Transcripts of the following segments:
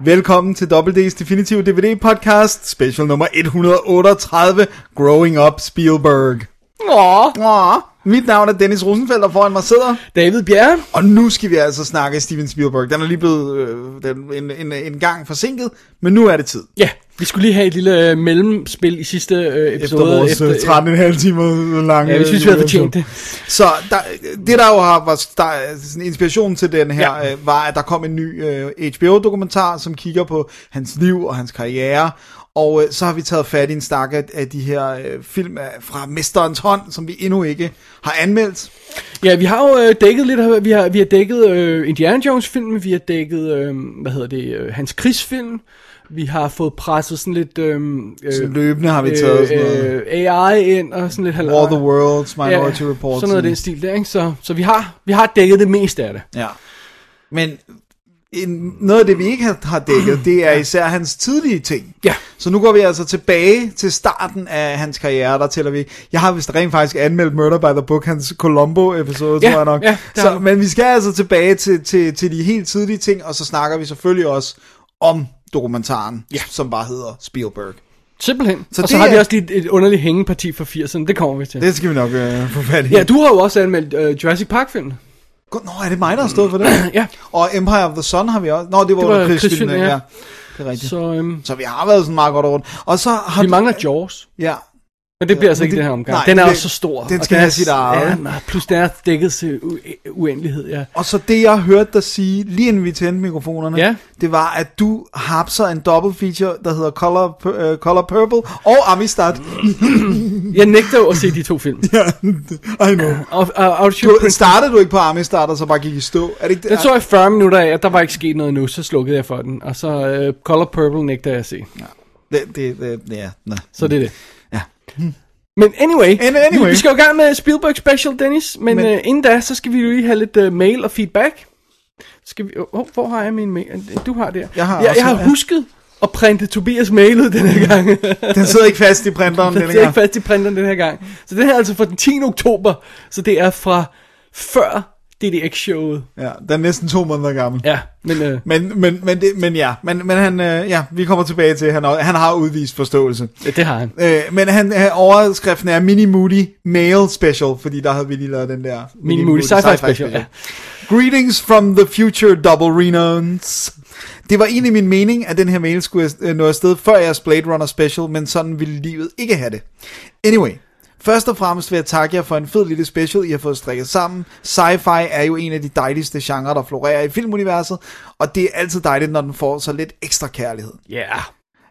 Velkommen til WD's Definitive DVD Podcast, special nummer 138, Growing Up Spielberg. Åh, Åh, mit navn er Dennis Rosenfeldt, og foran mig sidder, David Bjerre. og nu skal vi altså snakke Steven Spielberg. Den er lige blevet øh, den, en, en, en gang forsinket, men nu er det tid. Ja, vi skulle lige have et lille øh, mellemspil i sidste øh, Efter episode. vores efter, 13,5 timer lange... Ja, vi synes, vi havde fortjent det. Så der, det der jo har, var der, sådan inspiration til den her, ja. øh, var at der kom en ny øh, HBO-dokumentar, som kigger på hans liv og hans karriere. Og øh, så har vi taget fat i en stak af, af de her øh, film af, fra Mesterens hånd, som vi endnu ikke har anmeldt. Ja, vi har jo øh, dækket lidt, vi har, vi har dækket øh, Indiana Jones film, vi har dækket, øh, hvad hedder det, øh, hans krigsfilm, vi har fået presset sådan lidt, øh, Så øh, løbende har vi taget sådan noget. øh, AI ind og sådan lidt halvøj. War the Worlds, Minority Report. sådan noget af den stil der, ikke? Så, så vi, har, vi har dækket det meste af det. Ja. Men en, noget af det, vi ikke har, dækket, det er især hans tidlige ting. Ja. Så nu går vi altså tilbage til starten af hans karriere, der tæller vi. Jeg har vist rent faktisk anmeldt Murder by the Book, hans Columbo-episode, Ja, tror jeg nok. ja, så, men vi skal altså tilbage til, til, til de helt tidlige ting, og så snakker vi selvfølgelig også om dokumentaren, Ja. som bare hedder Spielberg. Simpelthen. Så og så har vi er- også lige et, et underligt hængeparti fra 80'erne, det kommer vi til. Det skal vi nok øh, få fat i. Ja, du har jo også anmeldt øh, Jurassic Park-filmen. Nå, er det mig, der har stået for det? Ja. Og Empire of the Sun har vi også. Nå, det var, Det var Chris Filmen, ja. ja. Det er rigtigt. Så, Så øhm, så vi har været sådan meget godt rundt. Og så har vi du- mangler Jaws. Ja, Men det bliver altså ikke det- det her omgang. nej, den er det- også så stor. den skal have sit eget. Ja, plus den er dækket til u- uendelighed, ja. Og så det, jeg hørte dig sige, lige inden vi tændte mikrofonerne, Ja. det var, at du hapser en double feature, der hedder Color, uh, Color Purple og Amistad. Jeg nægter jo at se de to film. ja, I know. Og, og, og Du, startede du ikke på Amistad, og så bare gik i stå? Er det ikke det? den så jeg 40 minutter af, og der var ikke sket noget nu, så slukkede jeg for den. Og så uh, Color Purple nægter jeg at se. Det, det, det, ja, nej. Så det er det. Men anyway, An- anyway. Vi, skal jo i gang med Spielberg Special, Dennis. Men, Men- uh, inden da, så skal vi jo lige have lidt uh, mail og feedback. Skal vi, oh, hvor har jeg min mail? Du har det her. Jeg har jeg, også, jeg har ja. husket at printe Tobias mail ud den her gang. Den sidder ikke fast i printeren Den den sidder gang. ikke fast i printeren den her gang. Så den her er altså fra den 10. oktober, så det er fra før DDX-showet. Ja, den er næsten to måneder gammel. Ja, men øh, Men, men, men, det, men ja, men, men han, øh, ja, vi kommer tilbage til, han, han har udvist forståelse. ja, det har han. Øh, men han, øh, overskriften er Mini Moody Mail Special, fordi der havde vi lige lavet den der Mini Moody Sci-Fi Special, ja. Greetings from the future double renons. Det var egentlig min mening, at den her mail skulle øh, nå afsted før jeres Blade Runner Special, men sådan ville livet ikke have det. Anyway, først og fremmest vil jeg takke jer for en fed lille special, I har fået strikket sammen. Sci-fi er jo en af de dejligste genrer, der florerer i filmuniverset, og det er altid dejligt, når den får så lidt ekstra kærlighed. Ja. Yeah.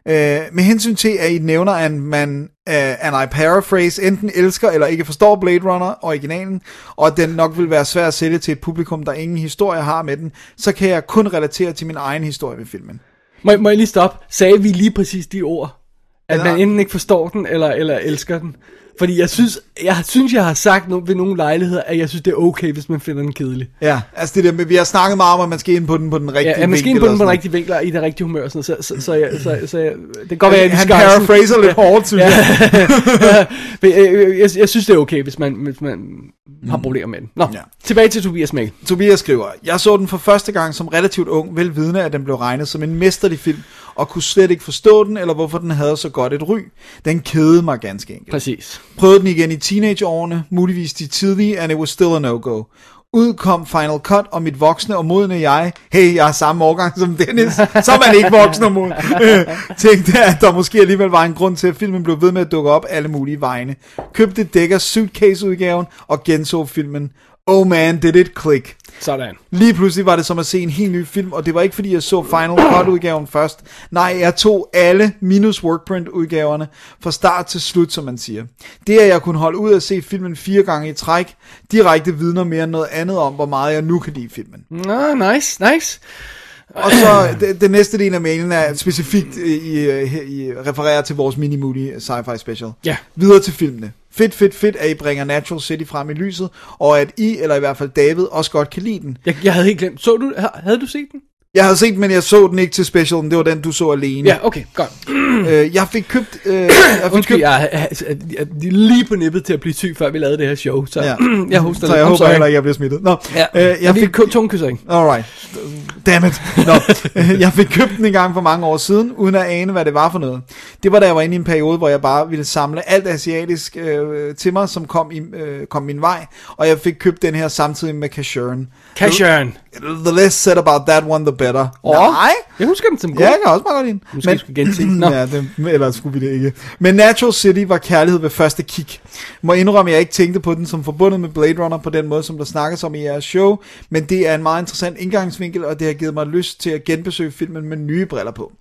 Øh, med hensyn til, at I nævner, at man, uh, and I paraphrase, enten elsker eller ikke forstår Blade Runner, originalen, og den nok vil være svær at sælge til et publikum, der ingen historie har med den, så kan jeg kun relatere til min egen historie ved filmen. Må, jeg- må jeg lige stoppe? Sagde vi lige præcis de ord? At Ja. man enten ikke forstår den, eller, eller elsker den? Fordi jeg synes, jeg synes, jeg har sagt no- ved nogle lejligheder, at jeg synes, det er okay, hvis man finder den kedelig. Ja, altså det der med, vi har snakket meget om, at man skal ind på den på den rigtige Ja, ja man skal vinkel ind på den på den rigtige vinkel, og i det rigtige humør, og sådan så, så, så, jeg, så, så jeg, det kan godt være, at Han paraphraser lidt hårdt, synes jeg. Men, øh, jeg, jeg synes, det er okay, hvis man, hvis man har problemer med den. Nå, Mm. Ja. ja. tilbage til Tobias mail. Tobias skriver, jeg så den for første gang som relativt ung, vel vidne, at den blev regnet som en mesterlig film, og kunne slet ikke forstå den, eller hvorfor den havde så godt et ry. Den kedede mig ganske enkelt. Præcis. Prøvede den igen i teenageårene, muligvis de tidlige, and it was still a no-go. Udkom Final Cut, og mit voksne og modne jeg, hey, jeg er samme årgang som Dennis, så er man ikke voksen og moden, tænkte, at der måske alligevel var en grund til, at filmen blev ved med at dukke op alle mulige vegne. Købte Deckers Suitcase-udgaven, og genså filmen. Oh man, did it click. Sådan. Lige pludselig var det som at se en helt ny film, og det var ikke fordi jeg så Final Cut udgaven først. Nej, jeg tog alle minus workprint udgaverne fra start til slut, som man siger. Det at jeg kunne holde ud at se filmen fire gange i træk, direkte vidner mere end noget andet om, hvor meget jeg nu kan lide filmen. Nå, nice, nice. Og så det, det næste del af mailen er specifikt i, i, i refererer til vores mini moody sci-fi special. Ja. Videre til filmene. Fedt, fedt, fedt, at I bringer Natural City frem i lyset, og at I, eller i hvert fald David, også godt kan lide den. Jeg, jeg havde helt glemt. Så du, havde du set den? Jeg havde set den, men jeg så den ikke til specialen. Det var den, du så alene. Ja, okay, godt. Øh, jeg fik købt... Øh, jeg fik Undskyld, købt jeg er, er, er lige på nippet til at blive syg, før vi lavede det her show, så Ja. jeg hoster så jeg håber heller ikke, jeg bliver smittet. Nå, Ja. øh, jeg jeg fik kun tungkysser, Alright. Damn it. Nå. jeg fik købt den en gang for mange år siden, uden at ane, hvad det var for noget. Det var da jeg var inde i en periode, hvor jeg bare ville samle alt asiatisk øh, til mig, som kom, i, øh, kom min vej. Og jeg fik købt den her samtidig med Cashuren. Cashuren. The less said about that one, the better. Åh. Nej. Jeg husker den som god. Ja, jeg kan også meget godt lide den. Måske vi skal gense den. Ja, det, eller skulle vi det ikke. Men Natural City var kærlighed ved første kig. Må indrømme, at jeg ikke tænkte på den som forbundet med Blade Runner på den måde, som der snakkes om i jeres show, men det er en meget interessant indgangsvinkel, og det har givet mig lyst til at genbesøge filmen med nye briller på.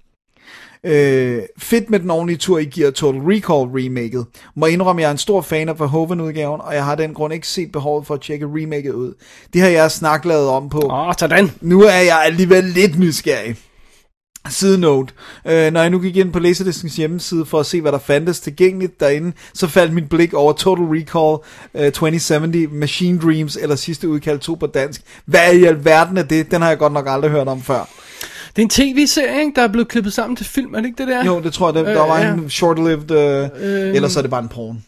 Øh, fedt med den ordentlige tur, I giver Total Recall remaket. Må indrømme, jeg er en stor fan af Verhoeven-udgaven, og jeg har den grund ikke set behovet for at tjekke remaket ud. Det har jeg snak lavet om på. Åh, sådan. Nu er jeg alligevel lidt nysgerrig. Side note. Øh, når jeg nu gik ind på Laserdiscens hjemmeside for at se, hvad der fandtes tilgængeligt derinde, så faldt mit blik over Total Recall øh, 2070, Machine Dreams eller sidste udkald 2 på dansk. Hvad i alverden er det? Den har jeg godt nok aldrig hørt om før. Det er en tv-serie, ikke, der er blevet klippet sammen til film, er det ikke det der? Jo, det tror jeg, det, der Øh, var ja. en short-lived, øh, Øhm. ellers er det bare en porn.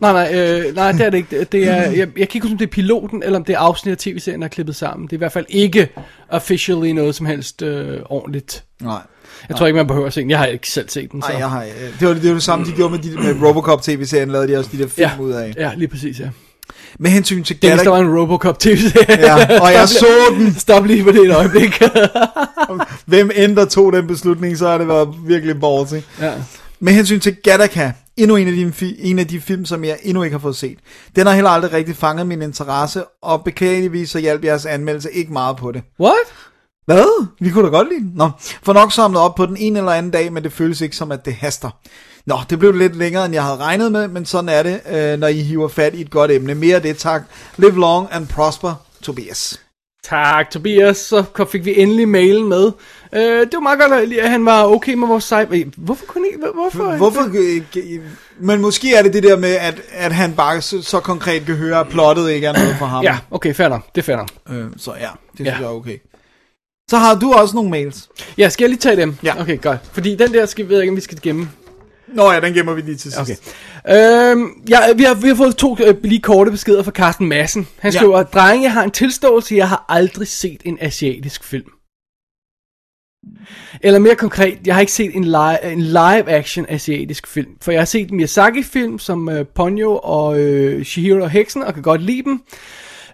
Nej, nej, øh, nej, det er det ikke. Det- er, jeg, jeg kan ikke huske, om det er piloten, eller om det er afsnit af tv-serien, der er klippet sammen. Det er i hvert fald ikke officially noget som helst øh, ordentligt. Nej. Jeg tror ikke, man behøver at se den. Jeg har ikke selv set den. Så. Nej, jeg har, øh, det, var, det var det samme, de gjorde med, de, med Robocop tv-serien, lavede de også de der film ja, ud af. ja, lige præcis, ja. Med hensyn til Det eneste, der var en Robocop tv-serie. Ja, og jeg så den. Stop lige på det et øjeblik. hvem end der tog den beslutning, så har det været virkelig ballsy. ja. Med hensyn til Gattaca, endnu en af, de, en af de film, som jeg endnu ikke har fået set. Den har heller aldrig rigtig fanget min interesse, og beklageligvis så hjalp jeres anmeldelse ikke meget på det. What? Hvad? Vi kunne da godt lide den. Nå, for nok samlet op på den ene eller anden dag, men det føles ikke som, at det haster. Nå, det blev lidt længere, end jeg havde regnet med, men sådan er det, øh, når I hiver fat i et godt emne. Mere af det, tak. Live long and prosper, Tobias. Tak, Tobias. Så fik vi endelig mailen med. Øh, det var meget godt, at han var okay med vores site. Øh, Hvorfor kunne I... hvor- Hvorfor? Hvorfor? øh, Men måske er det det der med, at, at han bare så, så konkret kan høre, at plottet ikke er noget for ham. Ja, okay, fair nok. Det er fair. Øh, så ja, det Ja. synes jeg er okay. Så har du også nogle mails. Ja, skal jeg lige tage dem? Ja. Okay, godt. Fordi den der skal, ved jeg ikke, om vi skal gemme. Nå ja, den gemmer vi lige til sidst. Okay. Øhm, ja, vi, har, vi har fået to øh, lige korte beskeder fra Carsten Madsen. Han Ja. skriver, drenge, jeg har en tilståelse, jeg har aldrig set en asiatisk film. Eller mere konkret, jeg har ikke set en live, en live action asiatisk film. For jeg har set Miyazaki-film som øh, Ponyo og øh, Shihiro og Heksen, og kan godt lide dem.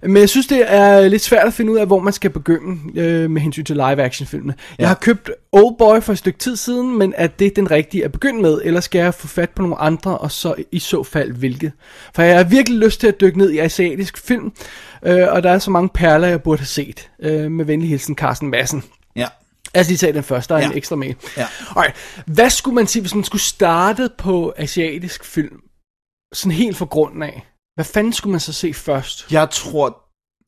Men jeg synes, det er lidt svært at finde ud af, hvor man skal begynde øh, med hensyn til live-action-filmene. Jeg har købt Oldboy for et stykke tid siden, men er det den rigtige at begynde med, eller skal jeg få fat på nogle andre, og så i så fald hvilket? For jeg har virkelig lyst til at dykke ned i asiatisk film, øh, og der er så mange perler, jeg burde have set. Øh, med venlig hilsen, Carsten Madsen. Ja. Lad os lige tage den første, der er Ja. en ekstra mail. Ja. Alright. Hvad skulle man sige, hvis man skulle starte på asiatisk film, sådan helt fra grunden af? Hvad fanden skulle man så se først? Jeg tror,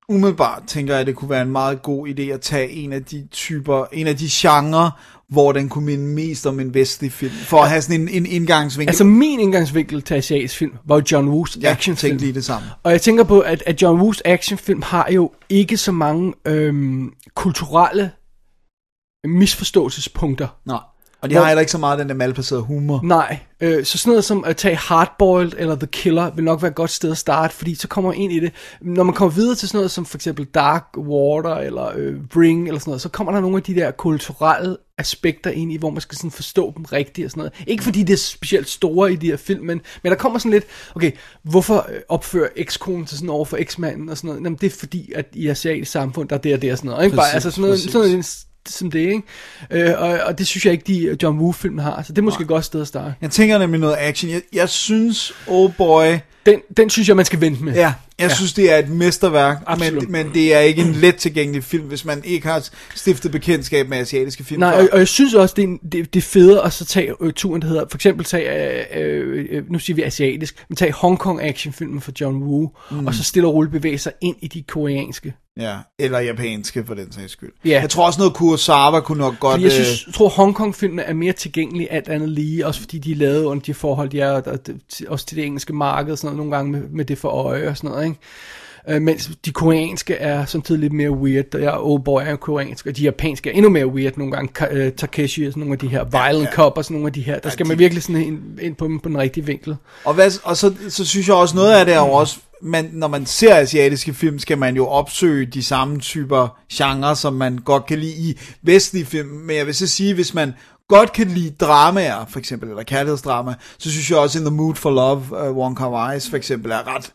umiddelbart tænker jeg, at det kunne være en meget god idé at tage en af de typer, en af de genrer, hvor den kunne minde mest om en vestlig film, for at have sådan en, en indgangsvinkel. Altså min indgangsvinkel til asiatisk film var jo John Woos jeg actionfilm. lige det samme. Og jeg tænker på, at, at John Woos actionfilm har jo ikke så mange øhm, kulturelle misforståelsespunkter. Nej. Og de Hvor- har heller ikke så meget den der malplacerede humor. Nej, øh, så sådan noget som at tage Hardboiled eller The Killer vil nok være et godt sted at starte, fordi så kommer man ind i det. Når man kommer videre til sådan noget som for eksempel Dark Water eller øh, Ring eller sådan noget, så kommer der nogle af de der kulturelle aspekter ind i, hvor man skal sådan forstå dem rigtigt og sådan noget. Ikke fordi det er specielt store i de her film, men, men der kommer sådan lidt, okay, hvorfor øh, opfører ekskonen til sådan over for eksmanden og sådan noget? Jamen det er fordi, at i asiatisk samfund, der er det og det og sådan noget. Ikke? Bare, Præcis, altså sådan noget, præcis. sådan noget som det, ikke? Øh, og, og det synes jeg ikke, de John Woo-film har, så det er måske et godt sted at starte. Jeg tænker nemlig noget action. Jeg, jeg synes, oh boy, Den, den synes jeg, man skal vente med. ja, Jeg ja. synes, det er et mesterværk, Absolut. men, men det er ikke en let tilgængelig film, hvis man ikke har stiftet bekendtskab med asiatiske film. Nej, og, og jeg synes også, det er, det, det er federe at så tage øh, turen, der hedder, for eksempel tage, øh, øh, nu siger vi asiatisk, men tage Hong Kong actionfilmen fra John Woo, mm. og så stille og roligt bevæge sig ind i de koreanske. Ja, eller japanske for den sags skyld. Ja. Jeg tror også noget Kurosawa kunne nok godt... Fordi jeg øh, synes, jeg tror, Hong Kong-filmene er mere tilgængelige alt andet lige, også fordi de er lavet under de forhold, de er, og, og, også til det engelske marked, og sådan noget, nogle gange med, med det for øje og sådan noget, ikke? Øh, mens de koreanske er samtidig lidt mere weird, jeg, oh boy, er koreansk, og de japanske er endnu mere weird nogle gange, Ka- øh, Takeshi og sådan nogle af de her, Violent ja. Cop og sådan nogle af de her, der skal de- man virkelig sådan ind, ind på, dem på den rigtige vinkel. Og, hvad, og så, så synes jeg også, noget af det er jo også, man, når man ser asiatiske film, skal man jo opsøge de samme typer genre, som man godt kan lide i vestlige film. Men jeg vil så sige, hvis man godt kan lide dramaer, for eksempel, eller kærlighedsdrama, så synes jeg også, In the Mood for Love, uh, Wong Kar for eksempel, er ret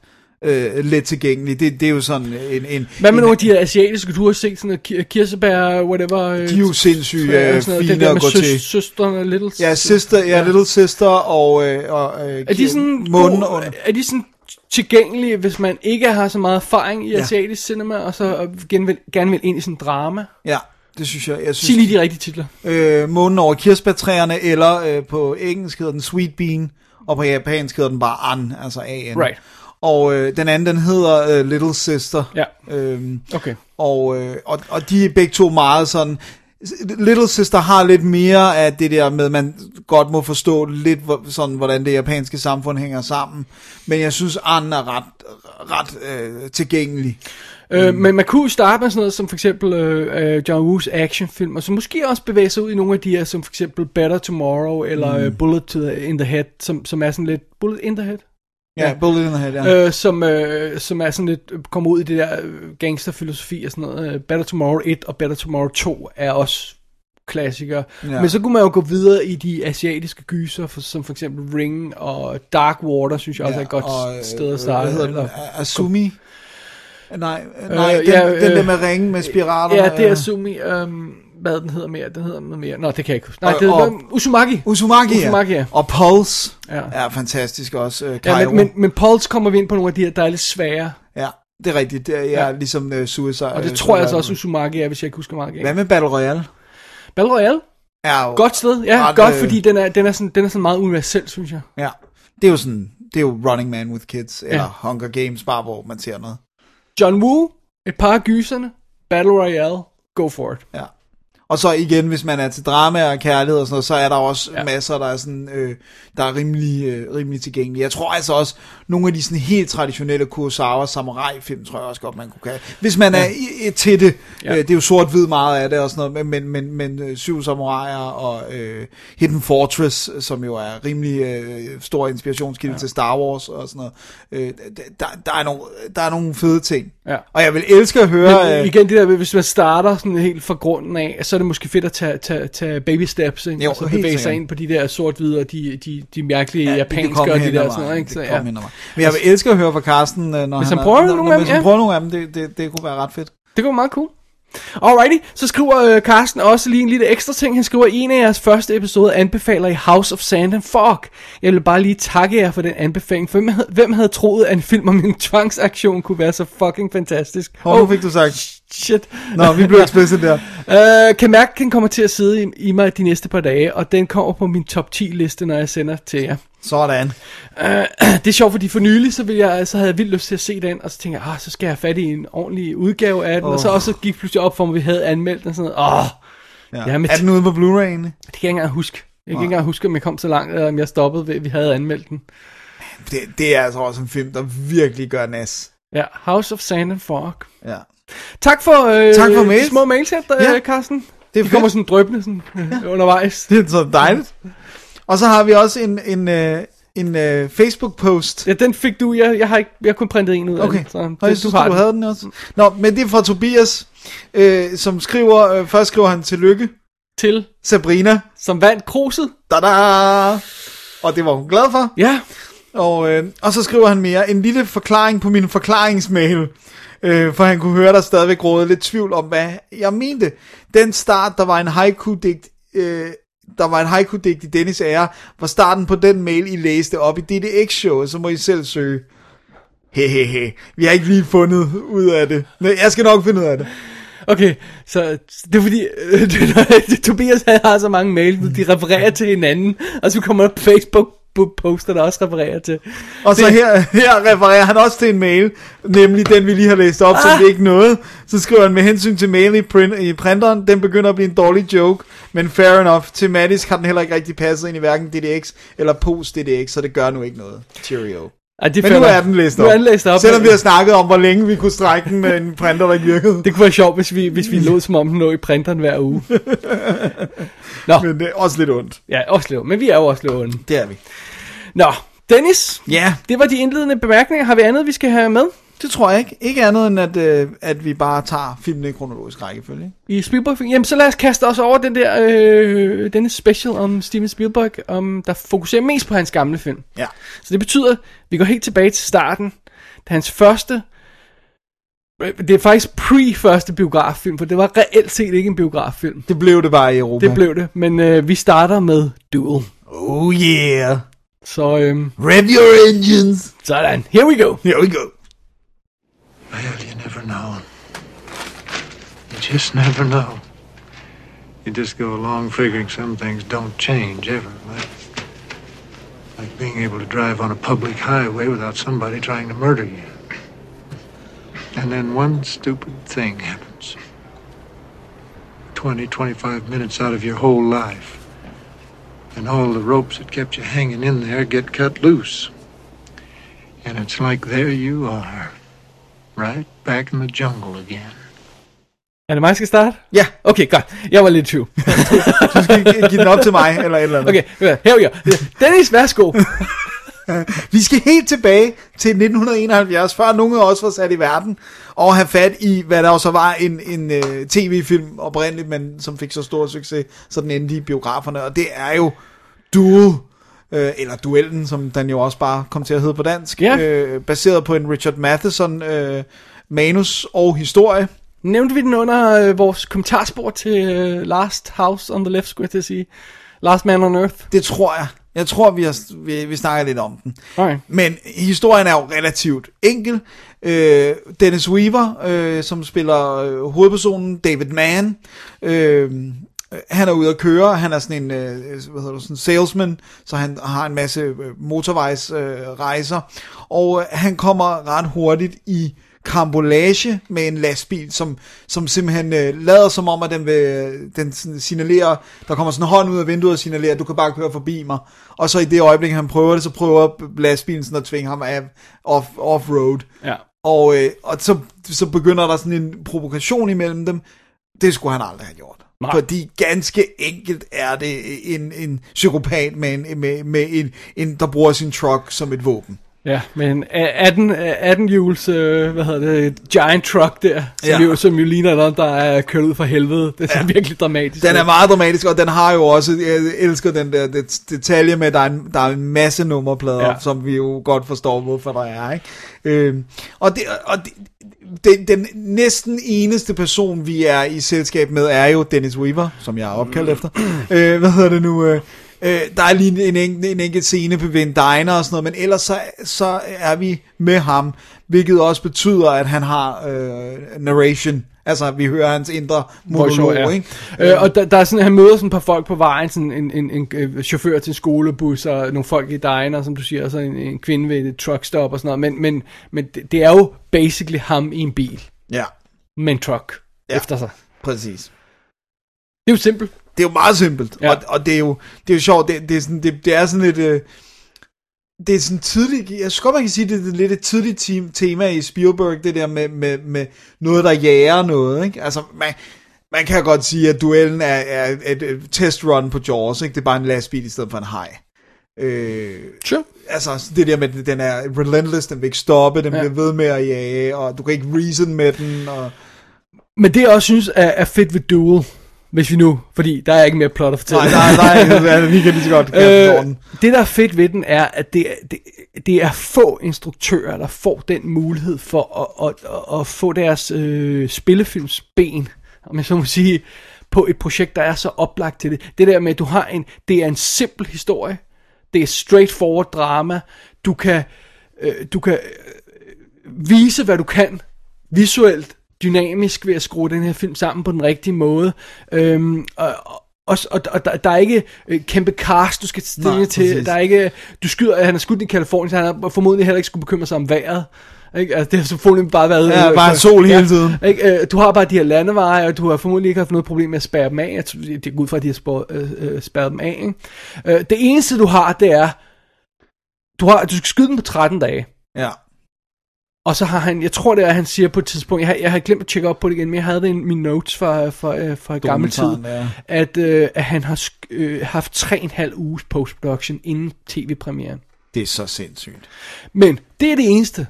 uh, let tilgængelig. Det, det er jo sådan en... en Hvad med nogle af de her asiatiske, du har set sådan noget kirsebær, whatever. øh, De er jo sindssygt ja, noget, fine at gå til. Søstrene, Little Ja, Sister, ja, Little Sister og, øh, og øh, Er de sådan, Månen gode- under. er de sådan tilgængelige, hvis man ikke har så meget erfaring i Ja. asiatisk cinema, og så gerne vil, gerne vil ind i sådan drama? Ja, det synes jeg. Jeg Sig synes, lige de rigtige titler. øh, Månen over kirsebærtræerne, eller øh, på engelsk hedder den Sweet Bean, og på japansk hedder den bare An, altså A-N. Right. Og øh, den anden, den hedder øh, Little Sister. Ja. Øhm, Okay. og, øh, og, og de er begge to meget sådan... Little Sister har lidt mere af det der med, at man godt må forstå lidt, sådan, hvordan det japanske samfund hænger sammen. Men jeg synes, An er ret, ret øh, tilgængelig. Øh, men man kunne jo starte med sådan noget som for eksempel øh, øh, John Woos actionfilm, og så måske også bevæge sig ud i nogle af de her, som for eksempel Better Tomorrow, eller mm. Bullet to the, in the Head, som, som er sådan lidt... Bullet in the Head? Ja, Bullet in the Head, ja. øh, som, øh, som er sådan lidt, kommer ud i det der øh, gangsterfilosofi og sådan noget. Øh, Better Tomorrow 1 og Better Tomorrow 2 er også klassikere. Ja. Ja. Men så kunne man jo gå videre i de asiatiske gyser, for, som for eksempel Ring og Dark Water, synes jeg også er et godt og, øh, sted at starte. Hvad hedder eller, den? Asumi? Nej, nej Øh, den, ja, den der øh, med ringe med spiraterne. ja, det er øh, Sumi. Um, hvad den hedder mere? Den hedder noget mere. Nå, det kan jeg ikke huske. Nej, Og- det og- er Usumaki. Uzumaki, Uzumaki, ja. ja. Og Pulse Ja. er fantastisk også. Øh, Ja, men, men, men Pulse kommer vi ind på nogle af de her, der er lidt svære. ja, det er rigtigt. Det er ja. Ja. ligesom uh, Suicide. Og det øh, tror jeg altså også Usumaki er, hvis jeg ikke husker meget Hvad med Battle Royale? Battle Royale? Jo, Godt sted, ja, Ret, godt, øh, fordi den er, den, er sådan, den er sådan meget universel, synes jeg. Ja, det er jo sådan, det er jo Running Man with Kids, eller Ja. Hunger Games, bare hvor man ser noget. John Woo, et par af gyserne, Battle Royale, go for it. Ja. Og så igen, hvis man er til drama og kærlighed og sådan noget, så er der også ja. Masser, der er, sådan, øh, der er rimelig, øh, rimelig tilgængelige. Jeg tror altså også, nogle af de sådan helt traditionelle Kurosawa samurai-film, tror jeg også godt, man kunne kan. Hvis man ja. er i, til det. Ja. Øh, det er jo sort-hvid meget af det og sådan noget, men, men, men, men øh, Syv Samuraier og øh, Hidden Fortress, som jo er rimelig øh, stor inspirationskilde ja. til Star Wars og sådan noget. Øh, der, der, er nogle, der er nogle fede ting. Ja. Og jeg vil elske at høre... Men øh, igen, det der, hvis man starter sådan helt fra grunden af, så er det måske fedt at tage, tage, tage baby steps, ikke? Jo, og så helt bevæge sig ind på de der sort-hvide og de, de, de mærkelige ja, japanske og de der ad sådan noget, ikke? Så, ja. Men jeg vil elske at høre fra Carsten, øh, når Hvis han, han prøver når, nogle når, af dem, hvis han ja. prøver nogle af dem, det, det, det kunne være ret fedt. Det går meget cool. Alrighty, så skriver øh, Carsten også lige en lille ekstra ting. Han skriver, en af jeres første episode anbefaler i House of Sand and Fog. Jeg vil bare lige takke jer for den anbefaling. For hvem havde, hvem havde troet, at en film om en tvangsaktion kunne være så fucking fantastisk? Hov, nu fik du sagt. Shit. Nå, vi blev explicit der. Øh, kan mærke, den kommer til at sidde i, i mig de næste par dage, og den kommer på min top 10 liste, når jeg sender til jer. Sådan. Det er sjovt, fordi for nylig, så, ville jeg, så havde jeg vildt lyst til at se den, og så tænkte jeg, ah, så skal jeg have fat i en ordentlig udgave af den, oh. og så også gik pludselig op for mig, at vi havde anmeldt den, og sådan noget, åh, Ja. Ja, er den ude på Blu-ray det kan jeg ikke engang huske. Jeg kan ikke engang huske, om jeg kom så langt, eller om jeg stoppede ved, at vi havde anmeldt den. Det, det er altså også en film, der virkelig gør nas. Ja, House of Sand and Fog. Ja. Tak for, øh, Tak for mails. små mails her, Ja. ja. Carsten. Det er De kommer sådan drøbende sådan, øh, undervejs. Det er så dejligt. Og så har vi også en, en, øh, en øh, Facebook-post. Ja, den fik du. Jeg, jeg har ikke, jeg har kun printet en ud af Okay, den. Så og jeg synes, du har du havde den også. Nå, men det er fra Tobias, øh, som skriver, øh, først skriver han tillykke, til, Sabrina, som vandt kruset. da og det var hun glad for. Ja, Og, øh, og så skriver han mere, en lille forklaring på min forklaringsmail, øh, for han kunne høre, der stadigvæk rådede lidt tvivl om, hvad jeg mente. Den start, der var en haiku-digt, øh, der var en haiku-digt i Dennis ære, var starten på den mail, I læste op i DDX-showet, så må I selv søge. hehehe, vi har ikke lige fundet ud af det. Men jeg skal nok finde ud af det. Okay, så det er fordi, øh, Tobias har så mange mails, de refererer til hinanden, og så kommer der på Facebook poster, der også refererer til. Og så Det- her, her refererer han også til en mail, nemlig den vi lige har læst op, ah. som vi ikke nåede. Så skriver han med hensyn til mail i, print, i printeren, den begynder at blive en dårlig joke, men fair enough. Tematisk har den heller ikke rigtig passet ind i hverken DDX eller post-DDX, så det gør nu ikke noget. Cheerio. Ej, det Men nu er den læst Nu op. er den læst op. Selvom vi har snakket om, hvor længe vi kunne strække den med en printer, der ikke virkede. Det kunne være sjovt, hvis vi, hvis vi lå som om den lå i printeren hver uge. Nå, Men det er også lidt ondt. ja, også lidt, men vi er jo også lidt onde. Det er vi. Nå, Dennis, Ja, det var de indledende bemærkninger. Har vi andet, vi skal have med det tror jeg ikke. Ikke andet end, at, øh, at vi bare tager filmene i kronologisk rækkefølge. i Spielberg? Jamen, så lad os kaste os over den der, øh, denne special om Steven Spielberg, om, der fokuserer mest på hans gamle film. Ja. Så det betyder, at vi går helt tilbage til starten. Da hans første... Det er faktisk pre-første biograffilm, for det var reelt set ikke en biograffilm. Det blev det bare i Europa. Det blev det, men øh, vi starter med Duel. Oh yeah. Så øhm, Rev your engines. sådan, here we go. Here we go. Well, you never know. You just never know. You just go along figuring some things don't change ever. Like, like being able to drive on a public highway without somebody trying to murder you. And then one stupid thing happens. 20, 25 minutes out of your whole life. And all the ropes that kept you hanging in there get cut loose. And it's like there you are. Right back in the jungle again. Er det mig, der skal starte? Ja, Okay, godt. Jeg var lidt i tvivl. du skal gi- give den op til mig, eller et eller andet. Okay, her we go. Dennis, værsgo. Vi skal helt tilbage til 1971, før nogen af os var sat i verden, og have fat i, hvad der også var en, en uh, tv-film oprindeligt, men som fik så stor succes, så den endte i biograferne, og det er jo Duel, øh, eller Duellen, som den jo også bare kom til at hedde på dansk, Ja. øh, baseret på en Richard Matheson øh, manus og historie. Nævnte vi den under øh, vores kommentarspor til øh, Last House on the Left, skulle jeg til at sige. Last Man on Earth. Det tror jeg. Jeg tror, vi, har, vi, vi snakker lidt om den. Okay. Men historien er jo relativt enkel. Øh, Dennis Weaver, øh, som spiller øh, hovedpersonen, David Mann, øh, han er ude at køre, han er sådan en øh, hvad hedder det, sådan salesman, så han har en masse øh, motorvejsrejser, øh, rejser. og øh, han kommer ret hurtigt i karambolage med en lastbil, som, som simpelthen øh, lader som om, at den, vil, den signalerer, der kommer sådan en hånd ud af vinduet og signalerer, at du kan bare køre forbi mig. Og så i det øjeblik, han prøver det, så prøver lastbilen sådan at tvinge ham af off, off-road. Ja. Og, øh, og så, så begynder der sådan en provokation imellem dem. Det skulle han aldrig have gjort. Nej. Fordi ganske enkelt er det en, en psykopat med en, med, med en, en, der bruger sin truck som et våben. Ja, men 18, 18 hjuls, øh, hvad hedder det, giant truck der, som, Ja. jo, som jo ligner noget, der er kørt ud fra helvede. Det er ja. virkelig dramatisk. Den er meget dramatisk, og den har jo også, jeg elsker den der det, detalje med, at der er en, der er en masse nummerplader, Ja. som vi jo godt forstår, hvorfor der er. Ikke? Øhm, og det, og det, det, den næsten eneste person, vi er i selskab med, er jo Dennis Weaver, som jeg er opkaldt efter. øh, hvad hedder det nu? Øh, øh, der er lige en, en, en enkelt scene på en diner og sådan noget, men ellers så, så er vi med ham, hvilket også betyder, at han har øh, narration. Altså, vi hører hans indre monolog, ja. ikke? Øh, og der, der er sådan, han møder sådan et par folk på vejen, sådan en, en, en, en chauffør til en skolebus, og nogle folk i diner, som du siger, og så en, en kvinde ved et truckstop og sådan noget, men, men, men det, det er jo basically ham i en bil, Ja, med en truck. Ja. efter sig. præcis. Det er jo simpelt. Det er jo meget simpelt, Ja. og, og det er jo det er jo sjovt, det, det, er sådan, det, det er sådan lidt, øh, det er sådan tidligt, jeg synes godt, man kan sige, det er lidt et tidligt team, tema i Spielberg, det der med, med, med noget, der jager noget, ikke? Altså, man, man kan godt sige, at duellen er, er et, et testrun på Jaws, ikke? Det er bare en lastbil i stedet for en hej. Øh, Sure. altså, det der med, den er relentless, den vil ikke stoppe, den ja. bliver ved med at jage, og du kan ikke reason med den, og... Men det jeg også synes er, er fedt ved Duel, hvis vi nu, fordi der er ikke mere plot at fortælle. Nej, nej, nej, vi kan lige så godt Øh, det der er fedt ved den er, at det, det, det er få instruktører, der får den mulighed for at, at, at, at få deres øh, spillefilmsben, om jeg så må sige, på et projekt, der er så oplagt til det. Det der med, at du har en, det er en simpel historie, det er straightforward drama, du kan, øh, du kan øh, vise, hvad du kan visuelt, dynamisk ved at skrue den her film sammen på den rigtige måde. Øhm, og, og, og, og der, der er ikke øh, kæmpe cast, du skal stille Nej, til. præcis. Der er ikke, du skyder, han er skudt i Kalifornien, så han har formodentlig heller ikke skulle bekymre sig om vejret. Ikke? Altså, det har selvfølgelig bare været... Ja, øh, bare for- sol hele tiden. Ikke? Øh, Du har bare de her landeveje, og du har formodentlig ikke haft noget problem med at spærre dem af. Jeg tror, det er ud fra, at de har øh, øh, spærret dem af. Ikke? Øh, det eneste, du har, det er, du, har, du skal skyde dem på 13 dage. Ja. Og så har han, jeg tror det er, han siger på et tidspunkt, jeg har, jeg har glemt at tjekke op på det igen, men jeg havde det i mine notes fra, fra, øh, fra gammel tid, ja. at, øh, at han har øh, haft 3,5 uges postproduktion inden tv-premieren. Det er så sindssygt. Men det er det eneste.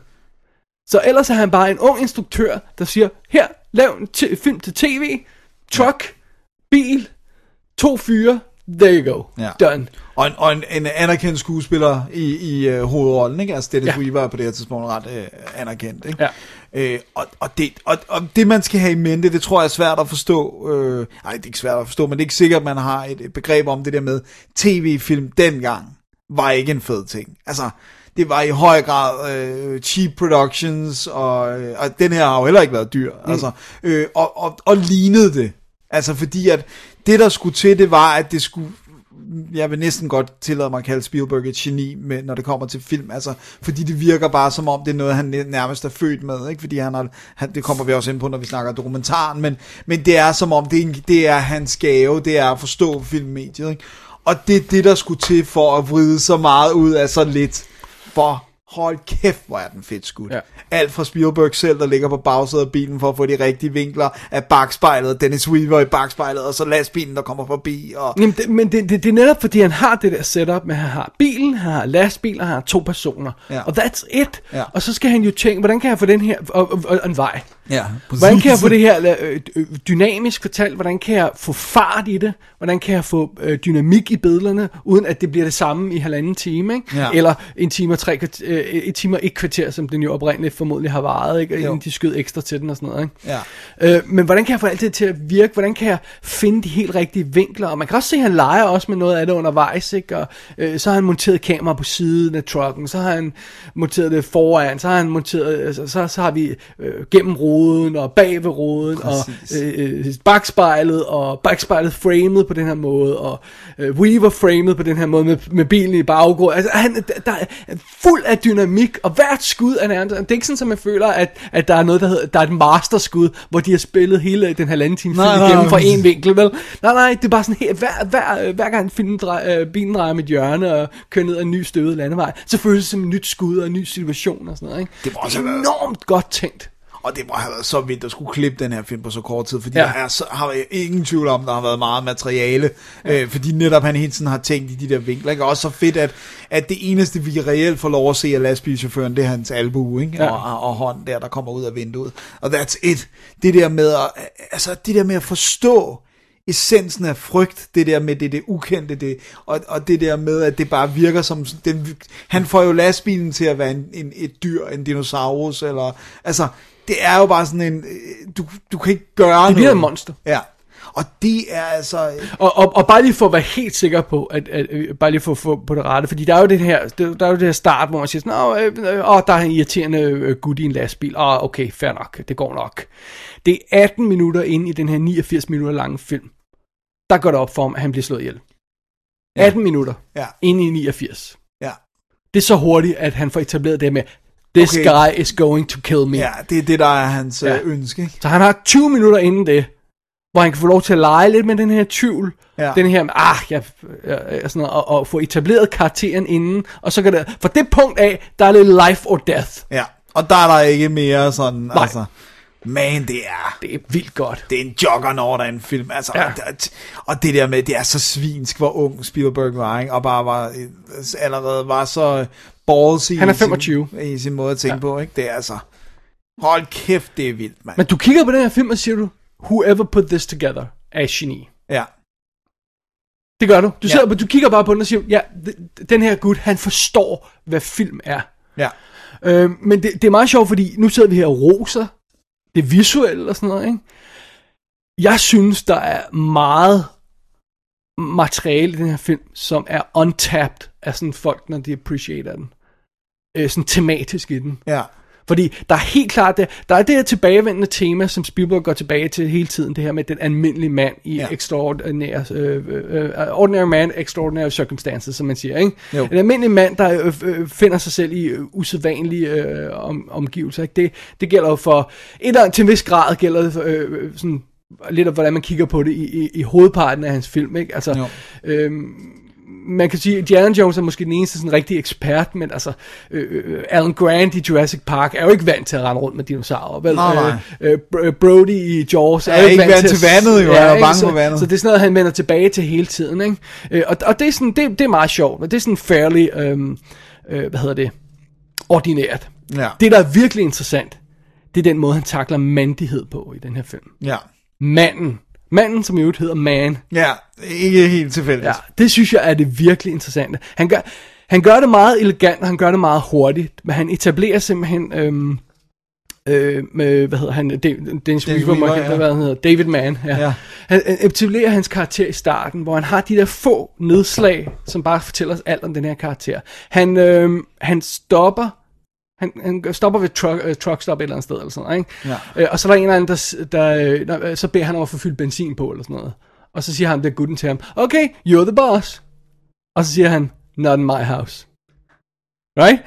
Så ellers er han bare en ung instruktør, der siger, her, lav en film til tv, truck, bil, to fyre, there you go, Ja. done. Og en, og en, en anerkendt skuespiller i, i uh, hovedrollen, ikke? Altså Dennis Ja. Weaver er på det her tidspunkt ret uh, anerkendt, ikke? Ja. Øh, og, og, det, og, og det man skal have i mente, det tror jeg er svært at forstå. Øh, nej, det er ikke svært at forstå, men det er ikke sikkert, at man har et, et begreb om det der med tv-film dengang var ikke en fed ting. Altså, det var i høj grad øh, cheap productions, og, øh, og den her har jo heller ikke været dyr. Mm. Altså, øh, og, og, og lignede det. Altså, fordi at det, der skulle til, det var, at det skulle jeg vil næsten godt tillade mig at kalde Spielberg et geni, med, når det kommer til film, altså, fordi det virker bare som om, det er noget, han nærmest er født med, ikke? fordi han har, han, det kommer vi også ind på, når vi snakker dokumentaren, men, men det er som om, det er, en, det er hans gave, det er at forstå filmmediet, ikke? og det er det, der skulle til for at vride så meget ud af så lidt, for hold kæft, hvor er den fedt skudt. Ja. Alt fra Spielberg selv, der ligger på bagsædet af bilen for at få de rigtige vinkler af bagspejlet, Dennis Weaver i bagspejlet, og så lastbilen, der kommer forbi, og Jamen, det, men det, det, det er netop fordi, han har det der setup med, at han har bilen, han har lastbil, og han har to personer. Ja. Og that's it. Ja. Og så skal han jo tænke, hvordan kan jeg få den her, og, og, og en vej. Ja, Hvordan kan jeg få det her øh, øh, dynamisk fortalt? Hvordan kan jeg få fart i det? Hvordan kan jeg få øh, dynamik i billederne, uden at det bliver det samme i halvanden time? Ikke? Ja. Eller en time og tre øh, et time og et kvarter, som den jo oprindeligt formodentlig har varet, ikke? Inden de skød ekstra til den og sådan noget. Ikke? Ja. Øh, men hvordan kan jeg få alt det til at virke? Hvordan kan jeg finde de helt rigtige vinkler? Og man kan også se, at han leger også med noget af det undervejs. Ikke? Og, øh, så har han monteret kamera på siden af trucken, så har han monteret det foran, så har han monteret, altså, så, så har vi øh, gennem ruden og bag ved ruden, Præcis. og øh, øh, bagspejlet, og bagspejlet framet på den her måde, og øh, Weaver framet på den her måde med, med bilen i baggrunden. Altså, han, der- er fuld af dynamik, og hvert skud er nærmest, det er ikke sådan, at man føler, at, at der er noget, der hedder, der er et masterskud, hvor de har spillet hele den halvanden time film igennem fra en vinkel, vel? Nej, nej, det er bare sådan helt, hver, hver, hver gang filmen drej, øh, bilen drejer med et hjørne og kører ned ad en ny støvet landevej, så føles det som et nyt skud og en ny situation og sådan noget, ikke? Det må også enormt godt tænkt. Og det må have været så vildt at skulle klippe den her film på så kort tid, fordi Ja. der er så, har jeg ingen tvivl om, der har været meget materiale, ja. øh, fordi netop han hele tiden har tænkt i de der vinkler. Ikke? Og også så fedt, at, at det eneste, vi reelt får lov at se af lastbilchaufføren, det er hans albue, ikke? Ja. Ja. Og, og, hånd der, der kommer ud af vinduet. Og that's it. Det der med at, altså, det der med at forstå essensen af frygt, det der med det, det ukendte, det, og, og det der med, at det bare virker som, den, han får jo lastbilen til at være en, en, et dyr, en dinosaurus, eller, altså, det er jo bare sådan en, øh, du, du kan ikke gøre Det bliver noget. et monster. Ja, og det er altså, Og, og, og bare lige for at være helt sikker på, at, at, at bare lige for at få på det rette, fordi der er jo det her, der, der er jo det her start, hvor man siger sådan, Nå, øh, øh, åh, der er en irriterende øh, gut i en lastbil, åh, okay, fair nok, det går nok. Det er 18 minutter inde i den her 89 minutter lange film, der går det op for ham, at han bliver slået ihjel. 18 minutter ja, inde i 89. ja. Det er så hurtigt, at han får etableret det med, this Okay. guy is going to kill me. Ja, det er det, der er hans Ja. ja. ønske, ikke? Så han har 20 minutter inden det, hvor han kan få lov til at lege lidt med den her tvivl. Ja. Den her, ah, jeg, jeg, sådan noget, og, og få etableret karakteren inden. Og så kan det, for det punkt af, der er lidt life or death. Ja, og der er der ikke mere sådan, Nej. altså, man, det er, Det er vildt godt. det er en juggernaut af en film, altså, Ja. ja. og, det- og det der med, det er så svinsk, hvor ung Spielberg var, ikke? og bare var, øh, allerede var så ballsy Han er i sin- 25. i sin måde at tænke ja. på, ikke? Det er altså, hold kæft, det er vildt, mand. Men du kigger på den her film, og siger du, whoever put this together er geni. Ja, Det gør du. Du, sidder, Ja. du kigger bare på den og siger, ja, den her gut, han forstår, hvad film er. ja, Øh, men det, det er meget sjovt, fordi nu sidder vi her og roser det visuelle og sådan noget, ikke? Jeg synes, der er meget materiale i den her film, som er untapped af sådan folk, når de appreciater den. Øh, sådan tematisk i den. ja, Fordi der er helt klart, det, der er det her tilbagevendende tema, som Spielberg går tilbage til hele tiden, det her med den almindelige mand i Ja. extraordinary, øh, øh, ordinary man, extraordinary circumstances, som man siger, ikke? Jo. En almindelig mand, der øh, øh, finder sig selv i øh, usædvanlige øh, om, omgivelser, ikke? Det, det gælder jo for, et eller til en vis grad gælder det for, øh, øh, sådan, lidt af, hvordan man kigger på det i, i, i hovedparten af hans film, ikke? Altså, øhm, man kan sige, at Indiana Jones er måske den eneste sådan rigtig ekspert, men altså, øh, øh, Alan Grant i Jurassic Park er jo ikke vant til at rende rundt med dinosaurer, vel? Nej, nej. Øh, øh, Br- Brody i Jaws er, Er jo ikke vant at- til vandet, jo. Han er bange så, for vandet. Så det er sådan noget, han vender tilbage til hele tiden, ikke? Øh, og, og det er sådan, det, det er meget sjovt, og det er sådan fairly, øhm, øh, hvad hedder det, ordinært. Ja. Det, der er virkelig interessant, det er den måde, han takler mandighed på i den her film. Ja. Manden. Manden, som i øvrigt hedder Man. Ja, ikke helt tilfældigt. Ja, det synes jeg er det virkelig interessante. Han gør, han gør det meget elegant, og han gør det meget hurtigt, men han etablerer simpelthen... Øhm, øh, med, hvad hedder han, Da- Dennis Weaver, Weaver, ja. hvad han hedder, David Mann, ja. Ja. han etablerer hans karakter i starten, hvor han har de der få nedslag, som bare fortæller os alt om den her karakter. Han, øh, han stopper, han, han stopper ved truck, uh, truck stop et eller andet sted, eller sådan noget, ikke? Ja. Øh, og så er der en eller anden, der, der, øh, der, så beder han om at få fyldt benzin på, eller sådan noget. Og så siger han, det er gutten til ham, okay, you're the boss. Og så siger han, not in my house. Right?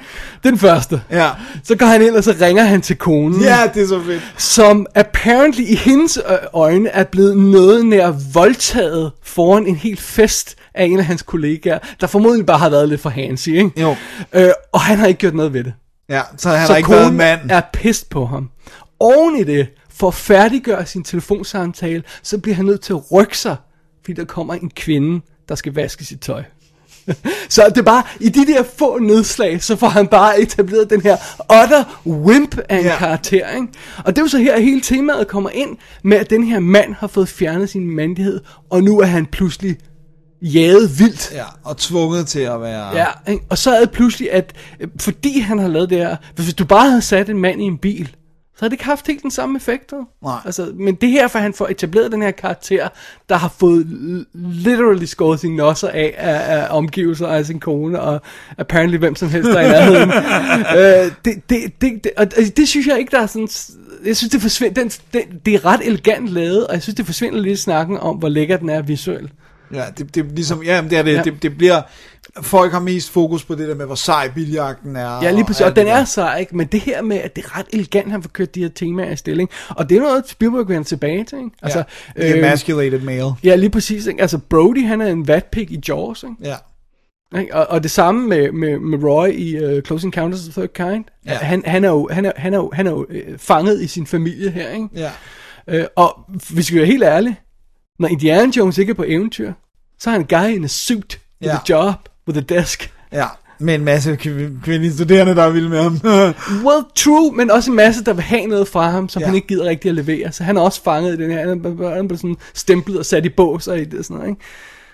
Det er den første. Ja. Så går han ind, og så ringer han til konen Ja, det er så fedt. som apparently i hendes øh, øjne er blevet noget nær voldtaget foran en hel fest af en af hans kollegaer, der formodentlig bare har været lidt for handsy, ikke? Jo. Øh, og han har ikke gjort noget ved det. Ja, så han så har ikke været mand. er pist på ham. Oven i det, for at færdiggøre sin telefonsamtale, så bliver han nødt til at rykke sig, fordi der kommer en kvinde, der skal vaske sit tøj. Så det er bare, i de der få nedslag, så får han bare etableret den her utter wimp af en ja. karakter, ikke? Og det er jo så her, at hele temaet kommer ind med, at den her mand har fået fjernet sin mandighed, og nu er han pludselig jaget vildt. Ja, og tvunget til at være... Ja, ikke? og så er det pludselig, at øh, fordi han har lavet det her, hvis du bare havde sat en mand i en bil, så havde det ikke haft helt den samme effekt. Nej. Altså, men det her, for han får etableret den her karakter, der har fået literally skåret sine nosser af, af, af omgivelser af sin kone, og apparently hvem som helst der er i nærheden. øh, det, det, det, det, og det, det synes jeg ikke, der er sådan... Jeg synes, det, forsvinder, den, den, det er ret elegant lavet, og jeg synes, det forsvinder lidt snakken om, hvor lækker den er visuelt. Ja, det, det er ligesom, ja, det, er det, ja. Det, det bliver, folk har mest fokus på det der med, hvor sej biljagten er. Ja, lige præcis. alt Og den er sej, ikke? Men det her med, at det er ret elegant, han får kørt de her temaer i stilling. Og det er noget, Spielberg vender tilbage til, ikke? Altså, ja, the emasculated male. ja, lige præcis, ikke? Altså, Brody, han er en vatpig i Jaws, ikke? Ja? Og, og det samme med, med, med Roy i uh, Close Encounters of the Third Kind. Ja. Han, han er jo, han er, han er jo, han er jo øh, fanget i sin familie her, ikke? ja. Øh, og hvis vi skal være helt ærlige, når Indiana Jones ikke er på eventyr, så er han en guy in a suit, with Ja. a job, with a desk. Ja, med en masse kv- kvindelige studerende, der er vilde med ham. Well, true, men også en masse, der vil have noget fra ham, som Ja. han ikke gider rigtig at levere. Så han er også fanget i den her. Han er er bare sådan stemplet og sat i bås og i det og sådan noget, ikke?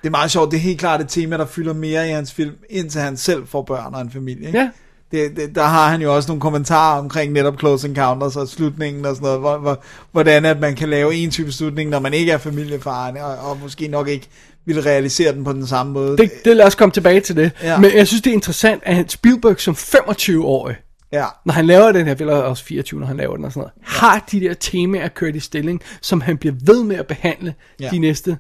det er meget sjovt, det er helt klart et tema, der fylder mere i hans film, indtil han selv får børn og en familie. Ikke? Ja. Det, det, der har han jo også nogle kommentarer omkring netop Close Encounters og slutningen og sådan noget, hvor, hvor, hvordan at man kan lave en type slutning, når man ikke er familiefar, og, og måske nok ikke vil realisere den på den samme måde. Det, det lad os komme tilbage til det. Ja. Men jeg synes, det er interessant, at Spielberg som 25-årig, Ja, når han laver den her, eller også 24, når han laver den og sådan noget, har de der temaer kørt i stilling, som han bliver ved med at behandle Ja. de næste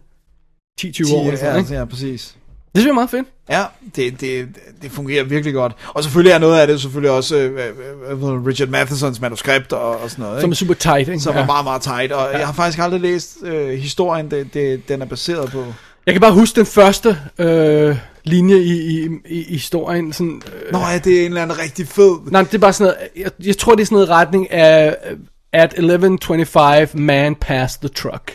10-20 år. Eller sådan, ja, ikke? ja, præcis. Det synes jeg er meget fedt. Ja, det, det, det fungerer virkelig godt. Og selvfølgelig er noget af det selvfølgelig også øh, Richard Mathesons manuskript og, og sådan noget. Som er Ikke? super tight, ikke? Som Ja. er meget, meget tight. Og ja. jeg har faktisk aldrig læst øh, historien, det, det, den er baseret på. Jeg kan bare huske den første øh, linje i, i, i, historien. Sådan, øh, Nå ja, det er en eller anden rigtig fed. Nej, det er bare sådan noget, jeg, jeg tror det er sådan noget retning af, at 11.25 man passed the truck.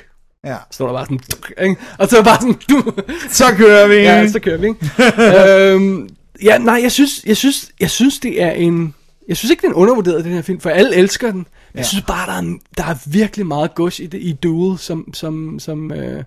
Ja. Så står der bare sådan, ikke? og så er det bare sådan, du, Så kører vi. ja, så kører vi, ikke? øhm, ja, nej, jeg synes, jeg synes, jeg synes, det er en, jeg synes ikke, det er en undervurderet, den her film, for alle elsker den. Jeg Ja. synes bare, der er, der er virkelig meget gods i det, i Duel, som, som, som, øh,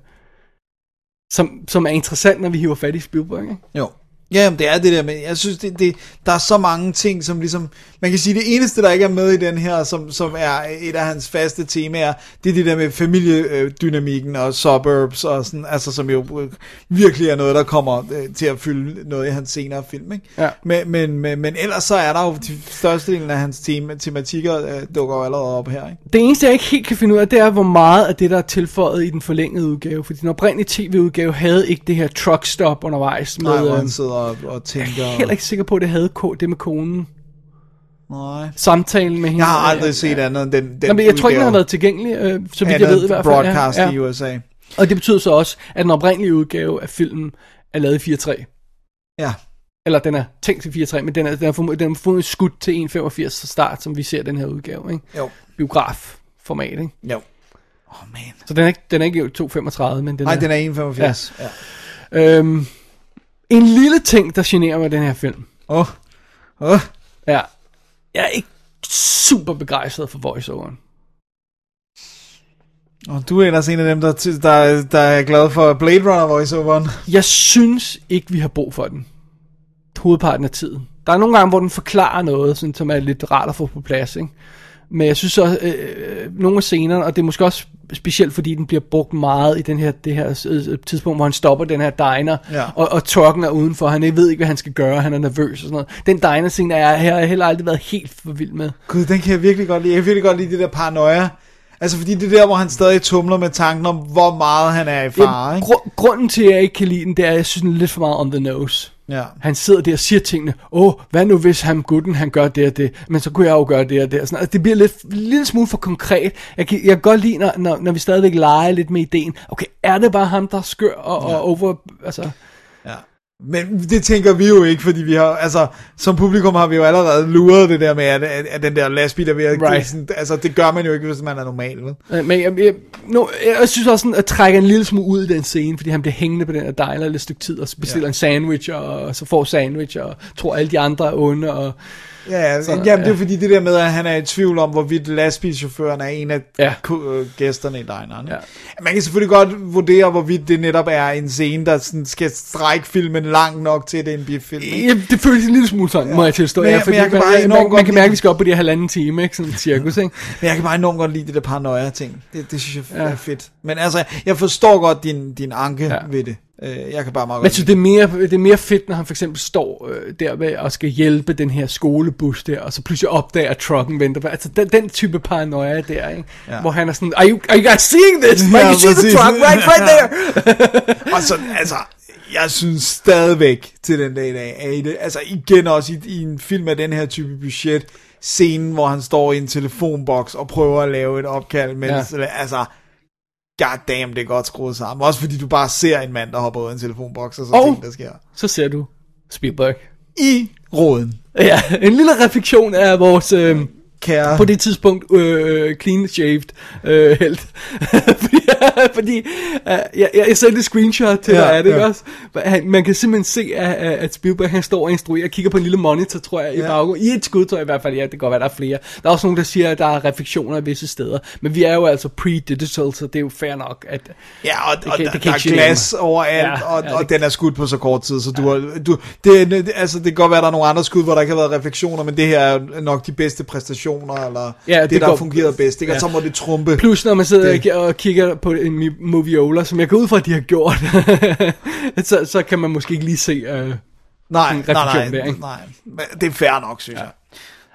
som, som er interessant, når vi hiver fat i Spielberg, ikke? Jo. Ja, men det er det der med, jeg synes, det, det, der er så mange ting, som ligesom, man kan sige, det eneste, der ikke er med i den her, som, som er et af hans faste temaer, det er det der med familiedynamikken og suburbs og sådan, altså som jo øh, virkelig er noget, der kommer øh, til at fylde noget i hans senere film, ikke? Ja. Men, men, men, men ellers så er der jo de størstedelen af hans tema, tematikker, øh, dukker jo allerede op her, ikke? Det eneste, jeg ikke helt kan finde ud af, det er, hvor meget af det, der er tilføjet i den forlængede udgave. Fordi den oprindelige tv-udgave havde ikke det her truck stop undervejs. Med, Nej, hvor han sidder og, og tænker... jeg er heller ikke sikker på, at det havde ko- det med konen. Nej. Samtalen med hende. Jeg har aldrig set andet end den, den Nå, men jeg tror ikke, den har været tilgængelig, øh, så vidt jeg ved i hvert fald. broadcast ja, i ja. USA. Og det betyder så også, at den oprindelige udgave af filmen er lavet i 4.3. Ja. Eller den er tænkt til 4.3, men den er, den er, den er fundet skudt til 1.85 start, som vi ser den her udgave. Ikke? Jo. Biograf-format, ikke? Jo. Åh, oh, man. Så den er ikke, den er ikke 2.35, men den Nej, er... den er 1,85. Ja. ja. Øhm, en lille ting, der generer mig den her film. Åh. Oh. Åh. Oh. Ja. Jeg er ikke super begejstret for voiceoveren. Og du er ellers en af dem, der, der, der er glad for Blade Runner voiceoveren. Jeg synes ikke, vi har brug for den. Hovedparten af tiden. Der er nogle gange, hvor den forklarer noget, sådan, som er lidt rart at få på plads. Ikke? Men jeg synes også, øh, nogle af scenerne, og det er måske også specielt, fordi den bliver brugt meget i den her, det her øh, tidspunkt, hvor han stopper den her diner, Ja. og, og trucken er udenfor. Han ved ikke, hvad han skal gøre. Han er nervøs og sådan noget. Den diner-scene er jeg, har jeg heller aldrig været helt for vild med. Gud, den kan jeg virkelig godt lide. Jeg kan virkelig godt lide det der paranoia. Altså, fordi det er der, hvor han stadig tumler med tanken om, hvor meget han er i fare, Jamen, ikke? gru- grunden til, at jeg ikke kan lide den, det er, at jeg synes, den er lidt for meget on the nose. Ja. Han sidder der og siger tingene, åh, hvad nu hvis han gutten, han gør det og det, men så kunne jeg jo gøre det og det. Og sådan. Altså, det bliver lidt, lille smule for konkret. Jeg kan, jeg kan godt lide, når, når, når vi stadigvæk leger lidt med ideen. Okay, er det bare ham, der er skør og, ja. og over... Altså, Ja. Men det tænker vi jo ikke, fordi vi har, altså, som publikum har vi jo allerede luret det der med, at, at, at den der lastbil er ved at, Right. sådan, altså, det gør man jo ikke, hvis man er normal, vel? men jeg, jeg, nu, jeg synes også sådan, at trække en lille smule ud i den scene, fordi han bliver hængende på den her diner et stykke tid, og så bestiller Ja. en sandwich, og så får sandwich, og tror alle de andre er onde, og... Ja, ja, Så, jamen, det er ja. fordi det der med, at han er i tvivl om, hvorvidt lastbilchaufføren er en af Ja. øh, gæsterne i dineren. Ja. Ja. Man kan selvfølgelig godt vurdere, hvorvidt det netop er en scene, der sådan skal strække filmen langt nok til, at det er en bifilm. Ja, det føles en lille smule sådan, ja. må jeg tilstå. Men ja, fordi jeg kan man, man, man, man kan mærke, at vi skal op på de her halvanden time, ikke? Sådan cirkus, ikke? Men jeg kan bare enormt godt lide det der paranoia ting. Det, det synes jeg Ja. er fedt. Men altså, jeg forstår godt din, din anke Ja. ja. ved det. Øh, Jeg kan bare meget Men godt synes, det er, mere, det er mere fedt, når han for eksempel står øh, der ved og skal hjælpe den her skolebus der, og så pludselig opdager, at trucken venter på. Altså den, den type paranoia der, ikke? Ja. Hvor han er sådan, are you, are you guys seeing this? I Ja, can see the truck right, right there. Og så, altså, jeg synes stadigvæk til den dag i dag, er i det, altså igen også i, i en film af den her type budget, scenen, hvor han står i en telefonboks og prøver at lave et opkald, mens, ja. altså, god damn, det er godt skruet sammen. Også fordi du bare ser en mand, der hopper ud af en telefonboks, og så Og- ting, der sker. Så ser du Spielberg. I råden, Ja, en lille refleksion af vores... Øh, kære. på det tidspunkt øh, clean shaved øh, held. fordi fordi øh, jeg, jeg sendte et screenshot til Ja, dig af det, ja. ikke også? Han, man kan simpelthen se, at, at Spielberg han står og instruerer, kigger på en lille monitor, tror jeg, i Ja. baggrunden. I et skud, tror jeg i hvert fald, ja, det kan godt være, der er flere. Der er også nogen, der siger, at der er refleksioner i visse steder. Men vi er jo altså pre-digital, så det er jo fair nok, at... Ja, og, og kan- der, det kan der er glas overalt, Ja, ja, og, ja, ja, og det- den er skudt på så kort tid, så du har, du, det, det, altså, det kan godt være, at der er nogle andre skud, hvor der ikke har været refleksioner, men det her er nok de bedste præstationer, eller Ja, det det, der går- har fungeret bedst, ikke? ja. og så må det trumpe. Plus når man sidder Det- og kigger på en moviola, som jeg går ud fra, at de har gjort, så, så kan man måske ikke lige se... Øh, nej, nej, nej, der, ikke? nej, det er fair nok, synes ja. jeg.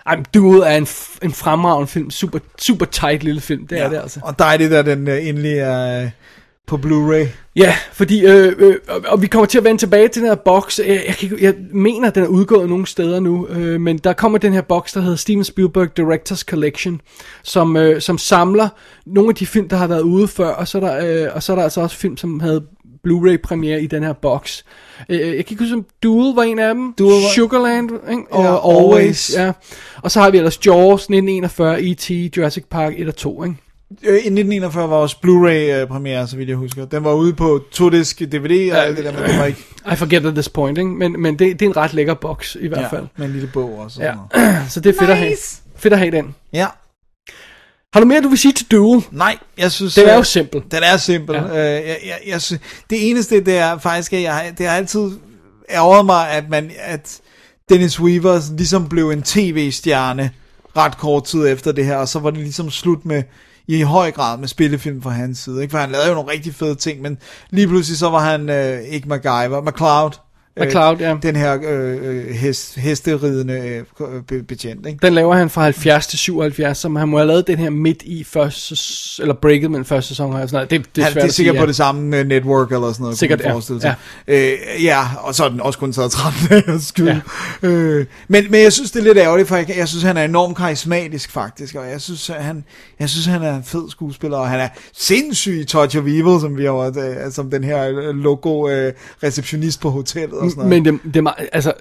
Ej, Duel er en, en fremragende film. Super, super tight lille film. Det ja. er det altså. Og dejligt, at den uh, endelig er uh, på Blu-ray. Ja, fordi, øh, øh, og, vi kommer til at vende tilbage til den her boks. Jeg, jeg, kan jeg mener, at den er udgået nogle steder nu, øh, men der kommer den her boks, der hedder Steven Spielberg Directors Collection, som, øh, som samler nogle af de film, der har været ude før, og så er der, øh, og så er der altså også film, som havde Blu-ray premiere i den her boks. Øh, jeg kan ikke huske, om Duel var en af dem. Duel var- Sugarland, ikke? og Ja, Always. Always. Ja. Og så har vi ellers Jaws, 1941, E.T., Jurassic Park 1 og 2, ikke? Øh, I 1941 var også Blu-ray uh, premiere, så vidt jeg husker. Den var ude på to-disk DVD og alt det der, men det var ikke... I forget at this point, ikke? Men, men det, det er en ret lækker boks i hvert fald. med en lille bog også. og Ja. noget. Så det er fedt, nice. at have, fedt at have den. ja. Har du mere, du vil sige til Duel? Nej, jeg synes... Den er øh, jo simpel. Den er simpel. Ja. Ja. Øh, jeg, jeg, jeg, sy- det eneste, det er faktisk, at jeg, det har altid ærgerede mig, at, man, at Dennis Weaver ligesom blev en tv-stjerne ret kort tid efter det her, og så var det ligesom slut med i høj grad med spillefilm fra hans side, ikke? for han lavede jo nogle rigtig fede ting, men lige pludselig så var han øh, ikke MacGyver, McCloud, McCloud, ja. den her øh, øh, hest, hesteridende øh, be- betjent, ikke? Den laver han fra 70 til 77, som han må have lavet den her midt i første, eller breaket mellem første sæson og sådan noget. Det, det er Han, det er sikkert sige, på ja. det samme øh, network eller sådan noget, Sikkert, ja. sig. Ja. Øh, ja, og så er den også kun taget 13 dage skyde. Ja. Øh, men, men jeg synes, det er lidt ærgerligt, for jeg, jeg synes, han er enormt karismatisk faktisk, og jeg synes, han, jeg synes, han er en fed skuespiller, og han er sindssyg i Touch of Evil, som vi har været, øh, som den her øh, logo øh, receptionist på hotellet og sådan noget. Men det, det, er altså,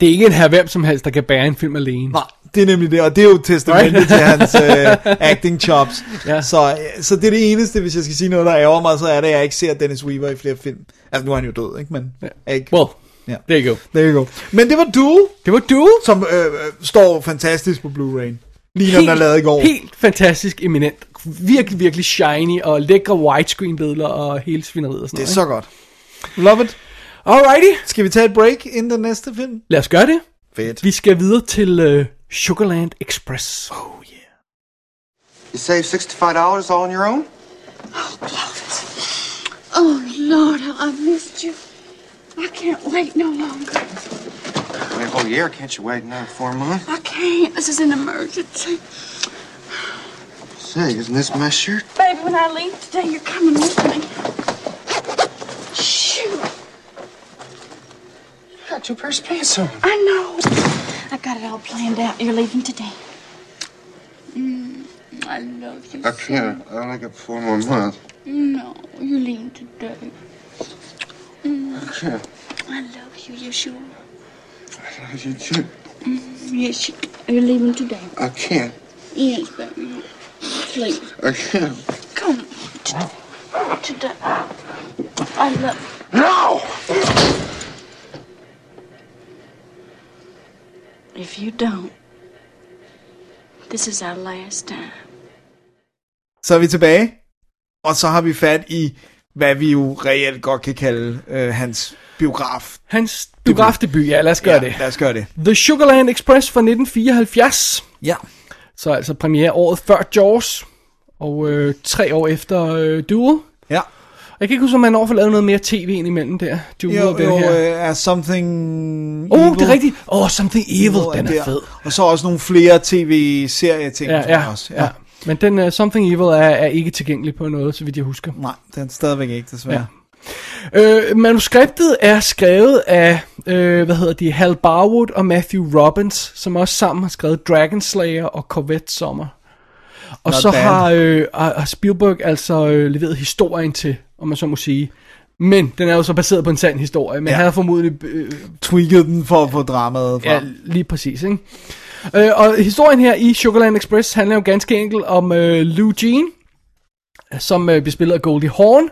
det er ikke en her hvem som helst, der kan bære en film alene. Nej, det er nemlig det, og det er jo testamentet Right. til hans øh, acting chops. Ja. Så, øh, så det er det eneste, hvis jeg skal sige noget, der ærger mig, så er det, at jeg ikke ser Dennis Weaver i flere film. Altså, nu er han jo død, ikke? Men ja. ikke. Well, Ja. there you go. There you go. Men det var Duel, Det var Duel. som øh, øh, står fantastisk på Blu-ray. Lige når den er lavet i går. Helt fantastisk eminent. Virkelig, virkelig shiny og lækre widescreen billeder og hele svineriet og sådan Det er noget. så godt. Love it. Alrighty, Skal vi tage et break inden den næste film? lad os gøre det. Fedt. Vi skal videre til uh, Sugarland Express. Oh yeah. You saved $65 all on your own? Oh, Lord, how I've missed you. I can't wait no longer. Wait a whole year, can't you wait another four months? I can't. This is an emergency. Say, isn't this my shirt? Baby, when I leave today, you're coming with me. Shoot. I got two pairs of pants on. I know. I got it all planned out. You're leaving today. Mm, I love you. I can't. I only got four more months. No, you're leaving today. I can't. I love you, Yeshua. I love you too. Yes, you, you're leaving today. I can't. Yes, baby. Please, I can't. come today. Today. I love No! If you don't, this is our last time. Så er vi tilbage, og så har vi fat i, hvad vi jo reelt godt kan kalde øh, hans biograf. Hans biografdebut, ja, lad os gøre ja, det. lad os gøre det. The Sugarland Express fra 1974. Ja. Så altså premiere året før Jaws. Og øh, tre år efter øh, Duel. Ja. Jeg kan ikke huske, om man overfor lavede noget mere tv ind imellem der. Duel Jo, den jo her. er Something Åh, Evil. oh, det er rigtigt. Åh, oh, Something Evil, den er der. fed. Og så også nogle flere tv-serie-ting. Ja, tror jeg ja, også. ja. Men den uh, Something Evil er, er ikke tilgængelig på noget, så vidt jeg husker. Nej, den er stadigvæk ikke, desværre. Øh, manuskriptet er skrevet af, øh, hvad hedder de, Hal Barwood og Matthew Robbins, som også sammen har skrevet Dragon Slayer og Corvette Sommer. Og Not så bad. har, øh, har Spielberg altså øh, leveret historien til, om man så må sige. Men den er jo så baseret på en sand historie, men Ja. ja. han har formodentlig øh, Tweakede den for at få dramaet Ja, frem. lige præcis, ikke? Øh, og historien her i Sugarland Express handler jo ganske enkelt om øh, Lou Jean, som øh, bliver spillet af Goldie Hawn,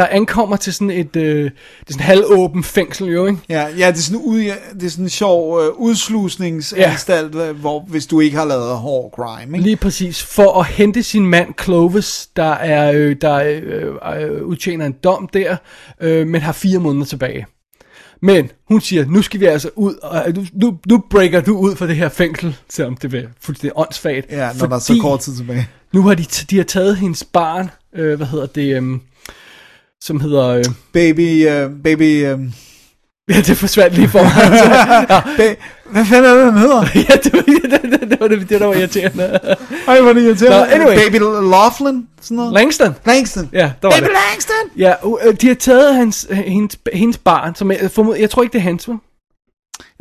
der ankommer til sådan et øh, det er sådan halvåben fængsel, jo, ikke? Ja, ja, det er sådan, ud, det er sådan en sjov øh, udslusningsanstalt, ja. hvor hvis du ikke har lavet hård crime, ikke? Lige præcis, for at hente sin mand Clovis, der er øh, der øh, øh, udtjener en dom der, øh, men har fire måneder tilbage. Men hun siger, nu skal vi altså ud, og øh, nu, nu, nu breaker du ud fra det her fængsel, selvom det er fuldstændig åndssvagt. Ja, når der er så kort tid tilbage. Nu har de, de har taget hendes barn, øh, hvad hedder det, øhm, som hedder, øh, Baby, øh, baby, øh, ja, det forsvandt lige for mig. ja, ba- hvad fanden er det, den hedder? ja, det, var, det, det, det, var det, det, der var irriterende. Ej, hvor det irriterende. Nå, anyway. Baby Laughlin, sådan noget. Langston. Langston. Ja, der var Baby det. Langston! Ja, øh, de har taget hans, hendes, hendes barn, som jeg, formod, jeg tror ikke, det er hans, vel?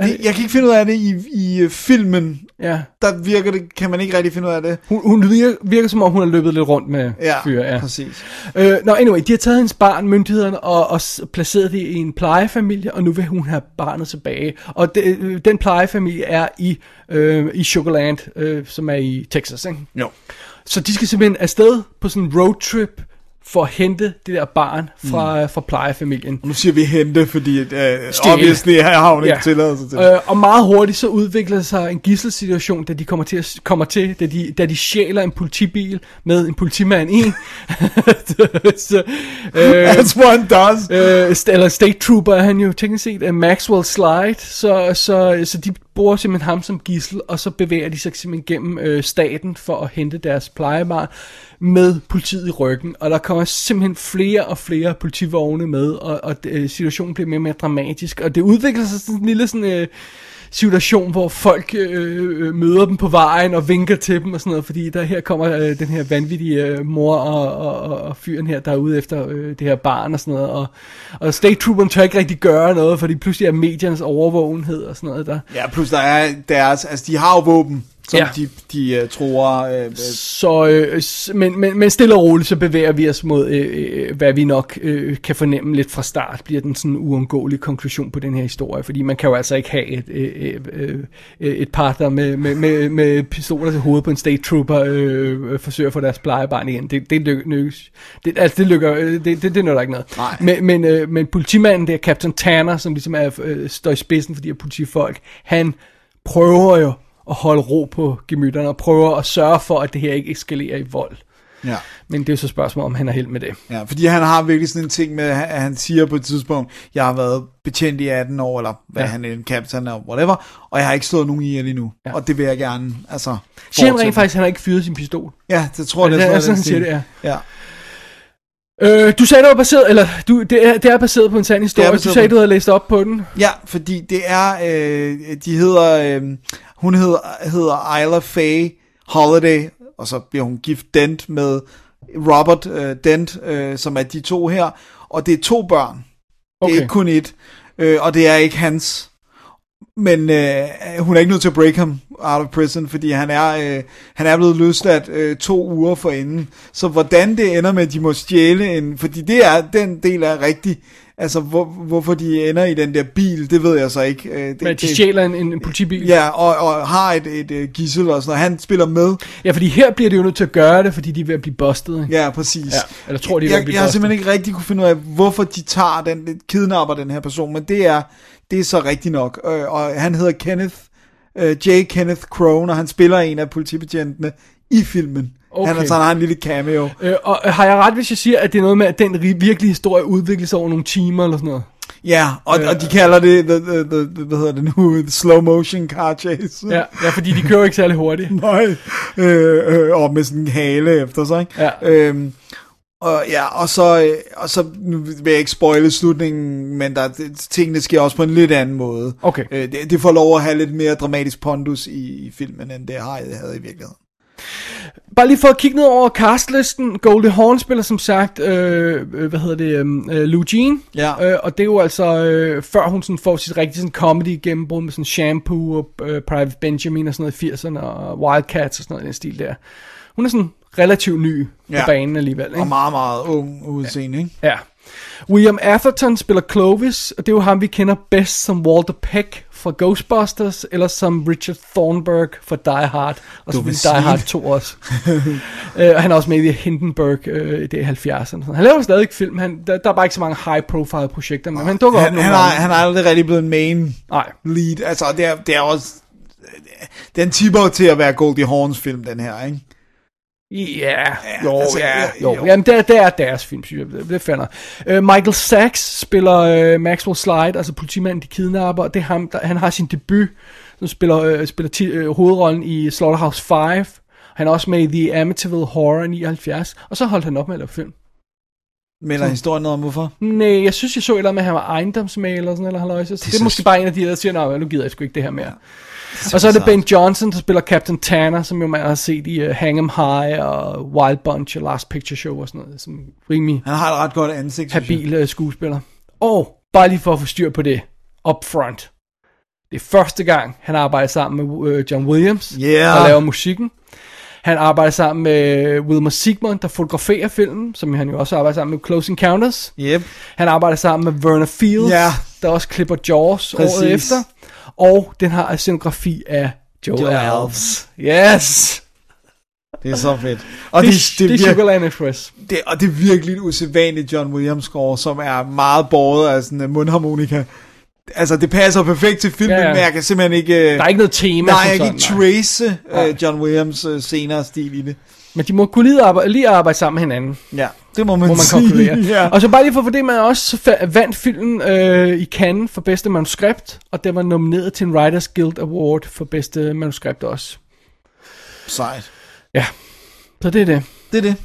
Det, jeg kan ikke finde ud af det i, i øh, filmen. Ja. Der virker det, kan man ikke rigtig finde ud af det. Hun, hun virker, virker, som om hun har løbet lidt rundt med Ja, fyre. Ja. præcis. Øh, Nå, anyway, de har taget hendes barn, myndighederne, og, og placeret det i en plejefamilie, og nu vil hun have barnet tilbage. Og det, øh, den plejefamilie er i, øh, i Sugarland, øh, som er i Texas, ikke? Jo. Så de skal simpelthen afsted på sådan en roadtrip for at hente det der barn fra, mm. fra plejefamilien. Nu siger vi hente, fordi uh, obviously her har hun ikke Ja. tilladelse til det. Øh, og meget hurtigt så udvikler sig en gisselsituation, da de kommer til, at, kommer til da, de, da de stjæler en politibil med en politimand i. så, øh, That's it does. øh, eller State Trooper er han jo teknisk set af Maxwell Slide, så, så, så de bruger simpelthen ham som gissel, og så bevæger de sig simpelthen gennem øh, staten for at hente deres plejebarn med politiet i ryggen, og der kommer simpelthen flere og flere politivogne med, og, og øh, situationen bliver mere og mere dramatisk, og det udvikler sig sådan en lille sådan... Øh, situation, hvor folk øh, øh, øh, møder dem på vejen og vinker til dem og sådan noget, fordi der her kommer øh, den her vanvittige øh, mor og, og, og, og fyren her, der er ude efter øh, det her barn og sådan noget, og, og State Trooperen tør ikke rigtig gøre noget, fordi pludselig er mediernes overvågenhed og sådan noget der. Ja, plus der er deres, altså de har jo våben, som Ja. de, de uh, tror... Uh, Så, øh, men, men, men stille og roligt, så bevæger vi os mod, øh, øh, hvad vi nok øh, kan fornemme lidt fra start, bliver den sådan uundgåelige konklusion på den her historie, fordi man kan jo altså ikke have et, øh, øh, øh, et par, der med, med, med, med pistoler til hovedet på en state trooper øh, øh, forsøger at få deres plejebarn igen. Det, det lykkes. Det, altså, det lykker, øh, det, det, det nytter ikke noget. Nej. Men, men, øh, men politimanden der, Captain Tanner, som ligesom er, øh, står i spidsen for de her politifolk, han prøver jo at holde ro på gemytterne og prøver at sørge for, at det her ikke eskalerer i vold. ja. Men det er jo så spørgsmål, om han har held med det. Ja, fordi han har virkelig sådan en ting med, at han siger på et tidspunkt, jeg har været betjent i 18 år, eller hvad Ja. han er, en captain eller whatever, og jeg har ikke slået nogen ihjel endnu. Ja. Og det vil jeg gerne, altså... Siger han rent faktisk, han har ikke fyret sin pistol? Ja, det tror jeg, det det, er jeg, sådan, han siger det, ja. Ja. Øh, du sagde, det var baseret, eller du, det, er, det er baseret på en sand historie. Du sagde, du havde læst op på den. Ja, fordi det er, øh, de hedder, øh, hun hedder, hedder Isla Faye Holiday, og så bliver hun gift Dent med Robert øh, Dent, øh, som er de to her, og det er to børn. Det Okay. er ikke kun et, øh, og det er ikke hans. Men øh, hun er ikke nødt til at break ham out of prison, fordi han er, øh, han er blevet løsladt øh, to uger forinden. Så hvordan det ender med, at de må stjæle en... Fordi det er, den del er rigtig... Altså, hvor, hvorfor de ender i den der bil, det ved jeg så ikke. Øh, det, Men de stjæler en, en, politibil. Ja, og, og har et, et, et gissel og sådan noget. Han spiller med. ja, fordi her bliver det jo nødt til at gøre det, fordi de er ved at blive bustet. Ikke? Ja, præcis. Ja, eller tror, de er ved at jeg, blive jeg har bustet. simpelthen ikke rigtig kunne finde ud af, hvorfor de tager den, kidnapper den her person, men det er, det er så rigtigt nok. Øh, og han hedder Kenneth, øh, J. Kenneth Crone, og han spiller en af politibetjentene i filmen. Okay. Han, altså, han har en lille cameo. Øh, og øh, har jeg ret, hvis jeg siger, at det er noget med, at den virkelige historie udvikles over nogle timer eller sådan noget? Ja, og, og de kalder det, the, the, the, the, hvad hedder det nu, the slow motion car chase. Ja, ja fordi de kører ikke særlig hurtigt. Nej, øh, øh, og med sådan en hale efter sig, ikke? Ja. Øhm, og ja, og så, øh, og så nu vil jeg ikke spoile slutningen, men der, tingene sker også på en lidt anden måde. Okay. Øh, det, det får lov at have lidt mere dramatisk pondus i, i filmen, end det har jeg havde i virkeligheden. Bare lige for at kigge ned over castlisten. Goldie Hawn spiller som sagt, øh, øh, hvad hedder det, øh, Lou Jean. Ja. Øh, og det er jo altså, øh, før hun sådan får sit rigtige sådan comedy gennembrud med sådan Shampoo og øh, Private Benjamin og sådan noget i 80'erne og Wildcats og sådan noget den stil der. Hun er sådan relativt ny på Ja. banen alligevel. Ikke? Og meget, meget ung udseende, ikke? Ja. William Atherton spiller Clovis, og det er jo ham, vi kender bedst som Walter Peck fra Ghostbusters, eller som Richard Thornburg fra Die Hard, og så Die Hard sige- 2 også. øh, og han er også med i Hindenburg, øh, det er 70'erne. Han laver stadig film, han, der, der er bare ikke så mange high-profile projekter, men han dukker op Han, nogle han, har, han er aldrig rigtig blevet en main Nej. lead. Altså, det er, det er også... Den tipper til at være Goldie Horns film, den her, ikke? Ja, jo, altså, ja, ja, jo. jo. Jamen, det det er deres film, synes jeg. Det, det er nok. Uh, Michael Sachs spiller uh, Maxwell Slide, altså politimanden, de kidnapper. Det er ham, der, han har sin debut, som spiller, uh, spiller ti, uh, hovedrollen i Slaughterhouse 5. Han er også med i The Amityville Horror 79, og så holdt han op med at lave film. Melder historien noget om, hvorfor? Nej, jeg synes, jeg så et eller andet med, at han var ejendomsmaler, sådan, eller halløjse. Det, det er så- måske bare en af de der, der siger, nej, nu gider jeg sgu ikke det her mere. Og så er det Ben Johnson, der spiller Captain Tanner, som jo man har set i uh, Hang 'em High og Wild Bunch og Last Picture Show og sådan noget. Som rimelig Han har et ret godt ansigt, habil uh, skuespiller. Og bare lige for at få styr på det, up front. Det er første gang, han arbejder sammen med uh, John Williams, Yeah. der laver musikken. Han arbejder sammen med Wilmer Sigmund, der fotograferer filmen, som han jo også arbejder sammen med Close Encounters. Yep. Han arbejder sammen med Werner Fields, Ja. der også klipper Jaws Præcis. året efter. Og den har scenografi af Joe, Joe Alves. Yes! Det er så fedt. Og Det, det, det, det er Sugarland Express. det, og det er virkelig et usædvanligt John Williams score, som er meget båret af sådan en mundharmonika. Altså, det passer perfekt til filmen, Ja, ja, men jeg kan simpelthen ikke... Der er ikke noget tema Nej, jeg kan ikke trace Nej. uh, John Williams uh, senere stil i det. Men de må kunne lide at arbejde, lige at arbejde sammen med hinanden, Ja, det må man, må man sige. ja. Og så bare lige for for det, man også vandt filmen øh, i Cannes for bedste manuskript, og den var nomineret til en Writers Guild Award for bedste manuskript også. Sejt. Ja, så det er det. Det er det.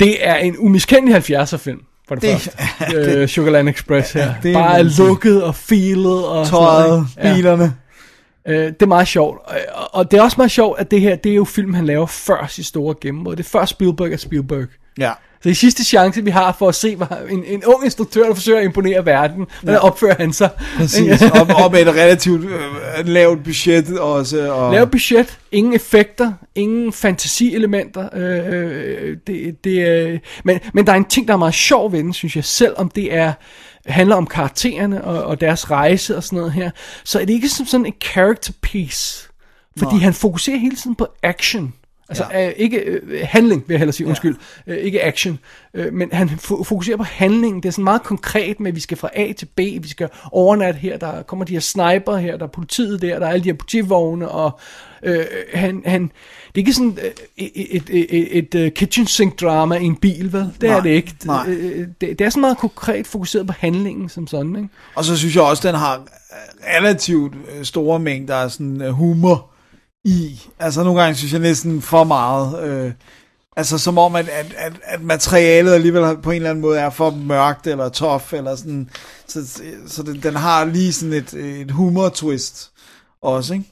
Det er en umiskendelig 70'er film, for det, Det- første. Øh, Sugarland Express her. det Bare sige. lukket og feelet og Tøjet? Ja. bilerne. Øh, det er meget sjovt. Og, og det er også meget sjovt, at det her, det er jo film, han laver før sit store gennembrud. Det er før Spielberg er Spielberg. Ja. Så det sidste chance, vi har for at se hvad, en, en ung instruktør, der forsøger at imponere verden, hvordan ja. opfører han sig? Præcis. og, og med et relativt øh, lavt budget også. Og... Lav budget, ingen effekter, ingen fantasielementer. Øh, øh, det, det, øh, men, men der er en ting, der er meget sjov ved den, synes jeg, selvom det er handler om karaktererne og, og deres rejse og sådan noget her, så er det ikke som sådan en character piece, fordi Nej. han fokuserer hele tiden på action. Altså ja. øh, ikke øh, handling, vil jeg hellere sige, undskyld, øh, ikke action, øh, men han fo- fokuserer på handlingen. Det er sådan meget konkret med, at vi skal fra A til B, vi skal overnatte her, der kommer de her sniper her, der er politiet der, der er alle de her politivogne, og øh, han, han, det er ikke sådan øh, et, et, et, et, et kitchen sink drama i en bil, vel? Det Nej, er det ikke. nej. Øh, Det, det er sådan meget konkret fokuseret på handlingen som sådan, ikke? Og så synes jeg også, den har øh, relativt øh, store mængder af sådan øh, humor i. Altså nogle gange synes jeg næsten for meget. Øh, altså som om, at, at, at, at materialet alligevel på en eller anden måde er for mørkt eller tof, eller sådan. Så, så den, den har lige sådan et, et humor-twist også, ikke?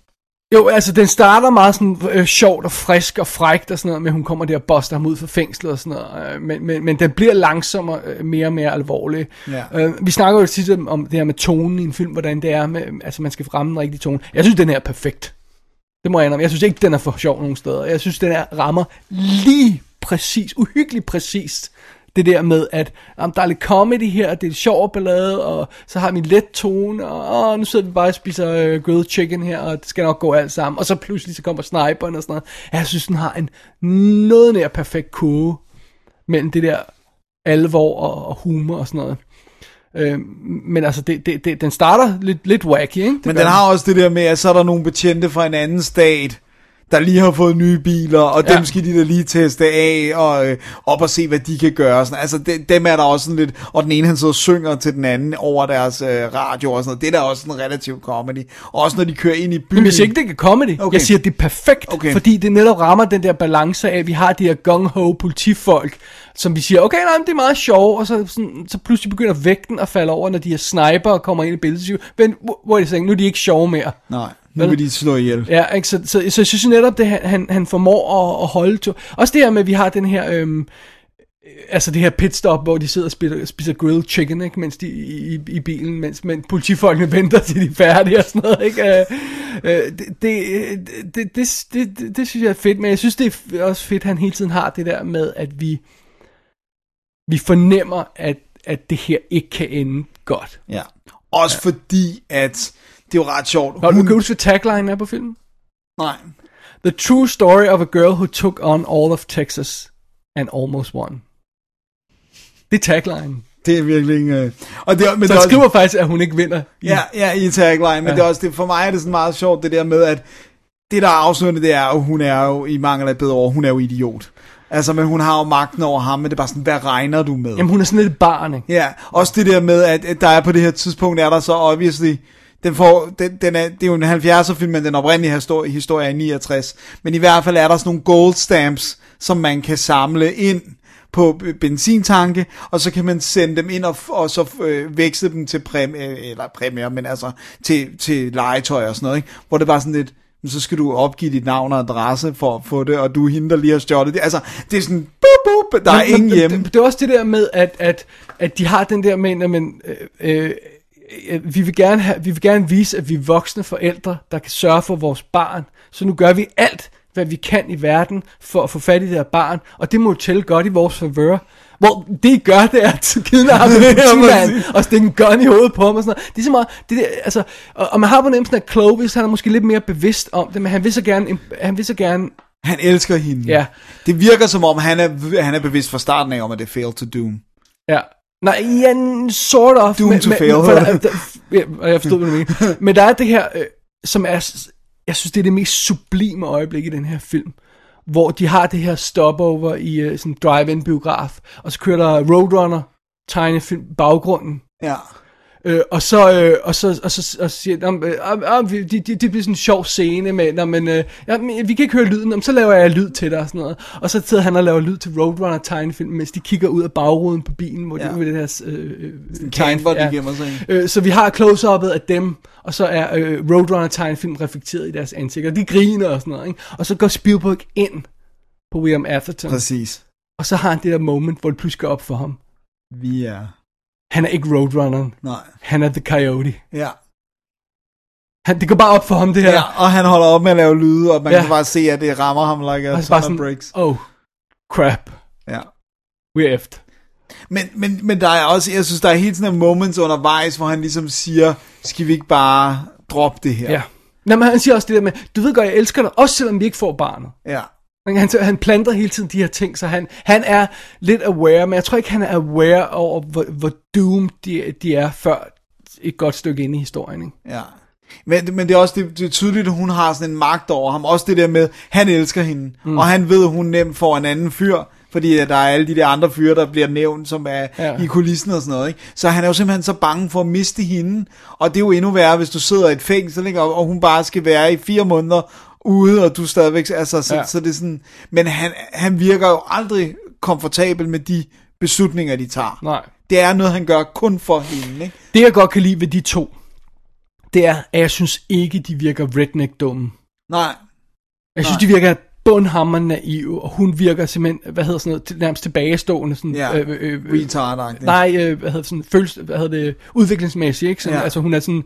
Jo, altså den starter meget sådan øh, sjovt og frisk og frækt og sådan noget, at hun kommer der og boster ham ud fra fængslet og sådan noget, øh, men, men, men den bliver langsommere øh, mere og mere alvorlig. Ja. Øh, vi snakker jo tit om, om det her med tonen i en film, hvordan det er, med, altså man skal ramme den rigtige tone. Jeg synes, den her er perfekt. Det må jeg indrømme. Jeg synes ikke, den er for sjov nogen steder. Jeg synes, den er rammer lige præcis, uhyggeligt præcist, det der med, at jamen, der er lidt comedy her, det er et sjov ballade, og så har vi en let tone, og åh, nu sidder vi bare og spiser øh, grilled chicken her, og det skal nok gå alt sammen. Og så pludselig så kommer sniperen og sådan noget. Jeg synes, den har en noget nær perfekt kurve mellem det der alvor og, og humor og sådan noget. Øh, men altså, det, det, det, den starter lidt, lidt wacky, ikke? Det Men den har også det der med, at så er der nogle betjente fra en anden stat, der lige har fået nye biler, og Ja. dem skal de da lige teste af, og øh, op og se, hvad de kan gøre. Sådan. Altså, de, dem er der også sådan lidt, og den ene han sidder og synger til den anden over deres øh, radio og sådan noget. Det er da også sådan relativt comedy. Og også når de kører ind i byen. Men siger ikke, det er comedy. Okay. Jeg siger, det er perfekt, okay. Fordi det netop rammer den der balance af, at vi har de her gung-ho politifolk, som vi siger, okay, nej, det er meget sjovt, og så, sådan, så pludselig begynder vægten at falde over, når de her sniper kommer ind i billedet. Siger, Men hvor- er det så, nu er de ikke sjove mere. Nej, nu vil de slå ihjel. Ja, ikke? Så, så, så jeg synes netop, det han- han, formår at, at holde to. Også det her med, at vi har den her... Øhm, øh, altså det her pitstop, hvor de sidder og spiser, spiser grilled chicken, ikke? mens de i, i, i bilen, mens men politifolkene venter til de er færdige og sådan noget. Ikke? Øh, øh, det, det, det, det, det, det, det synes jeg er fedt, men jeg synes det er også fedt, at han hele tiden har det der med, at vi vi fornemmer, at, at det her ikke kan ende godt. Ja. Også ja. fordi, at det er jo ret sjovt. Nå, du kan huske, hvad tagline er på filmen? Nej. The true story of a girl who took on all of Texas and almost won. Det er tagline. Det er virkelig ikke... Øh... Og det, er- men Så det også- skriver faktisk, at hun ikke vinder. i- Ja, ja, i tagline, men Ja. det er også det, for mig er det sådan meget sjovt, det der med, at det der er afslørende, det er jo, hun er jo i mangel af bedre ord, hun er jo idiot. Altså, men hun har jo magten over ham, men det er bare sådan, hvad regner du med? Jamen, hun er sådan lidt et barn, ikke? Ja, også det der med, at, at der er på det her tidspunkt, er der så obviously, den får, den, den er, det er jo en 70'er film, men den oprindelige historie, historie er i 69. Men i hvert fald er der sådan nogle gold stamps, som man kan samle ind på benzintanke, og så kan man sende dem ind og, og så øh, veksle dem til præmie, eller præmier, men altså til, til legetøj og sådan noget, ikke? hvor det bare sådan lidt, så skal du opgive dit navn og adresse for at få det, og du er hende, der lige har stjålet det. Altså, det er sådan, boop, boop, der er Men- ingen hjemme. Det, det er også det der med, at, at, at de har den der med, at man, øh, øh, øh, vi, vil gerne have, vi vil gerne vise, at vi er voksne forældre, der kan sørge for vores barn. Så nu gør vi alt, hvad vi kan i verden, for at få fat i det her barn, og det må jo tælle godt i vores favør. Hvor det I gør, det er at kidnappe en politimand og stikke en gun i hovedet på ham og sådan noget. Det er så meget, det der, altså, og, og man har på nemmelsen, at Clovis, han er måske lidt mere bevidst om det, men han vil så gerne, han vil så gerne Han elsker hende. Ja. Det virker som om, han er, han er bevidst fra starten af, om at det er fail to doom. Ja. Nej, ja, sort of. Doom to fail. For der, der, ja, jeg forstod, hvad du mener. Men der er det her, øh, som er, jeg synes, det er det mest sublime øjeblik i den her film. Hvor de har det her stopover i øh, sådan en drive-in biograf, og så kører der Roadrunner, tegnefilm, baggrunden. Ja. Øh, og så øh, og så og så og så siger de, øh, øh, det, det, det bliver sådan en sjov scene med, når men, øh, ja, vi kan ikke høre lyden, om så laver jeg lyd til dig og sådan noget. Og så sidder han og laver lyd til Roadrunner tegnefilm, mens de kigger ud af bagruden på bilen, hvor ja. Ja. de med det her øh, øh, camper, de gemmer sig i. Øh, så vi har close-up'et af dem, og så er øh, Roadrunner tegnefilm reflekteret i deres ansigter. De griner og sådan noget, ikke? Og så går Spielberg ind på William Atherton, Præcis. og så har han det der moment, hvor det pludselig går op for ham. Vi er... Han er ikke Roadrunner, Nej. han er The Coyote. Ja. Han, det går bare op for ham, det her. ja. Og han holder op med at lave lyde, og man Ja. kan bare se, at det rammer ham like a ton sådan, breaks. oh, crap, Ja. we're effed. Men, men, men der er også, jeg synes, der er helt sådan nogle moments undervejs, hvor han ligesom siger, skal vi ikke bare droppe det her? Ja. Nå, men han siger også det der med, du ved godt, jeg elsker dig, også selvom vi ikke får barnet. ja. Men Han, han planter hele tiden de her ting, så han, han er lidt aware, men jeg tror ikke, han er aware over, hvor, hvor doomed de, de er, før et godt stykke inde i historien. Ikke? Ja. Men, men det er også det, det er tydeligt, at hun har sådan en magt over ham. Også det der med, han elsker hende. Mm. Og han ved, at hun nemt får en anden fyr. Fordi der er alle de der andre fyre, der bliver nævnt, som er ja. i kulissen og sådan noget. Ikke? Så han er jo simpelthen så bange for at miste hende. Og det er jo endnu værre, hvis du sidder i et fængsel, ikke? Og, og hun bare skal være i fire måneder ude, og du stadigvæk... Altså, så, Ja. så det er sådan... Men han, han virker jo aldrig komfortabel med de beslutninger, de tager. Nej. Det er noget, han gør kun for hende. Ikke? Det jeg godt kan lide ved de to, det er, at jeg synes ikke, de virker redneck-dumme. Nej. Jeg synes, Nej. de virker bundhammer naive, og hun virker simpelthen, hvad hedder sådan noget, nærmest tilbagestående. Sådan, Ja. øh, øh, øh, retard Nej, øh, hvad hedder sådan, følelse, hvad hedder det, udviklingsmæssigt, ikke? Sådan. Ja. Altså hun er sådan,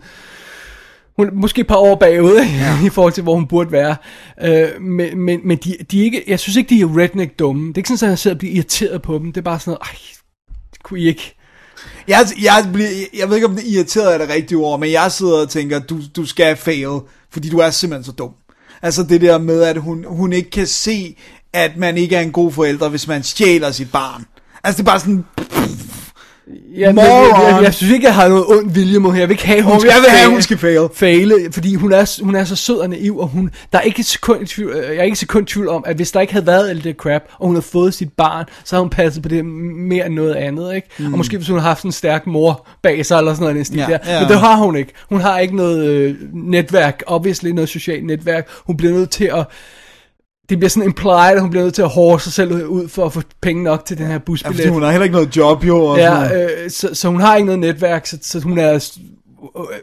hun er måske et par år bagud? Ja. i forhold til, hvor hun burde være. Øh, men men, men de, de er ikke, jeg synes ikke, de er redneck dumme. Det er ikke sådan, at jeg sidder og bliver irriteret på dem. Det er bare sådan noget, ej, det kunne I ikke. Jeg, jeg, bliver, jeg ved ikke, om det irriteret er det rigtige ord, men jeg sidder og tænker, du, du skal fail, fordi du er simpelthen så dum. Altså det der med, at hun, hun ikke kan se, at man ikke er en god forælder, hvis man stjæler sit barn. Altså det er bare sådan, Ja, men, jeg, Moron. jeg, jeg, synes ikke, jeg har noget ond vilje mod hende. Jeg vil ikke have, hun oh, skal jeg vil have, hun skal fail. Faile, fordi hun er, hun er så sød og naiv, og hun, der er ikke et sekund, i tvivl, øh, jeg er ikke sekund tvivl om, at hvis der ikke havde været alt det crap, og hun havde fået sit barn, så havde hun passet på det mere end noget andet, ikke? Mm. Og måske hvis hun havde haft en stærk mor bag sig, eller sådan noget, stil Ja, der. ja. Men det har hun ikke. Hun har ikke noget øh, netværk, obviously noget socialt netværk. Hun bliver nødt til at det bliver sådan implied, at hun bliver nødt til at hårde sig selv ud for at få penge nok til den her Ja, busbillet. fordi hun har heller ikke noget job, jo. Og. Ja, øh, så, så hun har ikke noget netværk, så, så hun er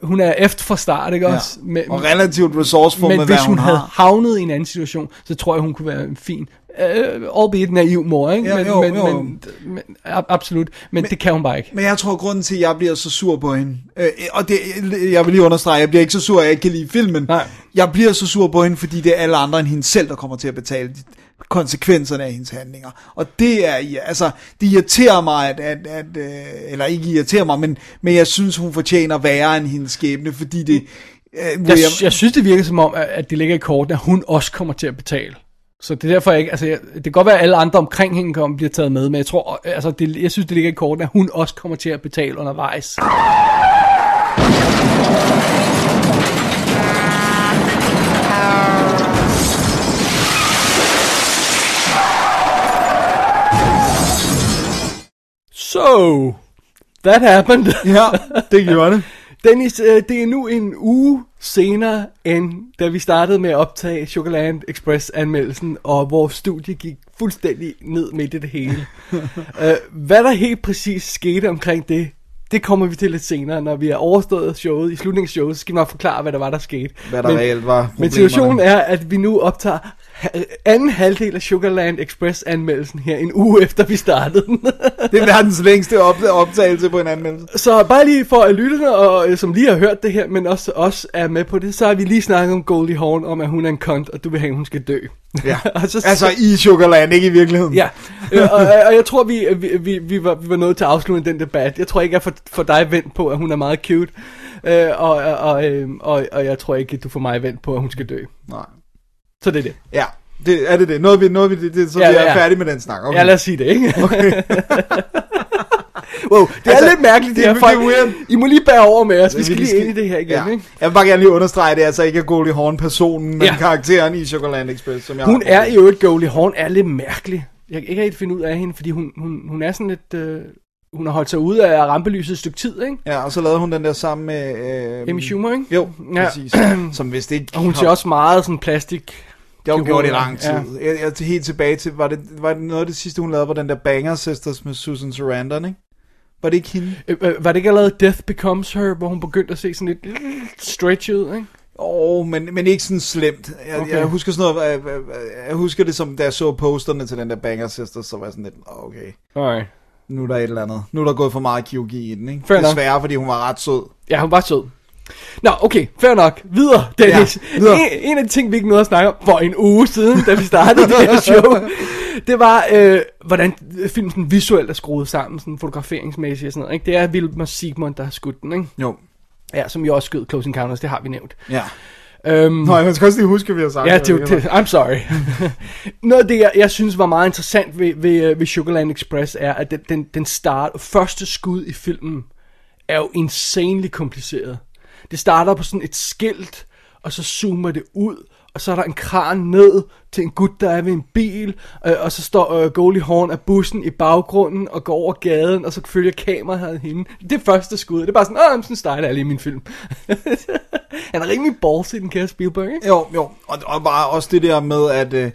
hun er efter fra start, ikke ja. også? Men, og relativt resourceful men med, hvis hvad hun, hun havde har. havnet i en anden situation, så tror jeg, hun kunne være en fin, øh, albeit naiv mor, ikke? Ja, men, jo, men, jo. men, men, ab- absolut, men, men det kan hun bare ikke. Men jeg tror, grunden til, at jeg bliver så sur på hende, øh, og det, jeg vil lige understrege, jeg bliver ikke så sur, at jeg ikke kan lide filmen. Nej. Jeg bliver så sur på hende, fordi det er alle andre end hende selv, der kommer til at betale konsekvenserne af hendes handlinger. Og det er, altså, det irriterer mig, at, at, at øh, eller ikke irriterer mig, men, men jeg synes, hun fortjener værre end hendes skæbne, fordi det... Øh, Jeg, jeg synes, det virker som om, at- at det ligger i korten, at hun også kommer til at betale. Så det er derfor, jeg ikke, altså, jeg, det kan godt være, at alle andre omkring hende kommer bliver taget med, men jeg tror, altså, det, jeg synes, det ligger i korten, at hun også kommer til at betale undervejs. So, that happened. ja, det gjorde det. Dennis, øh, det er nu en uge senere, end da vi startede med at optage Sugarland Express-anmeldelsen, og vores studie gik fuldstændig ned midt i det hele. øh, hvad der helt præcis skete omkring det, det kommer vi til lidt senere, når vi er overstået showet, i slutningsshowet, så skal vi nok forklare, hvad der var, der skete. Hvad der reelt var Men situationen er, at vi nu optager anden halvdel af Sugarland Express-anmeldelsen her, en uge efter vi startede den. Det er verdens længste op- optagelse på en anmeldelse. Så bare lige for at lytterne, og, øh, som lige har hørt det her, men også os er med på det, så har vi lige snakket om Goldie Hawn, om at hun er en kont, og du vil have, at hun skal dø. Ja. og så, Altså i Sugarland, ikke i virkeligheden. Ja, øh, og, og, og jeg tror, vi, vi, vi, vi, var, vi var nået til at afslutte den debat. Jeg tror ikke, jeg får for dig vendt på, at hun er meget cute, øh, og, og, og, øh, og, og jeg tror ikke, du får mig vendt på, at hun skal dø. Nej. Så det er det. Ja. Det, er det det? Noget vi, noget vi, det, det, så Ja, vi er ja. færdige med den snak. Okay. Ja, lad os sige det, ikke? Okay. wow, det er Altså, lidt mærkeligt, det, det- her. det Folk, er weird. I må lige bære over med os. Vi skal lige ind i det her igen, Ja. ikke? Jeg vil bare gerne lige understrege, det er altså ikke er Goldie Hawn-personen, men Ja. karakteren i Sugarland Express, som jeg Hun er i øvrigt Goldie Hawn er lidt mærkelig. Jeg kan ikke rigtig finde ud af hende, fordi hun, hun, hun er sådan lidt... Øh, hun har holdt sig ude af rampelyset et stykke tid, ikke? Ja, og så lavede hun den der sammen med... Øh, Amy Schumer, ikke? Jo, Ja. præcis. Som vist ikke... Og hun ser også meget sådan plastik... Det har hun gjort i lang tid. Ja. Jeg, jeg helt tilbage til... Var det, var det noget af det sidste, hun lavede, var den der Banger Sisters med Susan Sarandon, ikke? Var det ikke hende? Øh, var det ikke allerede Death Becomes Her, hvor hun begyndte at se sådan lidt stretchy ud, ikke? Åh, oh, men, men ikke sådan slemt. Jeg, Okay. jeg husker sådan noget... Jeg, jeg, jeg husker det som, da jeg så posterne til den der Banger Sisters, så var jeg sådan lidt, "Åh, okay, Alright. nu er der et eller andet. Nu er der gået for meget kirurgi i den, ikke? Fair. Desværre, fordi hun var ret sød. Ja, hun var sød. Nå, okay, fair nok. Videre, Dennis. Ja, videre. En, en af de ting, vi ikke nåede at snakke om for en uge siden, da vi startede det her show, det var, øh, hvordan filmen sådan visuelt er skruet sammen, sådan fotograferingsmæssigt og sådan noget. Ikke? Det er Vilmer Sigmund, der har skudt den, ikke? Jo. Ja, som jo også skød Close Encounters, det har vi nævnt. Ja. Øhm, Nå, jeg skal også lige huske, at vi har sagt Ja, det, det, I'm sorry. Noget af det, jeg, jeg synes var meget interessant ved, ved, øh, ved Sugarland Express, er, at den, den, den start, første skud i filmen er jo insanely kompliceret. Det starter på sådan et skilt, og så zoomer det ud, og så er der en kran ned til en gut, der er ved en bil, øh, og så står øh, Goldie Horn af bussen i baggrunden og går over gaden, og så følger kameraet hende. Det er første skud. Det er bare sådan, åh, sådan er lige i min film. Han er rimelig ballsy, den kære Spielberg, ikke? Jo, jo. Og, og bare også det der med, at, øh,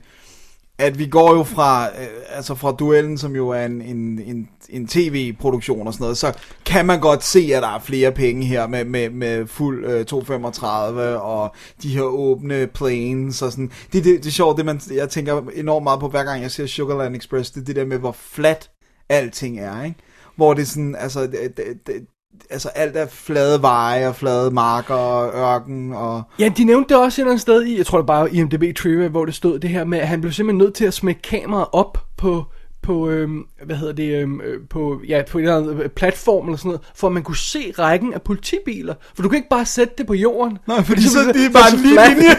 at vi går jo fra, øh, altså fra duellen, som jo er en, en, en, en tv-produktion og sådan noget, så kan man godt se, at der er flere penge her med, med, med fuld øh, 235 og de her åbne planes og sådan. Det, det, det er sjovt, det man, jeg tænker enormt meget på, hver gang jeg ser Sugarland Express, det er det der med, hvor flat alting er, ikke? Hvor det er sådan, altså, det, det, altså alt er flade veje og flade marker og ørken og... Ja, de nævnte det også et eller andet sted i, jeg tror det bare IMDb Trivia, hvor det stod det her med, at han blev simpelthen nødt til at smække kameraet op på, på øhm, hvad hedder det, øhm, øh, på, ja, på en eller anden øh, platform eller sådan noget, for at man kunne se rækken af politibiler. For du kan ikke bare sætte det på jorden. Nej, fordi Det er så det er bare så en lige linje.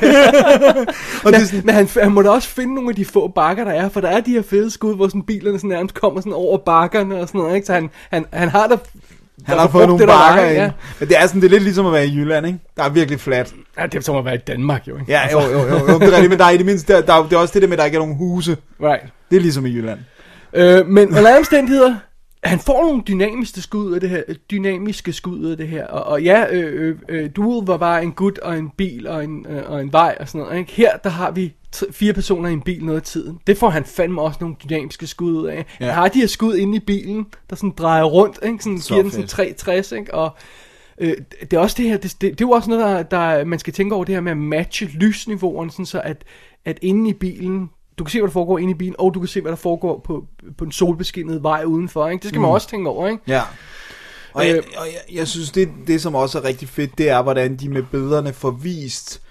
og Men, det sådan, men han, han må da også finde nogle af de få bakker, der er, for der er de her fede skud, hvor sådan bilerne sådan nærmest kommer sådan over bakkerne og sådan noget, ikke? Så han, han, han har da han har fået nogle det, var, bakker ikke? ind. Men det er sådan, det er lidt ligesom at være i Jylland, ikke? Der er virkelig flat. Ja, det er som at være i Danmark, jo, ikke? Ja, jo, jo, jo, jo det er rigtigt, men der er i det mindste, der, der, er- det er også det der med, at der ikke er nogen huse. Right. Det er ligesom i Jylland. Øh, men under alle omstændigheder, han får nogle dynamiske skud ud af det her, dynamiske skud ud af det her, og, og ja, øh, øh, øh, Duel var bare en gut og en bil og en, øh, og en vej og sådan noget, ikke? Her, der har vi fire personer i en bil noget af tiden. Det får han fandme også nogle dynamiske skud ud af. Ja. Han har de her skud inde i bilen, der sådan drejer rundt, ikke? Sådan Så giver den sådan fedt. 360, ikke? Og øh, det er også det her, det, det, det er jo også noget, der, der, man skal tænke over det her med at matche lysniveauerne, sådan så at, at inde i bilen, du kan se, hvad der foregår inde i bilen, og du kan se, hvad der foregår på, på en solbeskinnet vej udenfor, ikke? Det skal man også tænke over, ikke? Ja. Og, jeg, Øh. og jeg, jeg synes, det, det som også er rigtig fedt, det er, hvordan de med billederne får vist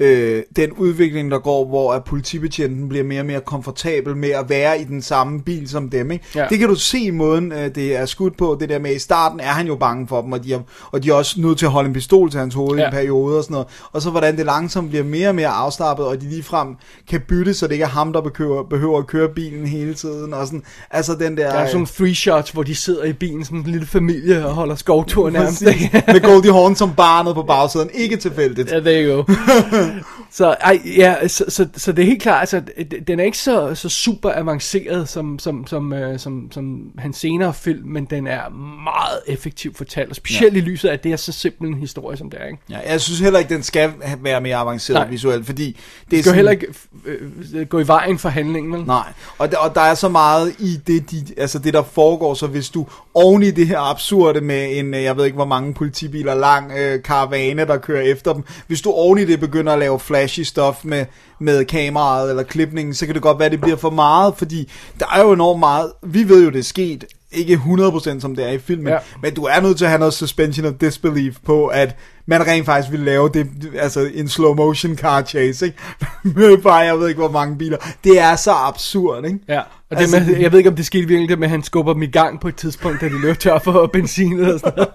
øh, den udvikling, der går, hvor at politibetjenten bliver mere og mere komfortabel med at være i den samme bil som dem. Ikke? Ja. Det kan du se i måden, øh, det er skudt på. Det der med, i starten er han jo bange for dem, og de er, og de er også nødt til at holde en pistol til hans hoved ja. i en periode og sådan noget. Og så hvordan det langsomt bliver mere og mere afslappet, og de ligefrem kan bytte, så det ikke er ham, der behøver, behøver at køre bilen hele tiden. Og sådan, altså den der... Der er sådan three shots, hvor de sidder i bilen som en lille familie og holder skovtur nærmest. Med Goldie Hawn som barnet på bagsiden. Ikke tilfældigt. Ja, there you go. så, ej, ja, så, så, så, det er helt klart, altså, den er ikke så, så super avanceret som, som, som, øh, som, som hans senere film, men den er meget effektivt fortalt, og specielt ja. i lyset af, at det er så simpel en historie, som det er, ikke? Ja, jeg synes heller ikke, den skal være mere avanceret Nej. Visuelt, fordi det er skal jo heller ikke øh, gå i vejen for handlingen, vel? Nej, og der, og der er så meget i det, de, altså det, der foregår, så hvis du oven i det her absurde med en, øh, jeg ved ikke hvor mange politibiler lang øh, karavane, der kører efter dem, hvis du oven i det begynder at lave flashy stuff med, med kameraet eller klipningen, så kan det godt være, at det bliver for meget, fordi der er jo enormt meget, vi ved jo, det er sket, ikke 100% som det er i filmen, Ja. men du er nødt til at have noget suspension of disbelief på, at man rent faktisk vil lave det, altså en slow motion car chase, ikke? med bare, jeg ved ikke hvor mange biler. Det er så absurd, ikke? Ja, og det Altså, med, jeg ved ikke, om det skete virkelig, det med, at han skubber dem i gang på et tidspunkt, da de løber tør for benzin eller sådan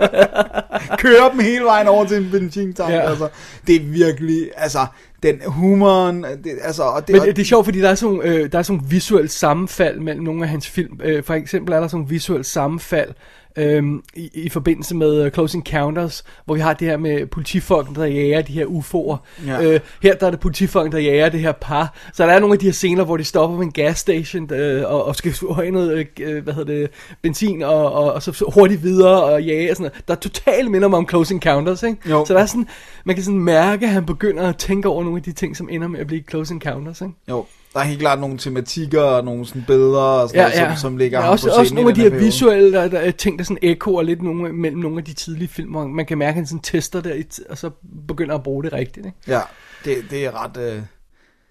kører dem hele vejen over til en benzintank. Ja. Altså, det er virkelig, altså, den humoren, det, altså, og det, Men det er sjovt, fordi der er sådan, øh, der er sådan visuelt sammenfald mellem nogle af hans film. Øh, for eksempel er der sådan visuelt sammenfald øh, i, i forbindelse med uh, Close Encounters, hvor vi har det her med politifolk, der jager de her UFO'er. Ja. Øh, her der er det politifolk, der jager det her par. Så der er nogle af de her scener, hvor de stopper ved en gasstation øh, og, og skal have noget øh, hvad hedder det, benzin og, og, og så hurtigt videre og jage og sådan noget. Der er totalt minder mig om Close Encounters, ikke? Jo. Så der er sådan, man kan sådan mærke, at han begynder at tænke over nogle af de ting, som ender med at blive Close Encounters, ikke? jo, der er helt klart nogle tematikker og nogle sådan billeder og sådan noget, som, som ligger ja, også, på også nogle af de her periode. visuelle der, der, er ting, der sådan ekkoer lidt nogle, mellem nogle af de tidlige film, hvor man kan mærke, at han sådan tester t- og så begynder at bruge det rigtigt. Ikke? Ja, det, det er ret, øh,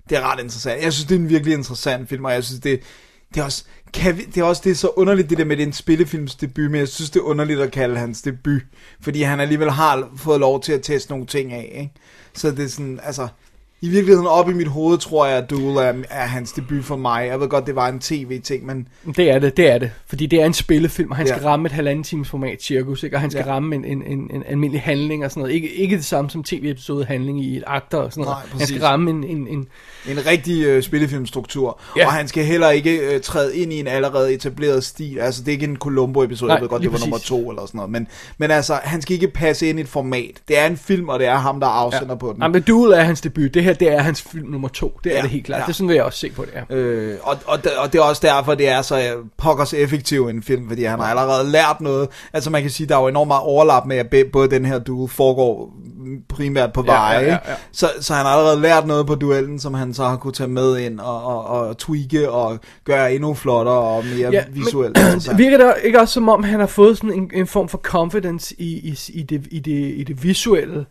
det er ret interessant. Jeg synes, det er en virkelig interessant film, og jeg synes, det, det er også, kan vi, det er også det er så underligt, det der med, det er en spillefilms debut, men jeg synes, det er underligt at kalde hans debut, fordi han alligevel har fået lov til at teste nogle ting af, ikke? Så det er sådan, altså, i virkeligheden op i mit hoved, tror jeg, at Duel er, er hans debut for mig. Jeg ved godt, det var en tv-ting, men Det er det, det er det. Fordi det er en spillefilm, og han Ja. skal ramme et halvanden times format cirkus, ikke? og han skal Ja. ramme en, en, en, en almindelig handling og sådan noget. Ikke, ikke det samme som tv-episode handling i et akter og sådan noget. Nej, han præcis. skal ramme en, en, en en rigtig øh, spillefilmstruktur. Ja. Ja. Og han skal heller ikke øh, træde ind i en allerede etableret stil. Altså, det er ikke en Columbo-episode, Nej, jeg ved godt, det var nummer præcis. to eller sådan noget. Men, men altså, han skal ikke passe ind i et format. Det er en film, og det er ham, der afsender på den. Jamen, Duel er hans debut. Det her, det er hans film nummer to. Det er Ja, det helt klart. ja. Det sådan vil jeg også se på det, ja. Øh, og, og, det- og det er også derfor, det er så øh, pokkers effektiv en film, fordi han har allerede lært noget. Altså man kan sige, der er jo enormt meget overlap med, at både den her duel foregår primært på Ja, veje. ja, ja, ikke? ja. Så, så han har allerede lært noget på duellen, som han så har kunne tage med ind og, og, og tweake og gøre endnu flottere og mere ja, visuelt. Men, interessant. virker det ikke også som om, han har fået sådan en, en form for confidence i, i, i, det, i, det, i det visuelle,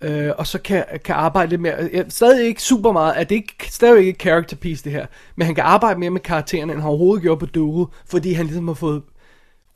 øh, og så kan, kan arbejde lidt mere, ja, stadig ikke super meget, at det ikke, stadig ikke character piece det her, men han kan arbejde mere med karaktererne, end han overhovedet gjorde på Duel, fordi han ligesom har fået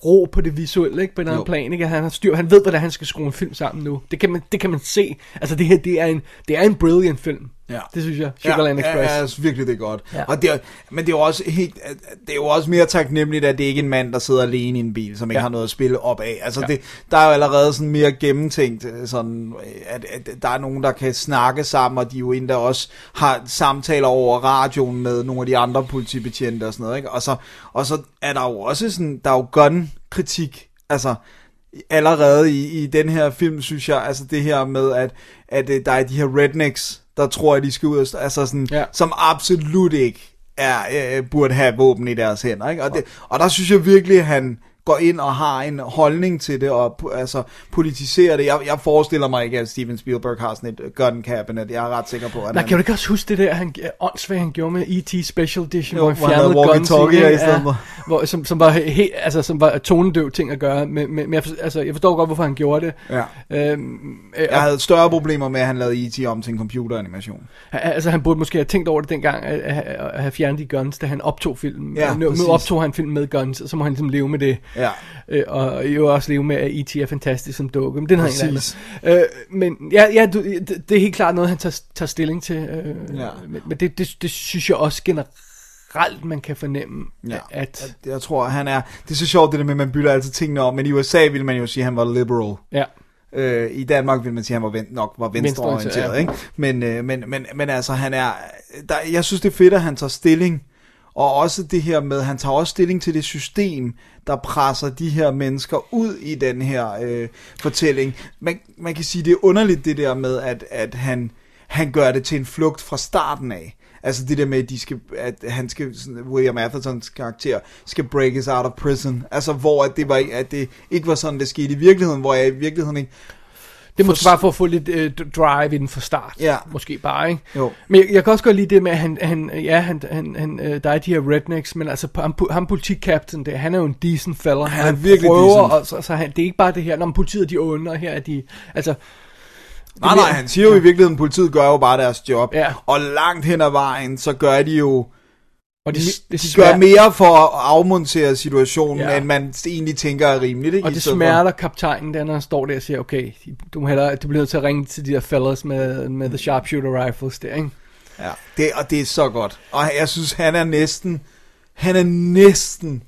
ro på det visuelle, ikke? På en anden Jo. plan, ikke? At Han har styr, han ved, hvordan han skal skrue en film sammen nu. Det kan man, det kan man se. Altså det her, det er en, det er en brilliant film. Ja. Det synes jeg. Sugarland ja, Express. Ja, jeg synes virkelig, det er godt. Ja. Ja. Og det er, men det er jo også helt, det er jo også mere taknemmeligt, at det ikke er en mand, der sidder alene i en bil, som ikke Ja. har noget at spille op af. Altså Ja. det, der er jo allerede sådan mere gennemtænkt, øh, sådan, øh, at, at der er nogen, der kan snakke sammen, og de jo endda også har samtaler over radioen med nogle af de andre politibetjente og sådan noget, ikke? Og så, og så er der jo også sådan, der er jo gun-kritik, altså, allerede i, i den her film, synes jeg, altså det her med, at, at øh, der er de her rednecks, der tror, at de skal ud og, altså sådan, ja. som absolut ikke er, øh, burde have våben i deres hænder, ikke? Og, det, og der synes jeg virkelig, at han går ind og har en holdning til det, og altså politiserer det. Jeg, jeg forestiller mig ikke, at Steven Spielberg har sådan et øh, gun cabinet. Jeg er ret sikker på, at Nej, han... kan du ikke også huske det der, han, åndssvagt, han gjorde med E.T. Special Edition, Jo, hvor han fjernede guns i, stedet for. hvor, som, som, var he, altså, som var tonedøv ting at gøre, men, men, men jeg, altså, jeg forstår godt, hvorfor han gjorde det. Ja. Øhm, øh, Jeg havde større problemer med, at han lavede E.T. om til en computeranimation. Altså han burde måske have tænkt over det dengang At, at, at have fjernet de guns Da han optog filmen Ja, Nu, nu optog han film med guns Og så må han ligesom leve med det Ja. øh, Og jo også leve med At E.T. er fantastisk som dukke Men det noget helt Præcis. andet øh, Men ja, ja du, det, det er helt klart noget Han tager, tager stilling til øh, Ja. Men, men det, det, det synes jeg også generelt Man kan fornemme Ja, At jeg tror, han er... Det er så sjovt, det der med, at man bytter altid tingene om, men i USA ville man jo sige, at han var liberal. Ja Øh, I Danmark vil man sige, at han var ven, nok var venstreorienteret, Venstreorienteret, ikke? Men, øh, men, men, men altså, han er... Der, jeg synes, det er fedt, at han tager stilling. Og også det her med, han tager også stilling til det system, der presser de her mennesker ud i den her øh, fortælling. Man, man kan sige, det er underligt det der med, at, at han, han gør det til en flugt fra starten af. Altså det der med, at, de skal, at han skal, sådan, William Athertons karakter skal breakes out of prison. Altså hvor at det, var, at det ikke var sådan, det skete i virkeligheden, hvor jeg i virkeligheden ikke... Det måske bare for at få lidt øh, drive i den fra start Ja. Måske bare, ikke? Jo. Men jeg, jeg kan også godt lide det med, at han, han, ja, han, han, han, øh, der er de her rednecks, men altså ham, ham politikapten der, han er jo en decent fella. Han er virkelig prøver, decent. Og, så, så han, det er ikke bare det her, når man politiet de onde, og her er de, altså... Nej, nej, han siger jo i virkeligheden, at politiet gør jo bare deres job. Ja. Og langt hen ad vejen, så gør de jo... Og det, de, det, de gør mere for at afmontere situationen, Ja. ja. end man egentlig tænker er rimeligt. Ikke? og det stedet for- smerter kaptajnen, der når han står der og siger, okay, du, må hellere, du bliver nødt til at ringe til de der fellas med, med the sharpshooter rifles der, ikke? Ja, det, og det er så godt. Og jeg synes, han er næsten... Han er næsten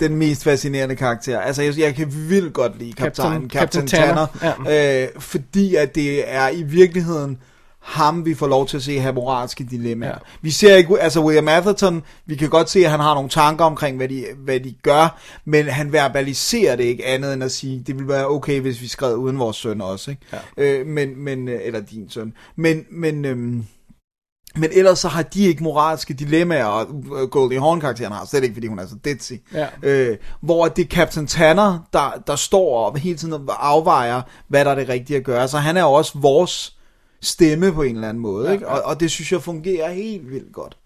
den mest fascinerende karakter. Altså, jeg, jeg kan vildt godt lide kaptajnen, Captain- Captain, Captain Tanner, Tanner, øh, fordi at det er i virkeligheden ham, vi får lov til at se have moralske dilemmaer. Ja. Vi ser ikke, altså William Atherton, vi kan godt se, at han har nogle tanker omkring, hvad de, hvad de gør, men han verbaliserer det ikke andet end at sige, det ville være okay, hvis vi skrev uden vores søn også, ikke? Ja. Øh, men, men, øh, eller din søn. Men, men, øhm, men ellers så har de ikke moralske dilemmaer, og øh, Goldie Hawn-karakteren har, slet ikke, fordi hun er så ditzy. Ja. Øh, hvor det er Captain Tanner, der, der står og hele tiden afvejer, hvad der er det rigtige at gøre. Så han er jo også vores stemme på en eller anden måde, Ja, ikke? Og, og det synes jeg fungerer helt vildt godt.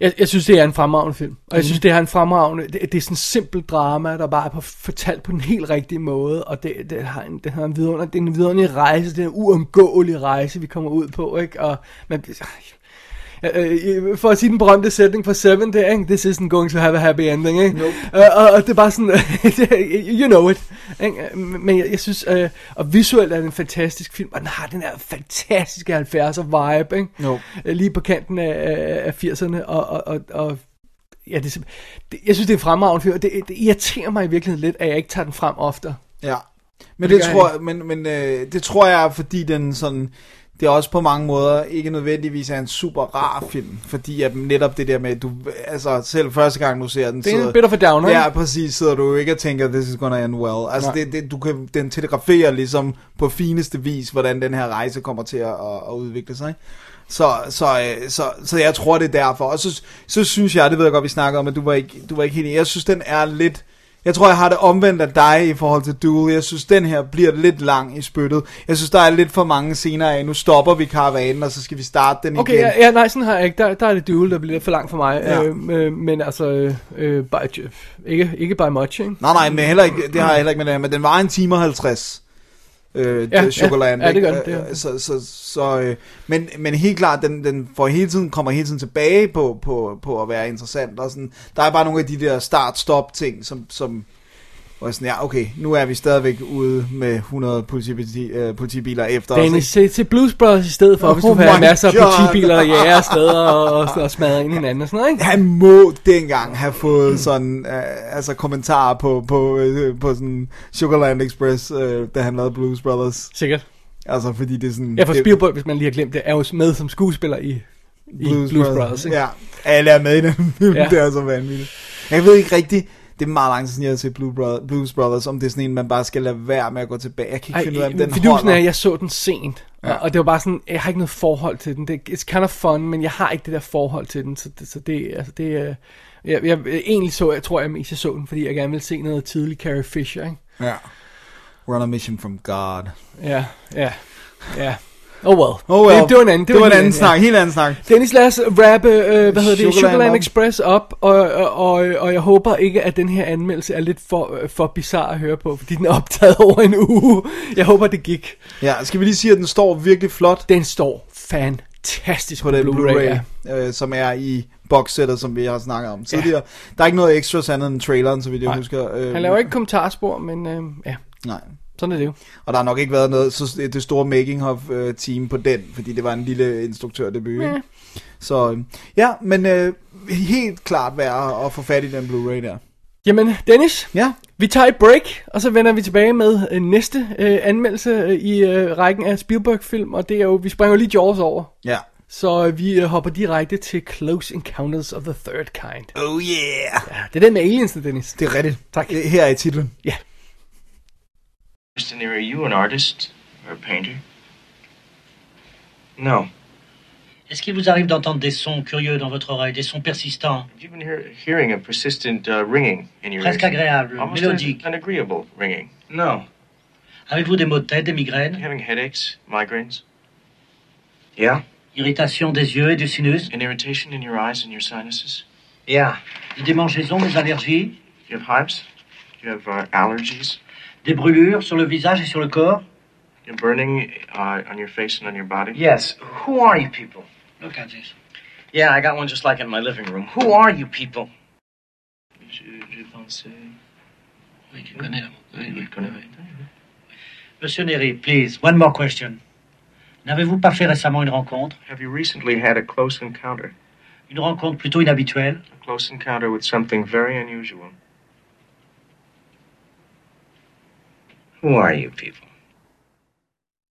Jeg, jeg synes, det er en fremragende film. Og jeg synes, det er en fremragende... Det, det er sådan en simpel drama, der bare er på, fortalt på den helt rigtige måde. Og det, det, har en, det, har en vidunder, det er en vidunderlig rejse. Det er en uomgåelig rejse, vi kommer ud på. Ikke? Og man, Øh, for at sige den berømte sætning fra Seven der, ikke? This isn't going to have a happy ending, ikke? Nope. Øh, og, og det er bare sådan, you know it. Ikke? Men jeg, jeg synes, øh, og visuelt er det en fantastisk film, og den har den her fantastiske 70'er vibe, ikke? Nope. Øh, Lige på kanten af, af, af 80'erne, og, og, og, og ja, det, det, jeg synes, det er en fremragende film, og det, det irriterer mig i virkeligheden lidt, at jeg ikke tager den frem oftere. Ja. Men det det, tror jeg, men, men øh, det tror jeg, er, fordi den sådan, det er også på mange måder ikke nødvendigvis er en super rar film, fordi at netop det der med, du, altså selv første gang du ser den, Det er en sidder- bit of a downer, Ja, præcis, sidder du ikke og tænker, this is gonna end well. Altså Nej. det, det, du kan, den telegraferer ligesom på fineste vis, hvordan den her rejse kommer til at, at, udvikle sig. ikke? Så, så, øh, så, så jeg tror, det er derfor. Og så, så synes jeg, det ved jeg godt, vi snakker om, at du var ikke, du var ikke helt. Jeg synes, den er lidt... Jeg tror, jeg har det omvendt af dig i forhold til Duel. Jeg synes, den her bliver lidt lang i spyttet. Jeg synes, der er lidt for mange scener af, nu stopper vi karavanen, og så skal vi starte den Okay, igen. ja, ja, nej, sådan har jeg ikke. Der, der er det duel, der bliver lidt for langt for mig. Ja. Øh, øh, men altså, øh, øh, by, ikke, ikke by much, ikke? Nej, nej, men heller ikke, det har jeg heller ikke med det her, men den var en time og 50. Øh, Ja, Chocoland, ja, ja, det gør ikke? den, det gør Øh, Så, så, så, øh, men, men helt klart, den, den får hele tiden, kommer hele tiden tilbage på, på, på at være interessant. Og sådan, der er bare nogle af de der start-stop ting, som, som hvor jeg sådan, ja, okay, nu er vi stadigvæk ude med 100 politi, øh, politibiler efter os. Dennis, se til Blues Brothers i stedet for, hvis du Oh my masser af politibiler og jæger afsted og, og, og smadre ind i hinanden og sådan noget, ikke? Han må dengang have fået sådan, øh, altså kommentarer på, på, øh, på sådan Sugarland Express, øh, da han lavede Blues Brothers. Sikkert. Altså, fordi det er sådan... Ja, for Spielberg, hvis man lige har glemt det, er jo med som skuespiller i, i Blues, Blues Brothers, ikke? Ja, alle er med i den film, ja. det er så vanvittigt. Jeg ved ikke rigtigt, det er meget lang tid siden, jeg har set Blue Brothers, Blues Brothers, om det er sådan en, man bare skal lade være med at gå tilbage. Jeg kan ikke Ej, finde ud af, om den holder. er, at jeg så den sent, ja. Og, det var bare sådan, jeg har ikke noget forhold til den. Det, it's kind of fun, men jeg har ikke det der forhold til den, så det, så det, altså det øh, jeg, jeg, egentlig så, jeg tror jeg mest, jeg så den, fordi jeg gerne ville se noget tidlig Carrie Fisher, ikke? Ja. We're on a mission from God. Ja, ja, ja. Oh well. Oh well. Det, det var en anden, det var en anden snak, helt anden snak. Dennis, lad os rappe, øh, hvad hedder det, Sugarland Sugarland op. Express op, og, og, og, og jeg håber ikke, at den her anmeldelse er lidt for, øh, for bizarre at høre på, fordi den er optaget over en uge. Jeg håber, det gik. Ja, skal vi lige sige, at den står virkelig flot Den står fantastisk på på, den Blu-ray. Blu-ray, ja. øh, som er i boxsættet, som vi har snakket om tidligere. Der er ikke noget extras andet end traileren, så vidt jeg Nej. husker. Øh, Han laver ikke kommentarspor, men øh, ja, Nej. Sådan er det jo. Og der har nok ikke været noget, så det store making of øh, team på den, fordi det var en lille instruktørdebut. Ja. Så øh, ja, men øh, helt klart værd at- få fat i den Blu-ray der. Jamen, Dennis, Ja, vi tager et break, og så vender vi tilbage med øh, næste øh, anmeldelse øh, i øh, rækken af Spielberg-film, og det er jo, vi springer lige Jaws over. ja. Så øh, vi øh, hopper direkte til Close Encounters of the Third Kind. Oh yeah! Ja, det er den med aliens, Dennis. Det er rigtigt. Tak. Her er titlen. Ja. Mr. Near, are you an artist or a painter? No. Est-ce qu'il vous arrive d'entendre des sons curieux dans votre oreille, des sons persistants, Have you been hear- hearing a persistent uh, ringing in your presque ears? agréables, Almost mélodiques an agreeable ringing. No. Avez-vous des maux de tête, des You migraines, having headaches, migraines? Yeah. irritation des yeux et du sinus, An irritation in your eyes and your sinuses? Yeah. des démangeaisons, des allergies, you have hives? You have uh, allergies? Des brûlures sur le visage et sur le corps? You're burning uh, on your face and on your body? Yes. Who are you people? Look at this. Yeah, I got one just like it in my living room. Who are you people? Je, je pensais... Oui, tu connais là. Oui, Oui, oui. je connais, oui. Monsieur Neri, please, one more question. N'avez-vous pas fait récemment une rencontre? Have you recently had a close encounter? Une rencontre plutôt inhabituelle? A close encounter with something very unusual? Who are you people?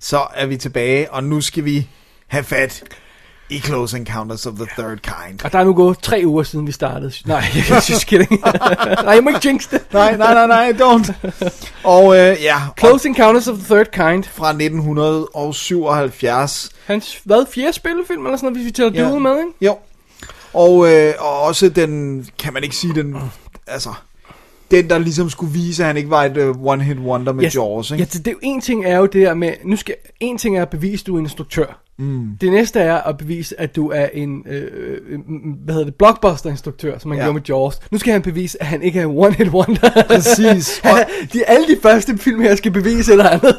Så er vi tilbage, og nu skal vi have fat i Close Encounters of the Third Kind. Og der er nu gået tre uger siden vi startede. Nej, jeg er just kidding. Nej, jeg må ikke jinx det. Nej, nej, nej, nej, don't. Og øh, ja, og Close Encounters of the Third Kind. fra 1977. Hans, hvad, fjerde spillefilm eller sådan noget, hvis vi tæller ja. med, ikke? Jo. Og, øh, og også den, kan man ikke sige den, altså, den der ligesom skulle vise, at han ikke var et uh, one-hit wonder med Ja, Jaws, ikke? Ja, det, det er jo en ting er jo det der med, nu skal, en ting er at bevise, at du er en instruktør. Mm. Det næste er at bevise, at du er en, øh, øh, hvad hedder det, blockbuster-instruktør, som han Ja. gjorde med Jaws. Nu skal han bevise, at han ikke er en one-hit wonder. Præcis. De, alle de første film her skal bevise eller andet.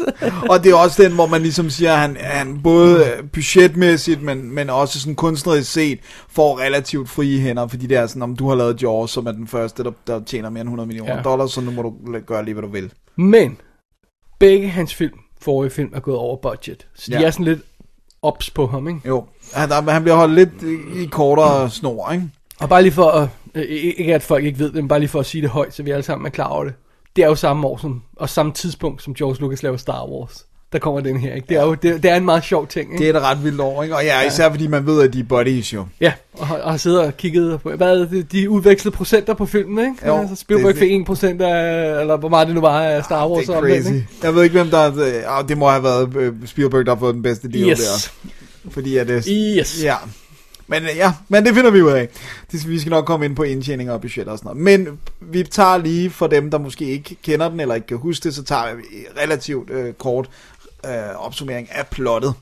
Og det er også den, hvor man ligesom siger, at han, han både øh, budgetmæssigt, men, men også sådan kunstnerisk set, får relativt frie hænder, fordi det er sådan, om du har lavet Jaws, som er den første, der, der tjener mere end 100 millioner ja. Dollars, så nu må du gøre lige, hvad du vil. Men, begge hans film, forrige film, er gået over budget. Så de Ja. er sådan lidt ops på ham, ikke? Jo, han, der, han bliver holdt lidt i- kortere snor, ikke? Og bare lige for at, øh, ikke at folk ikke ved det, men bare lige for at sige det højt, så vi alle sammen er klar over det. Det er jo samme år som, og samme tidspunkt, som George Lucas laver Star Wars. Der kommer den her, ikke? Det er jo det, det er en meget sjov ting, ikke? Det er et ret vildt år, ikke? Og ja, især fordi man ved, at de er buddies jo. Ja, og, har- og har siddet og kigget på, hvad er det, de udvekslede procenter på filmen, ikke? Jo, altså, Spielberg fik 1% af, eller hvor meget det nu var af Star Wars. Det er crazy. ikke? Jeg ved ikke, hvem der... er- Ah, det må have været øh, Spielberg, der har fået den bedste deal Yes. der. Fordi at det... Yes. Ja. Men øh, ja, men det finder vi ud af. Det, vi skal nok komme ind på indtjening og budget og sådan noget. Men vi tager lige for dem, der måske ikke kender den, eller ikke kan huske det, så tager vi relativt øh, kort øh, opsummering af plottet.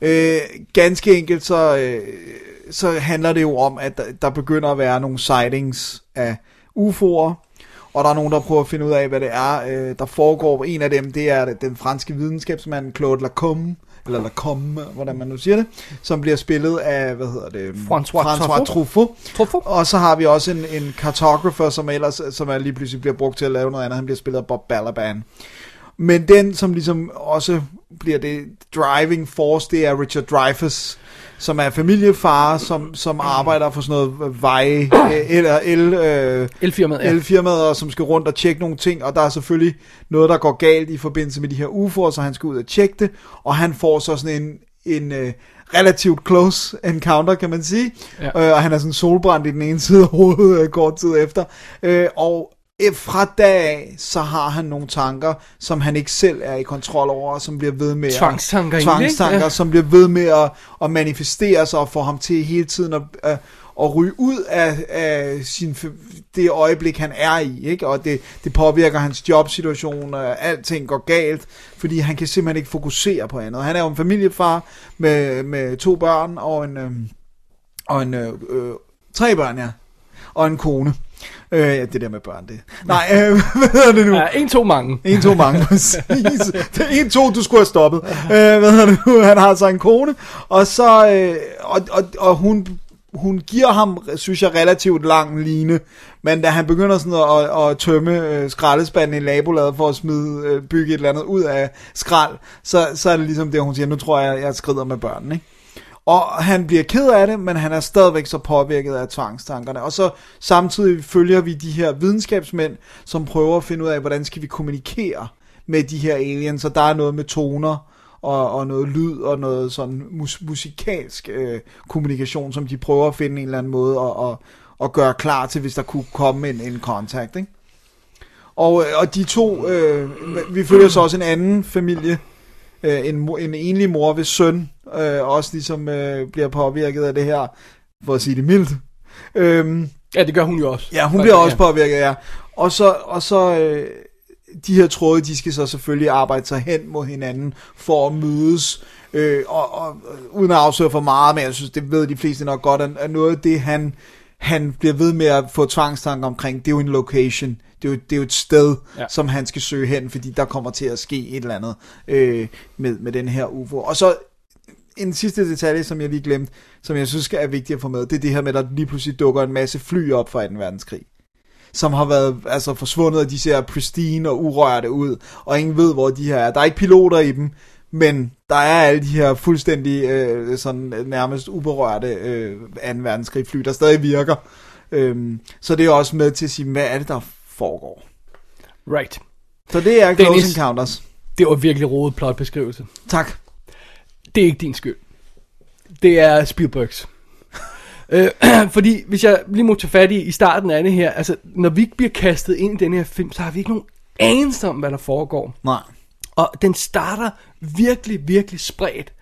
Øh, ganske enkelt, så, øh, så handler det jo om, at der, der begynder at være nogle sightings af UFO'er, og der er nogen, der prøver at finde ud af, hvad det er, øh, der foregår. En af dem, det er den franske videnskabsmand Claude Lacombe, eller Lacombe, hvordan man nu siger det, som bliver spillet af, hvad hedder det? François François Truffaut. Truffaut. Truffaut. Og så har vi også en, en cartographer, som ellers som er lige pludselig bliver brugt til at lave noget andet. Han bliver spillet af Bob Balaban. Men den, som ligesom også bliver det driving force, det er Richard Dreyfuss, som er familiefar, som, som arbejder for sådan noget vej, øh, eller el, øh, Elfirmaet, ja. elfirmaet, og som skal rundt og tjekke nogle ting, og der er selvfølgelig noget, der går galt i forbindelse med de her UFO'er, så han skal ud og tjekke det, og han får så sådan en, en øh, relativt close encounter, kan man sige, Ja. øh, og han er sådan solbrændt i den ene side af hovedet øh, kort tid efter, øh, og fra dag af, så har han nogle tanker, som han ikke selv er i kontrol over, og som bliver ved med at- Tvangstanker tvangstanker Ja. som bliver ved med at, at manifestere sig og få ham til hele tiden at, at, at ryge ud af, af sin, det øjeblik, han er i. Ikke? Og det, det påvirker hans jobsituation, og alting går galt, fordi han kan simpelthen ikke fokusere på andet. Han er jo en familiefar med, med to børn og en, øhm, og en øh, øh, tre børn, ja. Og en kone. Øh, ja, det der med børn, det. Nej, øh, hvad hedder det nu? Ja, en, to, mange. En, to, mange, præcis. Det er en, to, du skulle have stoppet. Øh, hvad hedder det nu? Han har så en kone, og så, øh, og, og, og hun, hun giver ham, synes jeg, relativt lang line, men da han begynder sådan at, at, at tømme øh, skraldespanden i nabolaget for at smide, øh, bygge et eller andet ud af skrald, så, så er det ligesom det, hun siger, nu tror jeg, jeg skrider med børnene, ikke? Og han bliver ked af det, men han er stadigvæk så påvirket af tvangstankerne. Og så samtidig følger vi de her videnskabsmænd, som prøver at finde ud af, hvordan skal vi kommunikere med de her aliens. Og der er noget med toner og, og noget lyd og noget sådan mus- musikalsk øh, kommunikation, som de prøver at finde en eller anden måde at, at, at gøre klar til, hvis der kunne komme en, en kontakt. Ikke? Og, øh, og de to, øh, vi følger så også en anden familie, øh, en, en enlig mor ved søn, øh, også ligesom øh, bliver påvirket af det her, for at sige det mildt. Øhm, Ja, det gør hun jo også. ja, hun bliver også påvirket, ja. Og så, og så øh, de her tråde, de skal så selvfølgelig arbejde sig hen mod hinanden for at mødes, øh, og, og uden at afsløre for meget, men jeg synes, det ved de fleste nok godt, at, noget af det, han, han bliver ved med at få tvangstanker omkring, det er jo en location. Det er jo, det er jo et sted, ja. Som han skal søge hen, fordi der kommer til at ske et eller andet øh, med, med den her UFO. Og så en sidste detalje, som jeg lige glemte, som jeg synes er vigtigt at få med, det er det her med, at der lige pludselig dukker en masse fly op fra 2. verdenskrig som har været altså, forsvundet, og de ser pristine og urørte ud, og ingen ved, hvor de her er. Der er ikke piloter i dem, men der er alle de her fuldstændig øh, sådan øh, nærmest uberørte øh, 2. verdenskrig fly, der stadig virker. Øhm, så det er også med til at sige, hvad er det, der foregår? Right. Så det er Close Dennis. Encounters. Det var virkelig rodet plotbeskrivelse. Tak. Det er ikke din skyld. Det er Spielbergs. øh, fordi hvis jeg lige må tage fat i i starten af det her, altså når vi bliver kastet ind i den her film, så har vi ikke nogen anelse om, hvad der foregår. Nej. Og den starter virkelig, virkelig spredt.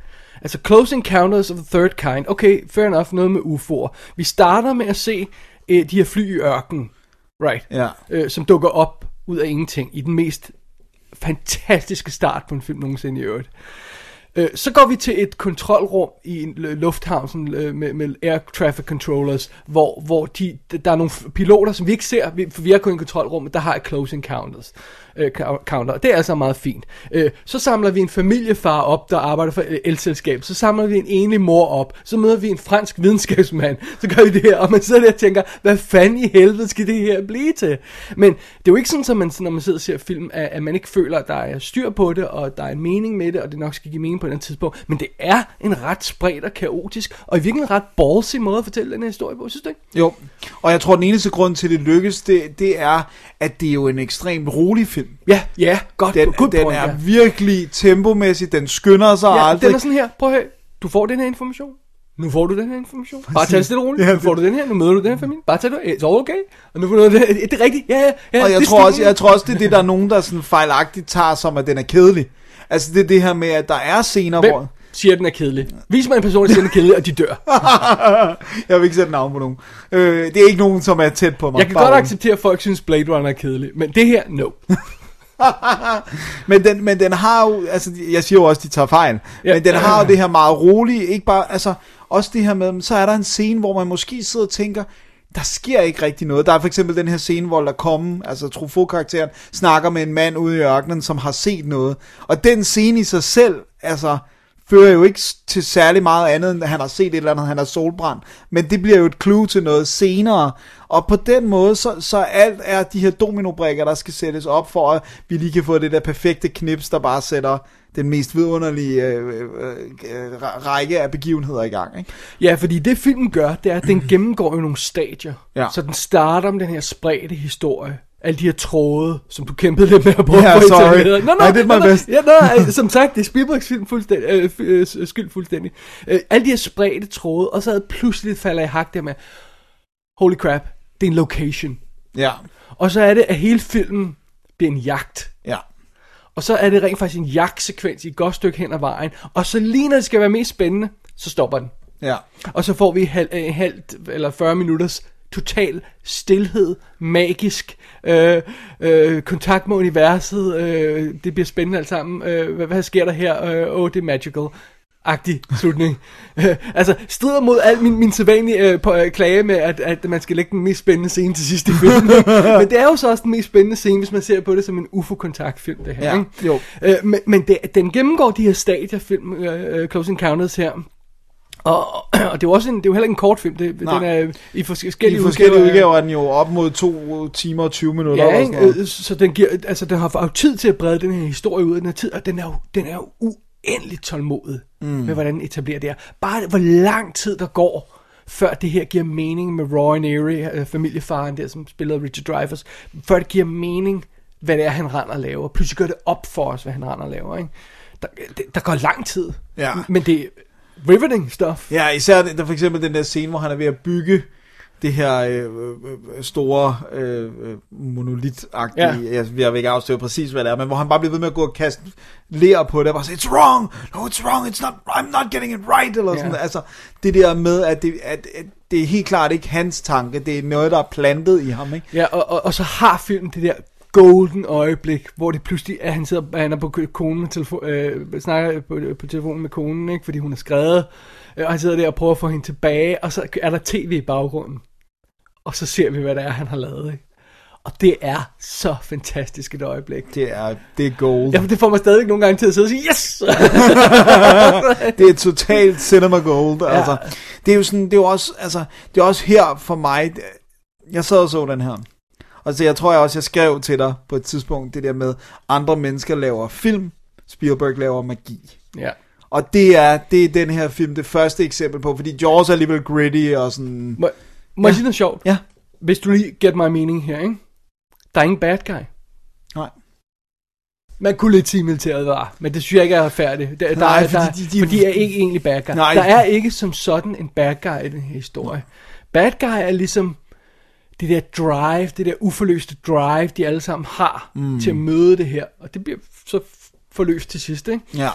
Altså Close Encounters of the Third Kind. Okay, fair enough, noget med UFO'er. Vi starter med at se øh, de her fly i ørkenen. Right. Ja. Øh, som dukker op ud af ingenting. I den mest fantastiske start på en film nogensinde i øvrigt. Øh, Så går vi til et kontrolrum i en øh, lufthavn sådan, øh, med, med air traffic controllers, hvor, hvor de, der er nogle piloter, som vi ikke ser, vi- for vi er kun i kontrolrummet, der har et close encounters. Øh, counter. Det er altså meget fint. Øh, så samler vi en familiefar op, der arbejder for elselskab. Så samler vi en enlig mor op. Så møder vi en fransk videnskabsmand. Så gør vi det her, og man sidder der og tænker, hvad fanden i helvede skal det her blive til? Men det er jo ikke sådan, at man, når man sidder og ser film, at, at man ikke føler, at der er styr på det, og der er en mening med det, og det nok skal give mening på et eller andet tidspunkt. Men det er en ret spredt og kaotisk, og i virkeligheden ret ballsy måde at fortælle den her historie på, synes du ikke? Jo, og jeg tror, den eneste grund til, at det lykkes, det, det er, at det er jo en ekstremt rolig film. Ja, ja, godt. Den, good den point, er ja. virkelig tempomæssig, den skynder sig Ja, aldrig. den er sådan her, prøv at høre, du får den her information. Nu får du den her information. Bare tag det stille og roligt. Ja, Nu får du den her, nu møder du den her familie. Bare tag det, it's all okay. Og nu får du. Det er rigtigt, ja, ja. ja og jeg det tror, også, jeg tror også, det er det, der er nogen, der sådan fejlagtigt tager som, at den er kedelig. Altså det er det her med, at der er scener, Hvem hvor... siger, at den er kedelig? Vis mig en person, der siger, at den er kedelig, og de dør. jeg vil ikke sætte navn på nogen. Øh, det er ikke nogen, som er tæt på mig. Jeg kan Bare godt acceptere, at folk synes, Blade Runner er kedelig. Men det her, no. men, den, men den har jo, altså jeg siger jo også, de tager fejl, Ja. men den har jo det her meget rolige, ikke bare, altså også det her med, så er der en scene, hvor man måske sidder og tænker, der sker ikke rigtig noget. Der er for eksempel den her scene, hvor der kommer, altså Truffaut-karakteren, snakker med en mand ude i ørkenen, som har set noget. Og den scene i sig selv, altså, fører jo ikke til særlig meget andet, end at han har set et eller andet, han har solbrændt. Men det bliver jo et clue til noget senere. Og på den måde, så, så alt er de her dominobrikker, der skal sættes op for, at vi lige kan få det der perfekte knips, der bare sætter den mest vidunderlige øh, øh, øh, række af begivenheder i gang. Ikke? Ja, fordi det filmen gør, det er, at den gennemgår jo nogle stadier. Ja. Så den starter med den her spredte historie. Alle de her tråde, som du kæmpede lidt med at Ja, at få sorry. Nå, nå, I did my nå. best. Ja, nå, øh, som sagt, det er Spielbergs film fuldstændig, øh, f- øh, skyld fuldstændig. Øh, alle de her spredte tråde, og så havde pludselig falder i hak der med, holy crap, det er en location. Ja, Og så er det, at hele filmen bliver en jagt. ja. Og så er det rent faktisk en jagtsekvens i et godt stykke hen ad vejen. Og så lige når det skal være mest spændende, så stopper den. Ja. Og så får vi halv, øh, halv eller 40 minutters total stillhed, magisk, øh, øh, kontakt med universet, øh, det bliver spændende alt sammen. Øh, hvad, hvad sker der her? Øh, Åh, oh, det er magical. Agtig slutning. Øh, altså, strider mod al min, min sædvanlige øh, på, øh, klage med, at, at man skal lægge den mest spændende scene til sidst i filmen. Men det er jo så også den mest spændende scene, hvis man ser på det som en UFO-kontaktfilm, det her. Ja, ikke? jo. Øh, men men det, den gennemgår de her stadier, film, øh, øh, Close Encounters her. Og, og det er jo også en, det er jo heller ikke en kort film. Det, Nej. den er i forskellige, I forskellige udgaver er den jo op mod 2 timer og 20 minutter. Ja, ikke? sådan. Øh, så den, giver, altså, den har fået tid til at brede den her historie ud af den her tid, og den er jo, den er jo uendelig tålmodig mm. med, hvordan den etablerer det her. Bare hvor lang tid der går, før det her giver mening med Roy Neri, øh, familiefaren der, som spillede Richard Dreyfuss, før det giver mening, hvad det er, han render og laver. Pludselig gør det op for os, hvad han render og laver. Ikke? Der, der går lang tid. Ja. Men det riveting stuff. Ja, især der for eksempel den der scene, hvor han er ved at bygge det her øh, øh, store øh, øh, monolitagtige, Ja. ja. jeg, jeg vil ikke afsløre præcis, hvad det er, men hvor han bare bliver ved med at gå og kaste ler på det, og bare sige, it's wrong, no, it's wrong, it's not, I'm not getting it right, eller Ja. sådan, altså, det der med, at det, at, at det er helt klart ikke hans tanke, det er noget, der er plantet i ham, ikke? Ja, og, og, og så har filmen det der golden øjeblik, hvor det pludselig er, han sidder han er på konen med telefon, øh, snakker på, på telefonen med konen, ikke, fordi hun er skrevet, øh, og han sidder der og prøver at få hende tilbage, og så er der tv i baggrunden, og så ser vi, hvad det er, han har lavet, ikke? Og det er så fantastisk et øjeblik. Det er, det er gold. Ja, det får mig stadig nogle gange til at sidde og sige, yes! det er totalt cinema gold. Ja. Altså, det er jo sådan, det er jo også, altså, det er også her for mig, jeg sad og så den her. Og så jeg tror jeg også, jeg skrev til dig på et tidspunkt, det der med, andre mennesker laver film, Spielberg laver magi. ja. Og det er, det er den her film det første eksempel på, fordi Jaws er alligevel gritty og sådan... Må, må jeg sige noget sjovt? Ja. Hvis du lige get my meaning her, ikke? Der er ingen bad guy. Nej. Man kunne lidt sige, militæret var, men det synes jeg ikke er færdigt. Der, der, Nej, er, fordi der, de- de- for de er ikke egentlig bad guy. Nej. Der er ikke som sådan en bad guy i den her historie. Bad guy er ligesom det der drive, det der uforløste drive, de alle sammen har mm. til at møde det her. Og det bliver så forløst til sidst, ikke? Ja.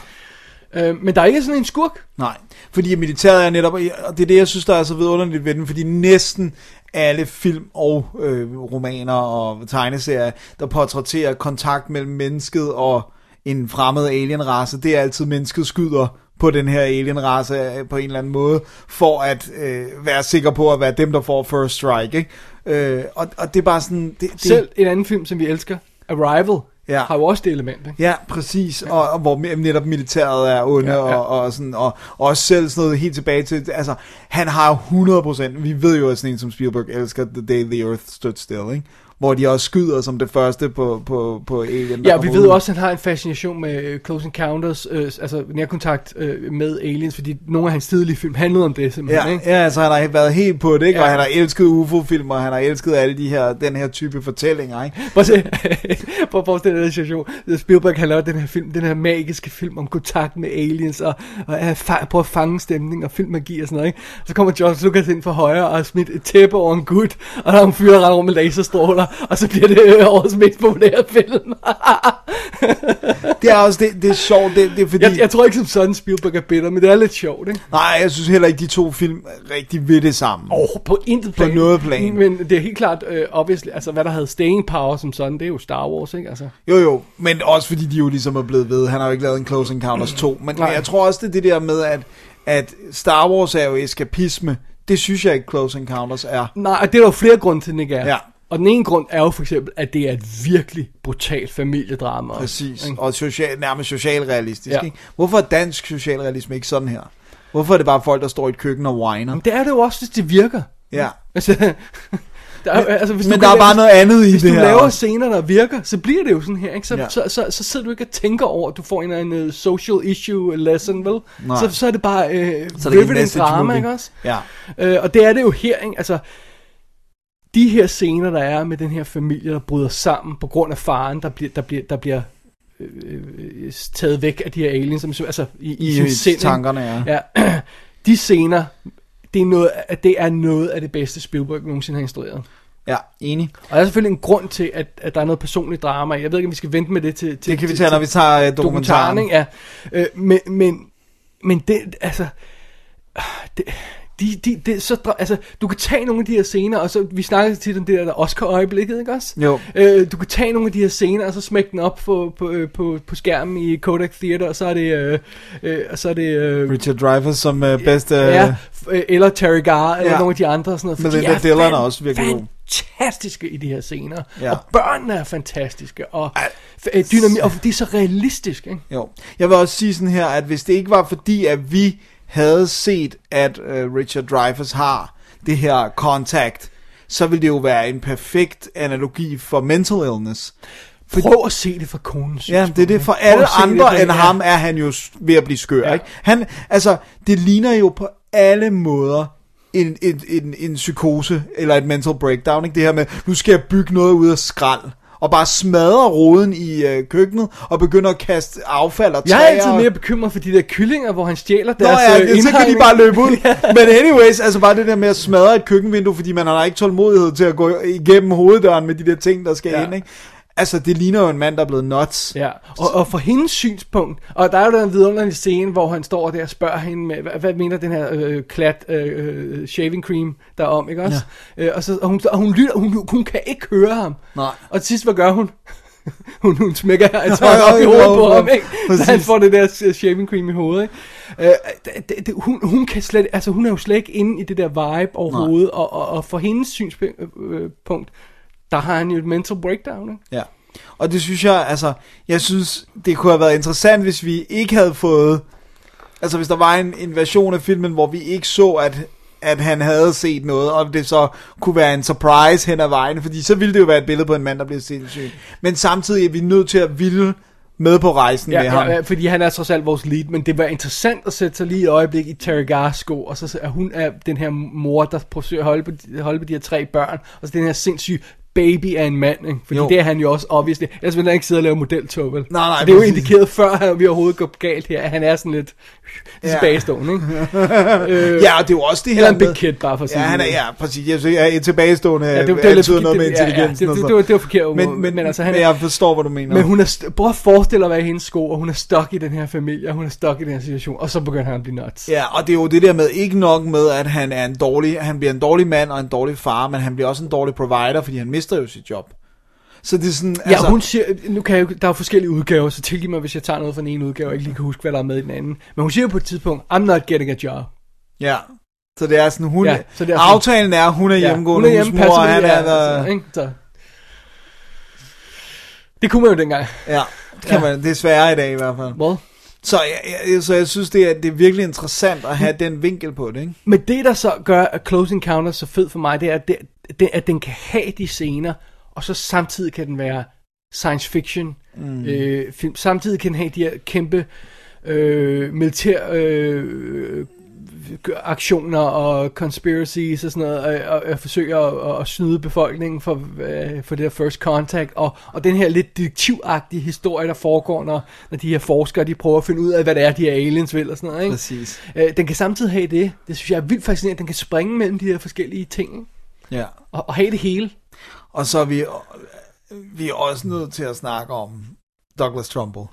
Øh, men der er ikke sådan en skurk. Nej, fordi militæret er netop, og det er det, jeg synes, der er så vidunderligt ved den, fordi næsten alle film og øh, romaner og tegneserier, der portrætterer kontakt mellem mennesket og en fremmed alienrace, det er altid, mennesket skyder på den her alienrace øh, på en eller anden måde, for at øh, være sikker på at være dem, der får first strike, ikke? Øh, og, og det er bare sådan... Det, det, Selv en anden film, som vi elsker, Arrival, Ja. har jo også det element, ikke? Ja, præcis, og, og hvor netop militæret er onde, Ja, ja, ja. ja. Og, og, sådan, og, og også selv sådan noget helt tilbage til, altså, han har jo 100%, vi ved jo, at sådan en som Spielberg elsker The Day the Earth Stood Still, ikke? Hvor de også skyder som det første på, på, på Alien. Ja, vi ved ud. også, at han har en fascination med øh, Close Encounters, øh, altså nærkontakt øh, med aliens, fordi nogle af hans tidlige film handlede om det simpelthen, Ja, ikke? ja, altså han har været helt på det, ikke? Ja. Og han har elsket UFO-film, og han har elsket alle de her, den her type fortællinger, ikke? Prøv at se, prøv at forestille dig den situation. Spielberg han laver den her film, den her magiske film om kontakt med aliens, og, og fa- prøver at fange stemning og filmmagi og sådan noget, ikke? Så kommer George Lucas ind fra højre og har smidt et tæppe over en gut, og der er en fyr, der render rundt med laserstråler, og så bliver det øh, årets mest populære film. Det er også, det, det er sjovt, det, det er fordi... jeg, jeg tror ikke som sådan Spielberg er bitter, men det er lidt sjovt, ikke? Nej, jeg synes heller ikke, de to film rigtig ved det sammen. Oh, på intet plan. noget plan. Men det er helt klart, øh, obviously, altså hvad der havde staying power som sådan, det er jo Star Wars, ikke? Altså. Jo jo, men også fordi de jo ligesom er blevet ved. Han har jo ikke lavet en Close Encounters 2. Men, men Nej. jeg tror også, det er det der med, at, at Star Wars er jo eskapisme. Det synes jeg ikke, Close Encounters er. Nej, og det er der jo flere grunde til, den ikke er. Ja. Og den ene grund er jo for eksempel, at det er et virkelig brutalt familiedrama. Præcis. ikke? Og social, nærmest socialrealistisk. Ja. Ikke? Hvorfor er dansk socialrealisme ikke sådan her? Hvorfor er det bare folk, der står i et køkken og whiner? Men det er det jo også, hvis det virker. Ja. Altså, der er, jo- altså, hvis Men du der er bare lave- noget andet i hvis det du her laver også. scener, der virker, så bliver det jo sådan her, ikke? Så, Ja. så, så, så, sidder du ikke og tænker over, at du får en eller anden øh, social issue lesson, vel? Nej. Så, så er det bare øh, Så det drama, movie. ikke også? Ja. Øh, og det er det jo her, ikke? Altså, de her scener, der er med den her familie, der bryder sammen på grund af faren, der bliver, der bliver, der bliver øh, øh, taget væk af de her aliens, som, altså i, i, I sin sind, tankerne, ja. ja. De scener, det er, noget, det er noget af det bedste Spielberg nogensinde har instrueret. Ja, enig. Og der er selvfølgelig en grund til, at, at der er noget personligt drama. Jeg ved ikke, om vi skal vente med det til... til Det kan vi tage, når vi tager øh, dokumentaren. ikke? Ja. Øh, men, men, men det, altså... Det, de, de, det, så, altså, du kan tage nogle af de her scener, og så, vi snakker tit om det der, der Oscar-øjeblikket, ikke også? Jo. Øh, du kan tage nogle af de her scener, og så smække den op på, på, øh, på, på skærmen i Kodak Theater, og så er det, øh, øh, og så er det øh, Richard Dreyfuss som øh, bedste... ja, øh, eller Terry Garr, eller Ja. nogle af de andre, sådan noget. for Melinda de er Dillon er også virkelig god. fantastiske i de her scener. Ja. Og børnene er fantastiske, og f- dynami- og de er så realistiske, ikke? Jo. Jeg vil også sige sådan her, at hvis det ikke var fordi, at vi havde set, at uh, Richard Dreyfuss har det her contact, så ville det jo være en perfekt analogi for mental illness. Prøv at se det fra konens Ja, det er det. For alle det andre fra- end ja. ham er han jo ved at blive skør. Ja. Ikke? Han, altså, det ligner jo på alle måder en, en, en, en psykose eller et mental breakdown. Ikke? Det her med, nu skal jeg bygge noget ud af skrald. Og bare smadre roden i øh, køkkenet og begynde at kaste affald og Jeg er træer. altid mere bekymret for de der kyllinger, hvor han stjæler Nå deres ja, øh, så kan de bare løbe ud. Men anyways, altså bare det der med at smadre et køkkenvindue, fordi man har ikke tålmodighed til at gå igennem hoveddøren med de der ting, der skal ja. ind. Ikke? Altså, det ligner jo en mand, der er blevet nuts. Ja, og, og fra hendes synspunkt, og der er jo den vidunderlige scene, hvor han står der og spørger hende med, hvad, hvad mener den her øh, klat øh, øh, shaving cream der er om, ikke også? Ja. Øh, og, så, og, hun, og hun lytter, hun, hun kan ikke høre ham. Nej. Og til sidst, hvad gør hun? hun, hun smækker altså op i hovedet på ham, ikke? Så han Præcis. får det der øh, shaving cream i hovedet, ikke? Øh, det, det, hun, hun kan slet, altså hun er jo slet ikke inde i det der vibe overhovedet, og, og, og fra hendes synspunkt, øh, der har han jo et mental breakdown, ikke? Ja. Og det synes jeg, altså, jeg synes, det kunne have været interessant, hvis vi ikke havde fået, altså hvis der var en, en version af filmen, hvor vi ikke så, at, at han havde set noget, og det så kunne være en surprise hen ad vejen, fordi så ville det jo være et billede på en mand, der bliver sindssyg. Men samtidig er vi nødt til at ville med på rejsen Ja, med ham. ja, fordi han er trods alt vores lead, men det var interessant at sætte sig lige et øjeblik i Terry Garrs sko, og så er hun er den her mor, der forsøger at holde på, holde på de her tre børn, og så den her sindssyge baby af en mand, ikke? Fordi Jo. det er han jo også, obviously. Ellers ville han ikke sidde og lave modeltog, vel? Nej, nej, Så det er jo præcis. indikeret før, at vi overhovedet går galt her, at han er sådan lidt Ja. tilbagestående, ikke? øh, Ja, og det er jo også det her Eller en big kid, bare for at Ja, sige han er, ja, præcis. Jeg synes, ja, en tilbagestående Ja, ja, det- det, var lidt betyder noget med forkert. Ja, ja, det- det- det var- det var forkert, Men, men- men, altså, han men er- jeg forstår, hvad du mener. Men hun er, prøv at forestille dig være i hendes sko, og hun er stuck i den her familie, og hun er stuck i den her situation, og så begynder han at blive nuts. Ja, og det er jo det der med, ikke nok med, at han er en dårlig, han bliver en dårlig mand og en dårlig far, men han bliver også en dårlig provider, fordi han mister jo sit job. Så det er sådan, Ja, altså, hun siger, nu kan jeg der er forskellige udgaver, så tilgiv mig, hvis jeg tager noget fra den ene udgave, og ikke lige kan huske, hvad der er med i den anden. Men hun siger på et tidspunkt, I'm not getting a job. Ja, så det er sådan, hun, Ja, så det er sådan- aftalen er, hun er Ja, hjemmegående hun er hjemme, husmor, og passer han er der, altså, ikke? Så. Det kunne man jo dengang. ja, det kan Ja. man, det er sværere i dag i hvert fald. Hvad? Så jeg, jeg, så jeg synes, det er, det er virkelig interessant at have den vinkel på det, ikke? Men det, der så gør at Close Encounters så fed for mig, det er, at, det, det, at den kan have de scener, og så samtidig kan den være science fiction mm. øh, film. Samtidig kan den have de her kæmpe øh, militær øh, aktioner og conspiracies og sådan noget, og, og, og forsøge at, at snyde befolkningen for, øh, for det her first contact, og, og den her lidt detektivagtige historie, der foregår, når, når de her forskere, de prøver at finde ud af, hvad det er, de her aliens vil og sådan noget, ikke? Præcis. Øh, den kan samtidig have det, det synes jeg er vildt fascinerende, den kan springe mellem de her forskellige ting, ikke? Ja. Og, og have det hele. Og så er vi, vi er også nødt til at snakke om Douglas Trumbull.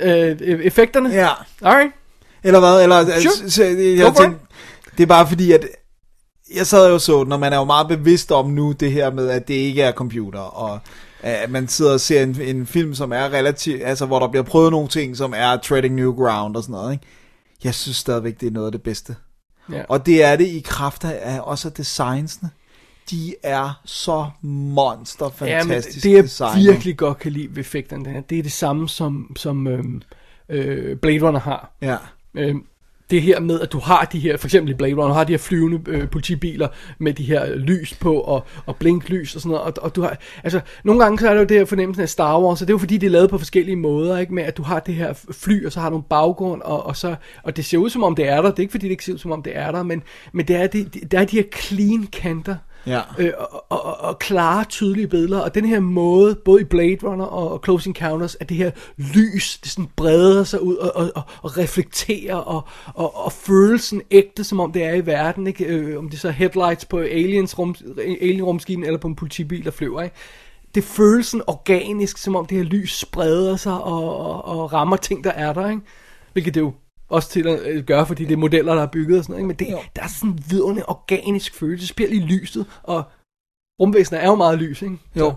Øh, effekterne? Ja. Alright. Eller hvad? Eller, Sure. altså, så, jeg, jeg tænkte, det er bare fordi, at jeg sad jo så den, og man er jo meget bevidst om nu det her med, at det ikke er computer, og at man sidder og ser en, en film, som er relativt, altså hvor der bliver prøvet nogle ting, som er treading new ground og sådan noget, ikke? Jeg synes stadigvæk, det er noget af det bedste. Ja. Og det er det i kraft af også af designsene. De er så monster Ja, men fantastisk det jeg virkelig godt kan lide ved effekterne, det, her, det er det samme som, som øhm, øh, Blade Runner har. Ja. Øhm, det her med, at du har de her, for eksempel i Blade Runner, har de her flyvende øh, politibiler med de her lys på og, og blinklys og sådan noget, og, og du har, altså, nogle gange så er det jo det her fornemmelsen af Star Wars, og det er jo fordi, det er lavet på forskellige måder, ikke, med at du har det her fly, og så har du en baggrund, og, og, så, og det ser ud som om det er der, det er ikke fordi, det ikke ser ud som om det er der, men, men det er, det, det, der er de her clean kanter, Ja. øh, og, og, og, klare, tydelige billeder. Og den her måde, både i Blade Runner og, og Close Encounters, at det her lys, det sådan breder sig ud og, og, og, og reflekterer, og, og, og følelsen ægte, som om det er i verden. Ikke? Øh, om det så er headlights på aliens rum, alien rumskinen eller på en politibil, der flyver. Ikke? Det føles sådan organisk, som om det her lys spreder sig og, og, og rammer ting, der er der. Ikke? Hvilket det jo også til at øh, gøre, fordi det er modeller, der er bygget og sådan noget. Ikke? Men det, der er sådan en vidunderlig organisk følelse. Det spiller i lyset, og rumvæsener er jo meget lys, ikke? Jo.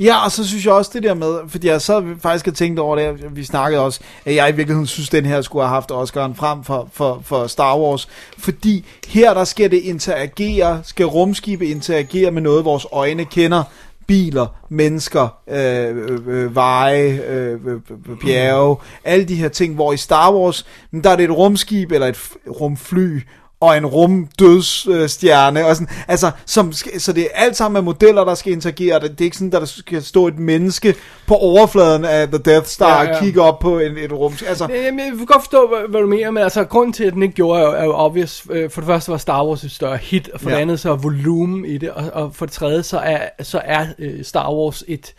Ja, og så synes jeg også det der med, fordi jeg sad faktisk og tænkte over det, vi snakkede også, at jeg i virkeligheden synes, den her skulle have haft Oscar'en frem for, for, for Star Wars, fordi her der skal det interagere, skal rumskibe interagere med noget, vores øjne kender, biler, mennesker, øh, øh, øh veje, øh, øh, øh, bjerge, alle de her ting, hvor i Star Wars, men der er det et rumskib eller et rumfly, og en rumdødsstjerne, og sådan, altså, som, skal- så det er alt sammen med modeller, der skal interagere, det, det er ikke sådan, at der skal stå et menneske på overfladen af The Death Star Ja, ja, og kigge op på en, et rum, altså, Jamen, jeg kan godt forstå, hvad, hvad du mener, men altså, grunden til, at den ikke gjorde, er er jo obvious. Øh, For det første var Star Wars et større hit, og for ja. det andet så er volumen i det, og, og for det tredje så er, så er øh, Star Wars et,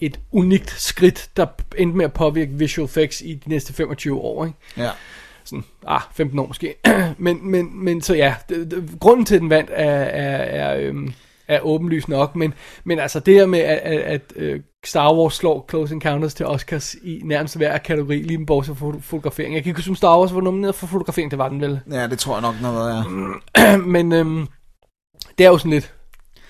et unikt skridt, der endte med at påvirke visual effects i de næste 25 år, ikke? ja. Sådan, ah, 15 år måske. men, men, men så ja, det, det, grunden til, at den vandt, er, er, er, øhm, er åbenlyst nok, men, men altså det her med, at, at, at øh, Star Wars slår Close Encounters til Oscars i nærmest hver kategori, lige bortset fra fotografering. Jeg kan ikke huske, om Star Wars var nomineret for fotografering, det var den vel. ja, det tror jeg nok noget, ja. men øhm, det er jo sådan lidt,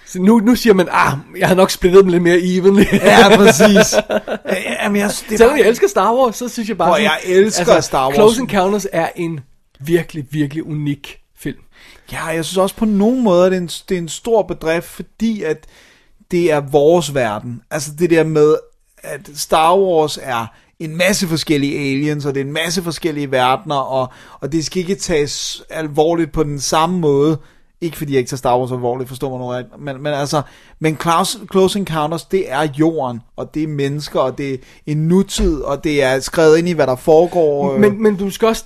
så nu, nu siger man, ah, jeg har nok splittet dem lidt mere evenly. Ja, præcis. Jamen, jeg, det Selvom bare- jeg elsker Star Wars, så synes jeg bare... Sådan- jeg elsker Star Wars. Close Encounters er en virkelig, virkelig unik film. Ja, jeg synes også på nogen måde, at det er en, det er en stor bedrift, fordi at det er vores verden. Altså det der med, at Star Wars er en masse forskellige aliens, og det er en masse forskellige verdener, og, og det skal ikke tages alvorligt på den samme måde. Ikke fordi jeg ikke tager Star Wars alvorligt, forstår mig nu rigtigt, men, men altså, men Close, Close Encounters, det er jorden, og det er mennesker, og det er en nutid, og det er skrevet ind i, hvad der foregår. øh. Men, men du skal også,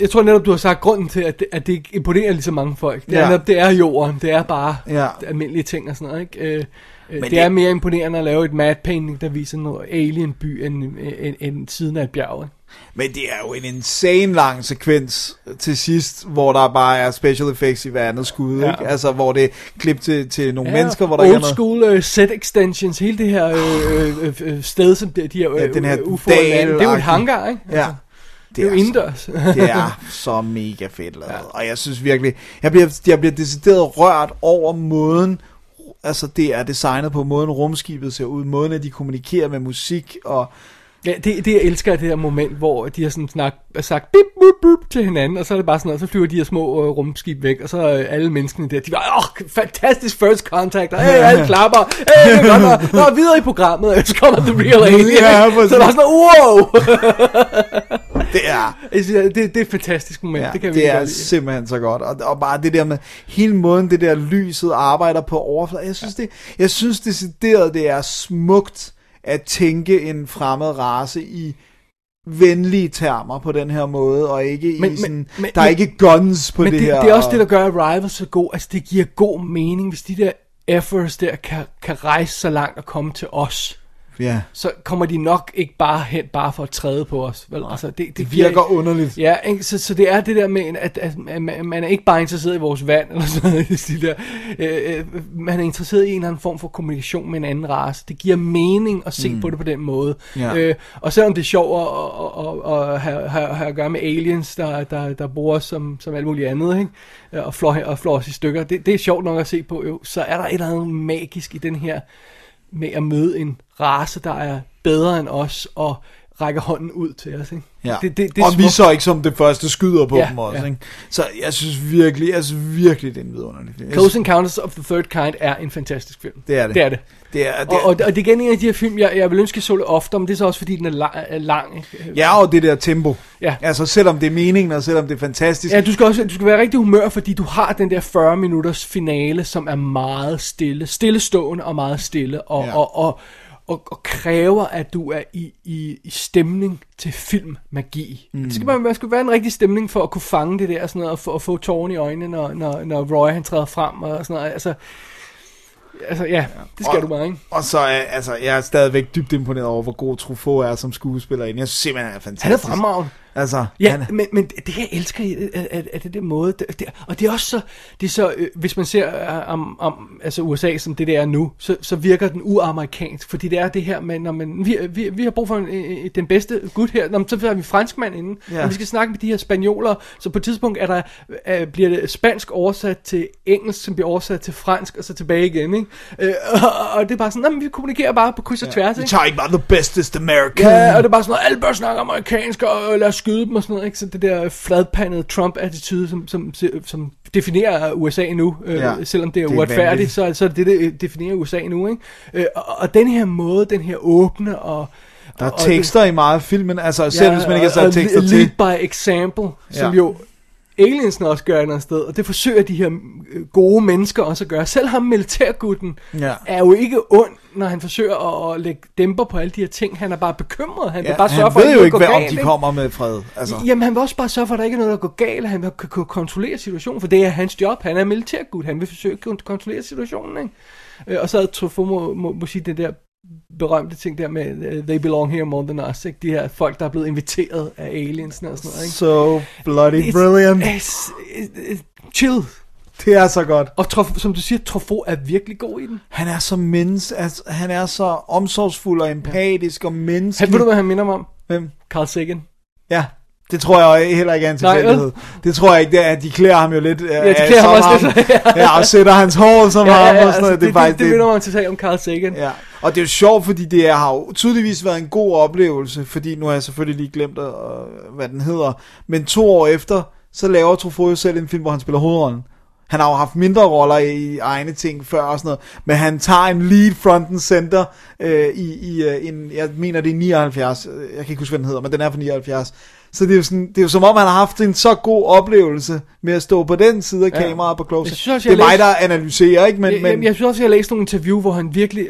jeg tror netop, du har sagt grunden til, at det, at det imponerer lige så mange folk. Det er, Ja. netop, det er jorden, det er bare Ja. almindelige ting og sådan noget, ikke? Øh, men det, det- er mere imponerende at lave et mad painting, der viser noget alien by end, end, end siden af et bjerg. Men det er jo en insane lang sekvens til sidst, hvor der bare er special effects i hver andet skud, Ja. ikke? Altså, hvor det er klip til, til nogle Ja, mennesker, hvor der ikke er old noget... school uh, set extensions, hele det her øh, øh, øh, sted, som de, de her, Ja, øh, den her øh, UFO'er lander, det er jo et hangar, ikke? Ja. det er jo indendørs. det er så mega fedt lavet. Ja. Og jeg synes virkelig, jeg bliver, jeg bliver decideret rørt over måden, altså det er designet på måden rumskibet ser ud, måden at de kommunikerer med musik, og Ja, det, det jeg elsker er det her moment, hvor de har sådan snak, sagt bip, bip, bip til hinanden, og så er det bare sådan noget, så flyver de her små øh, rumskib væk, og så er alle menneskene der, de var, åh, oh, fantastisk first contact, og hey, alle klapper, hey, det er godt, og, og videre i programmet, og så kommer the real alien, Ja, så der er sådan wow! det er, det, det er et fantastisk moment, ja, det kan vi det er lide. simpelthen så godt. Og, og bare det der med hele måden, det der lyset arbejder på overfladen. Jeg synes, det, jeg synes decideret, det er smukt at tænke en fremmed race i venlige termer på den her måde, og ikke Men- i men- sådan, men- der er men- ikke guns på Men det, det, her. det er også og- det, der gør Arrival så god. Altså, det giver god mening, hvis de der efforts der kan, kan rejse så langt og komme til os. Ja. Så kommer de nok ikke bare hen, bare for at træde på os. Vel? Altså, det, det, Det virker underligt. Ja, ikke? Så, så det er det der med, at, at, at man man er ikke bare interesseret i vores vand, eller sådan noget, stil der. Øh, øh, man er interesseret i en eller anden form for kommunikation med en anden race. Det giver mening at se mm. på det på den måde. Ja. Øh, og selvom det er sjovt at, at, at, at have, have, have at gøre med aliens, der, der, der bor som, som alt muligt andet, ikke? Og flår, og flår os i stykker, det, det er sjovt nok at se på, jo. Så er der et eller andet magisk i den her, med at møde en race, der er bedre end os, og rækker hånden ud til os, ikke? Ja. Det, det, det og vi så ikke som det første skyder på Ja, dem også. ja. Ikke? Så jeg synes virkelig, jeg synes virkelig, det er en vidunderlig film. Close Encounters of the Third Kind er en fantastisk film. Det er det. Det er det. Det er, det Og, er, og, og det er igen en af de her film, jeg, jeg vil ønske, jeg så lidt oftere, men det er så også fordi, den er lang. Er lang ikke? ja, og det der tempo. Ja. Altså, selvom det er meningen, og selvom det er fantastisk. Ja, du skal også du skal være rigtig humør, fordi du har den der 40 minutters finale, som er meget stille, stillestående og meget stille, og, Ja. ja. og, og, og, og kræver, at du er i, i, i stemning til filmmagi. Mm. Det skal man, man skal være en rigtig stemning for at kunne fange det der, og sådan noget, og få, og få tårne i øjnene, når, når, når Roy han træder frem, og sådan noget. Altså, altså ja, det skal Og- du bare, ikke? Og så er, altså, jeg er stadigvæk dybt imponeret over, hvor god Truffaut er som skuespiller. Jeg synes simpelthen, han er fantastisk. Han er fremragende. Altså, Ja, han, men, men det jeg elsker er, er, er det der måde, det, det, og det er også så, det er så øh, hvis man ser øh, om, om altså USA som det der er nu, så, så virker den uamerikansk, fordi det er det her med, når man, vi, vi, vi har brug for en, øh, den bedste gut her, når, så har vi franskmand inde, Ja. ja. når vi skal snakke med de her spanioler, så på et tidspunkt er der, øh, bliver det spansk oversat til engelsk, som bliver oversat til fransk, og så tilbage igen, ikke? Øh, og, og, det er bare sådan, "Nå, men vi kommunikerer bare på kryds og tværs, vi ikke? tager ikke bare the bestest American. Ja, og det er bare sådan noget, alle bør snakke amerikansk, og lad os skyde dem og sådan noget, ikke? Så det der fladpandede Trump-attitude, som, som, som definerer USA nu, øh, Ja, ja, selvom det er det er uretfærdigt, vanvittigt. så, så er det det, der definerer USA nu, ikke? Øh, og, og den her måde, den her åbne og... Der er og, tekster i meget af filmen, altså selv hvis man ikke har og- sat tekster og til. Lead by example, som Ja. jo aliensen også gør et eller andet sted, og det forsøger de her øh, gode mennesker også at gøre. Selv ham militærgutten Ja. er jo ikke ond, når han forsøger at, at lægge dæmper på alle de her ting. Han er bare bekymret. Han Ja, vil bare sørge han for, at ved der jo ikke hvad, om galt, de ikke? kommer med fred. Altså. Jamen, han vil også bare sørge for, at der ikke er noget, der går galt. Han vil kan kontrollere situationen, for det er hans job. Han er militærgud. Han vil forsøge at kon- kontrollere situationen, ikke? Øh, Og så havde Truffaut må, må, må sige det der berømte ting der med, uh, they belong here more than us, ikke? De her folk, der er blevet inviteret af aliens og sådan noget, ikke? So bloody It's- brilliant. It's, it's, it's chill. Det er så godt. Og Truf, som du siger, Truffaut er virkelig god i den. Han er så menneske, altså, han er så omsorgsfuld og empatisk og Han, menneskelig. ved du, hvad han minder mig om? Hvem? Carl Sagan. Ja, det tror jeg heller ikke er en tilfældighed. Det tror jeg ikke, det er, at de klæder ham jo lidt. Ja, de klæder ham også lidt. ja, og sætter hans hår som ham og sådan altså, noget. det, det, det, det minder mig totalt om Carl Sagan. Ja, og det er jo sjovt, fordi det er, har jo tydeligvis været en god oplevelse, fordi nu har jeg selvfølgelig lige glemt, øh, hvad den hedder, men to år efter, så laver Truffaut jo selv en film, hvor han spiller hovedrollen. Han har jo haft mindre roller i egne ting før og sådan noget, men han tager en lead front and center øh, i, i øh, en, jeg mener det er 79, øh, jeg kan ikke huske, hvad den hedder, men den er fra 79, Så det er, jo sådan, det er jo som om, han har haft en så god oplevelse med at stå på den side af Ja. kameraet på Close. Jeg synes også, det er jeg mig, der analyserer, ikke? Men, jeg, men, jeg, jeg synes også, jeg har læst nogle interview, hvor han virkelig...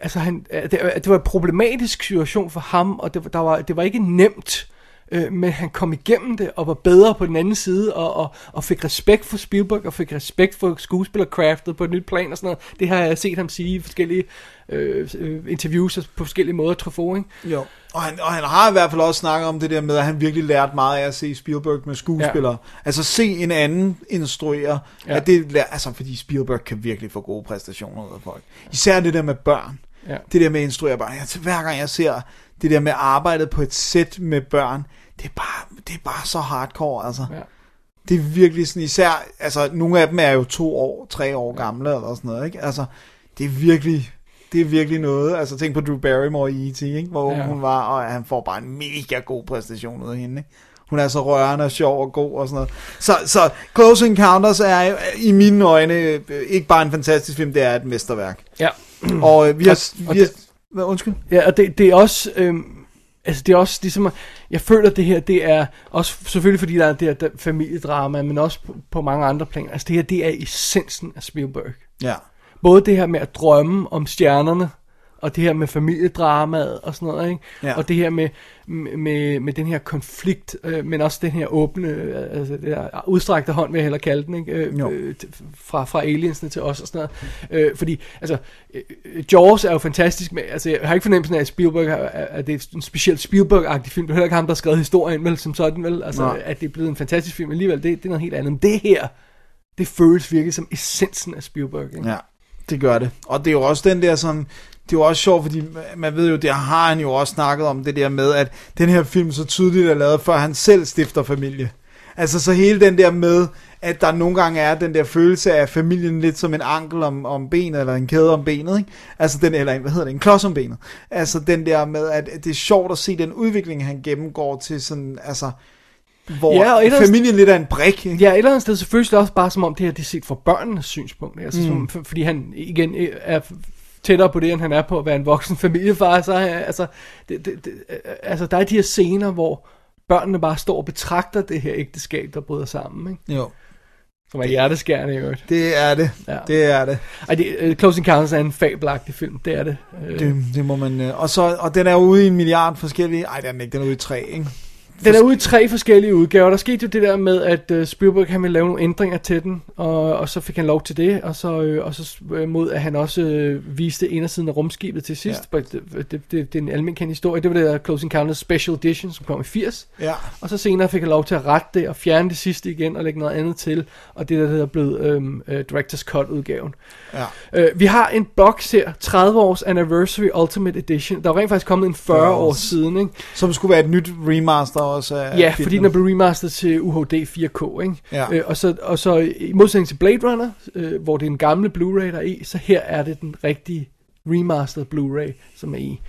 Altså, han, det, det var en problematisk situation for ham, og det, der var, det var ikke nemt, øh, men han kom igennem det og var bedre på den anden side, og, og, og fik respekt for Spielberg, og fik respekt for skuespillercraftet på et nyt plan og sådan noget. Det har jeg set ham sige i forskellige øh, øh, interviews på forskellige måder, Truffaut, ikke? Jo. Og han, og han har i hvert fald også snakket om det der med, at han virkelig lærte meget af at se Spielberg med skuespillere. Ja. Altså se en anden instruere. Ja. At det, altså fordi Spielberg kan virkelig få gode præstationer ud af folk. Især det der med børn. Ja. Det der med at instruere børn. Jeg, hver gang jeg ser det der med arbejdet på et sæt med børn, det er bare, det er bare så hardcore, altså. Ja. Det er virkelig sådan, især, altså nogle af dem er jo to år, tre år gamle eller sådan noget, ikke? Altså, det er virkelig, det er virkelig noget. Altså tænk på Drew Barrymore i E.T., ikke? Hvor Ja. hun var, og han får bare en mega god præstation ud af hende, ikke? Hun er så rørende og sjov og god og sådan noget. Så, så Close Encounters er i mine øjne øh, ikke bare en fantastisk film, det er et mesterværk. Ja. Og øh, vi har... Og- og Vi har hvad, undskyld? Ja, og det, det er også, øhm, altså det er også ligesom, jeg føler det her, det er også selvfølgelig fordi der er det her der familiedrama, men også på, på mange andre planer. Altså det her, det er essensen af Spielberg. Ja. Både det her med at drømme om stjernerne, og det her med familiedramaet og sådan noget, ikke? Ja. Og det her med, med, med den her konflikt, øh, men også den her åbne, øh, altså det der udstrakte hånd, vil jeg hellere kalde den, ikke? Øh, Jo. øh, fra, fra aliensene til os og sådan noget. Øh, fordi, altså, øh, Jaws er jo fantastisk, men altså, jeg har ikke fornemmelsen af, at Spielberg er, at det er en specielt Spielberg-agtig film. Det er heller ikke ham, der har skrevet historien, vel, som sådan, vel? Altså, Nej. at det er blevet en fantastisk film alligevel, det, det er noget helt andet. Men det her, det føles virkelig som essensen af Spielberg, ikke? Ja, det gør det. Og det er jo også den der sådan, det er jo også sjovt, fordi man ved jo, det har han jo også snakket om, det der med, at den her film så tydeligt er lavet, før han selv stifter familie. Altså så hele den der med, at der nogle gange er den der følelse af familien lidt som en ankel om, om benet, eller en kæde om benet, ikke? Altså den, eller hvad hedder det, en klods om benet. Altså den der med, at det er sjovt at se den udvikling, han gennemgår til sådan, altså, hvor Ja, og et eller andet- familien lidt er en brik, ikke? Ja, et eller andet sted selvfølgelig også bare som om det her, det er set fra børnenes synspunkt. Altså, Mm. som, for, fordi han igen er tættere på det, end han er på at være en voksen familiefar. Så, øh, altså, det, det, det, øh, altså, der er de her scener, hvor børnene bare står og betragter det her ægteskab, der bryder sammen. Ikke? Jo. Som er hjerteskærende i øvrigt. Det er det. Ja. Det er det. Ej, det, uh, Close Encounters er en fabelagtig film, det er det. Øh, Det, det må man... øh, Og, så, og den er ude i en milliard forskellige... Ej, den er ikke. Den er ude i tre, ikke? Den er ude i tre forskellige udgaver. Der skete jo det der med, at uh, Spielberg han ville lave nogle ændringer til den, og, og så fik han lov til det, og så, øh, og så øh, mod at han også øh, viste indersiden af rumskibet til sidst. Ja. Det, det, det, det er en almindelig kendt historie. Det var det der Close Encounters Special Edition, som kom i 80. Ja. Og så senere fik han lov til at rette det og fjerne det sidste igen og lægge noget andet til. Og det der, der er blevet øhm, uh, Director's Cut udgaven. Ja. Øh, vi har en box her, 30 års Anniversary Ultimate Edition. Der er rent faktisk kommet en 40 40 år år siden, ikke? Som skulle være et nyt remaster også af Ja, filmen. fordi den er blevet remasteret til UHD 4K, ikke? Ja. Øh, og, så, og så i modsætning til Blade Runner, øh, hvor det er en gamle Blu-ray, der er i, så her er det den rigtige remastered Blu-ray, som er i.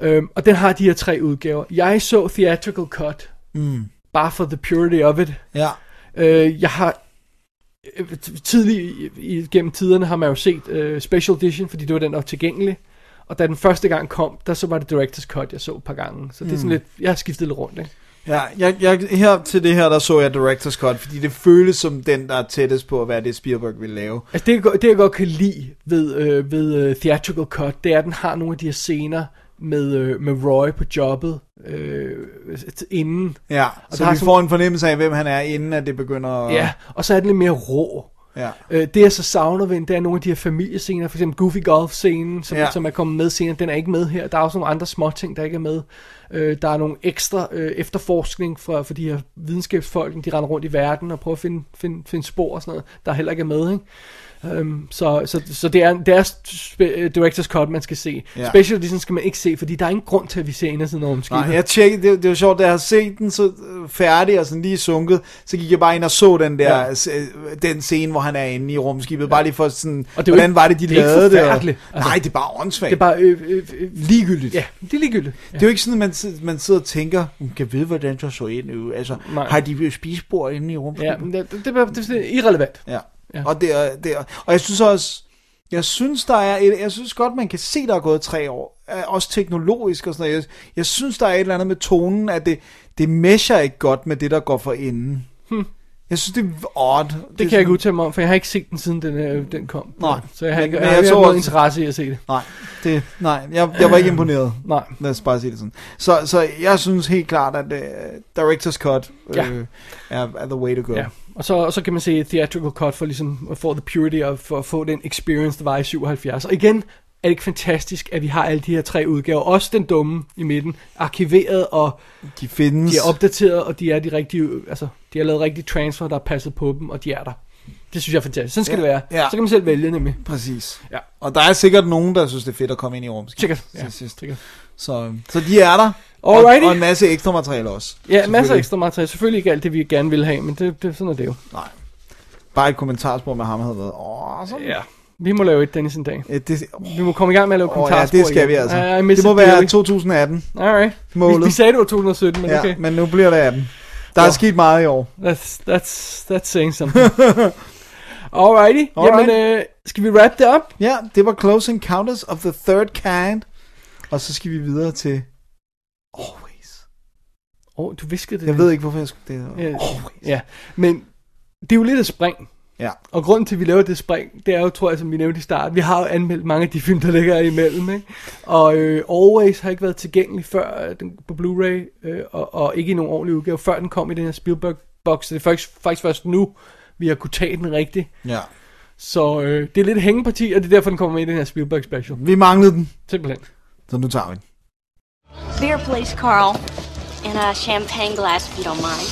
Øhm, og den har de her tre udgaver. Jeg så Theatrical Cut, Mm. bare for the purity of it. Ja. Øh, jeg har øh, tidligt gennem tiderne har man jo set øh, Special Edition, fordi det var den, der var tilgængelig. Og da den første gang kom, der så var det Director's Cut, jeg så et par gange. Så det er sådan Mm. lidt, jeg har skiftet lidt rundt, ikke? Ja, jeg, jeg, her til det her, der så jeg Director's Cut, fordi det føles som den, der er tættest på, hvad det Spielberg vil lave. Altså det, det jeg godt kan lide ved, øh, ved uh, Theatrical Cut, det er, at den har nogle af de her scener med, øh, med Roy på jobbet øh, inden. Ja, og så vi sådan- får en fornemmelse af, hvem han er, inden at det begynder at... Ja, og så er den lidt mere rå. Ja. Øh, det jeg så savner ved det er nogle af de her familiescener, for eksempel Goofy Golf-scenen, som, ja. som er kommet med senere, den er ikke med her. Der er også nogle andre små ting, der ikke er med. Øh, der er nogle ekstra øh, efterforskning fra, for de her videnskabsfolk, de render rundt i verden og prøver at finde, finde, finde spor og sådan noget, der heller ikke er med, ikke? Um, så, så, så det er, det er Director's Cut, man skal se. Ja. Special Edition skal man ikke se, fordi der er ingen grund til, at vi ser indersiden af rumskibet. Nej, jeg tjekkede, det, det var sjovt, da jeg havde set den så øh, færdig og sådan lige sunket, så gik jeg bare ind og så den der, Ja. ja. den scene, hvor han er inde i rumskibet, ja. bare lige for sådan, Og det hvordan ikke- var det, de det lavede det? og-. Altså, Nej, det er bare åndssvagt. Det er bare øh, øh, øh, ligegyldigt. Ja, det er ligegyldigt. Ja. Det er jo ikke sådan, at man, man sidder og tænker, "Hmm, kan vide, hvordan der så ind? Altså, Nej. har de spisebord inde i rumskibet? Ja, det, det, det, er- det er irrelevant. Ja. Ja. Og, det er, det er, og jeg synes også, jeg synes, der er et, jeg synes godt, man kan se, der er gået tre år. Øh, Også teknologisk og sådan noget. Jeg, jeg synes, der er et eller andet med tonen, at det, det mesher ikke godt med det, der går for enden. Hmm. Jeg synes, det er odd. Det, det kan jeg ikke udtale mig om, for jeg har ikke set den, siden den, øh, den kom. Nej. Så jeg har ikke, men jeg, jeg, jeg jeg noget interesse i at se det. Nej, det, nej jeg, jeg var ikke imponeret. Nej. Lad os bare sige det sådan. Så, så jeg synes helt klart, at uh, Director's Cut uh, Ja. er, er the way to go. Ja. Og så, og så kan man se theatrical cut for ligesom at få the purity og for at få den experience, der var i 77. Og igen er det ikke fantastisk, at vi har alle de her tre udgaver, også den dumme i midten, arkiveret og De findes. de er opdateret, og de er de rigtige, altså de har lavet rigtige transfer, der er passet på dem, og de er der. Det synes jeg er fantastisk. Sådan skal Ja, det være. ja. Så kan man selv vælge nemlig. Præcis. Ja. Og der er sikkert nogen, der synes, det er fedt at komme ind i rumskib. Sikkert. Ja, sikkert. Så, så de er der. Og, Alrighty. og en masse ekstra materiale også. Ja, masser af ekstra materiale. Selvfølgelig ikke alt det, vi gerne vil have, men det, det, sådan er det jo. Nej. Bare et kommentarspor med ham havde været. Åh, sådan. Ja. Vi må lave et Dennis en dag. Ja, det, Vi må komme i gang med at lave åh, ja, kommentarspor det skal igen. vi altså. I, det må være dearly. 2018. Alright. Vi, Målet. vi sagde, det var 2017, men Ja, okay. men nu bliver det 18. Der er Ja. sket meget i år. That's, that's, that's saying something. Alrighty. Alright. Jamen, øh, skal vi wrap det op? Ja, det var Close Encounters of the Third Kind. Og så skal vi videre til Always. Åh, oh, du viskede det. Jeg ved ikke, hvorfor jeg skulle det. Ja, Always. ja, men det er jo lidt et spring. Ja. Og grunden til, at vi laver det spring, det er jo, tror jeg, som vi nævnte i starten, vi har jo anmeldt mange af de film, der ligger imellem, ikke? Og øh, Always har ikke været tilgængelig før øh, den, på Blu-ray, øh, og, og ikke i nogen ordentlig udgave, før den kom i den her Spielberg-box. Så det er faktisk, faktisk først nu, vi har kunne tage den rigtigt. Ja. Så øh, det er lidt hængeparti, og det er derfor, den kommer med i den her Spielberg special. Vi manglede den, Simpelthen. så nu tager vi den. Beer, please, Carl. And a champagne glass, if you don't mind.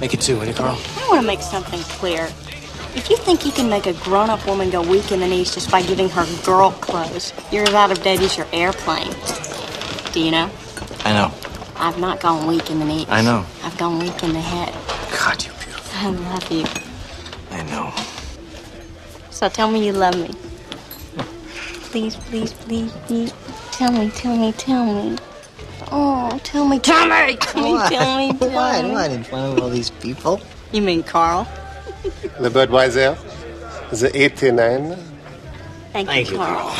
Make it two, will you, Carl? I want to make something clear. If you think you can make a grown-up woman go weak in the knees just by giving her girl clothes, you're as out of date as your airplane. Do you know? I know. I've not gone weak in the knees. I know. I've gone weak in the head. God, you're beautiful. I love you. I know. So tell me you love me. Please, please, please, please. Tell me, tell me, tell me. Oh, tell me, tell me, tell me, tell me, tell Why? me. Not in front of all these people. You mean Carl? The Budweiser, the 89. Thank, Thank you, you, Carl.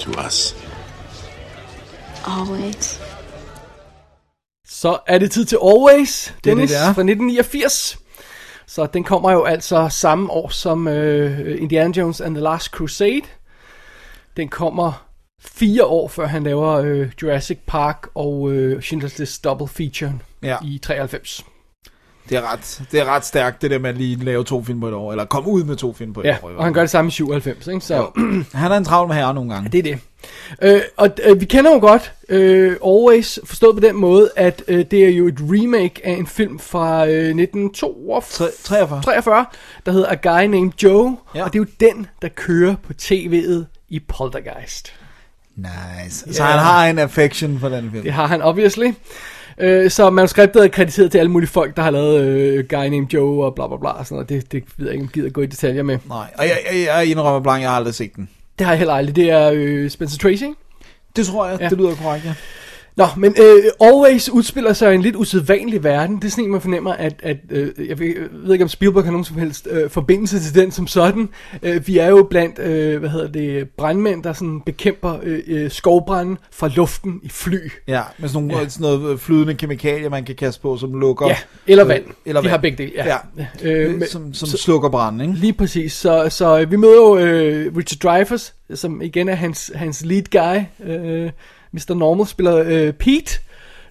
To us. Always. Så er det tid til Always, det, Dennis, det er. fra 1989. Så den kommer jo altså samme år som øh, Indiana Jones and the Last Crusade. Den kommer fire år før han laver øh, Jurassic Park og øh, Schindler's List Double Feature Ja. i 93. Det er, ret, det er ret stærkt, det der med at lige lave to film på et år, eller komme ud med to film på et Ja, år. og han gør det samme i 97, ikke? Så Han er en travl med herre nogle gange. det er det. Øh, og øh, vi kender jo godt øh, Always, forstået på den måde, at øh, det er jo et remake af en film fra øh, 1942, 43. 43, der hedder A Guy Named Joe, Ja. og det er jo den, der kører på tv'et i Poltergeist. Nice. Så han har en affection for den film. Det har han obviously. Øh, så manuskriptet er krediteret til alle mulige folk, der har lavet øh, Guy Named Joe og bla bla bla. og Sådan noget. Det, det ved jeg ikke, om jeg gider gå i detaljer med. Nej, og jeg, jeg, jeg indrømmer blank, jeg har aldrig set den. Det har jeg heller aldrig. Det er øh, Spencer Tracy. ikke? Det tror jeg, Ja. det lyder korrekt, ja. Nå, men øh, Always udspiller sig i en lidt usædvanlig verden. Det er sådan en, man fornemmer, at, at øh, jeg, ved, jeg ved ikke, om Spielberg har nogen som helst øh, forbindelse til den som sådan. Øh, vi er jo blandt, øh, hvad hedder det, brandmænd, der sådan bekæmper øh, øh, skovbrænde fra luften i fly. Ja, med sådan, nogle, ja. sådan noget øh, flydende kemikalier, man kan kaste på, som lukker... Ja, eller vand. Øh, eller De vand. har begge dele, ja. ja. Øh, Øh, men- som som så- slukker branden, ikke? Lige præcis. Så, så vi møder jo øh, Richard Dreyfuss, som igen er hans, hans lead guy. Øh, Mr. Normal spiller øh, Pete,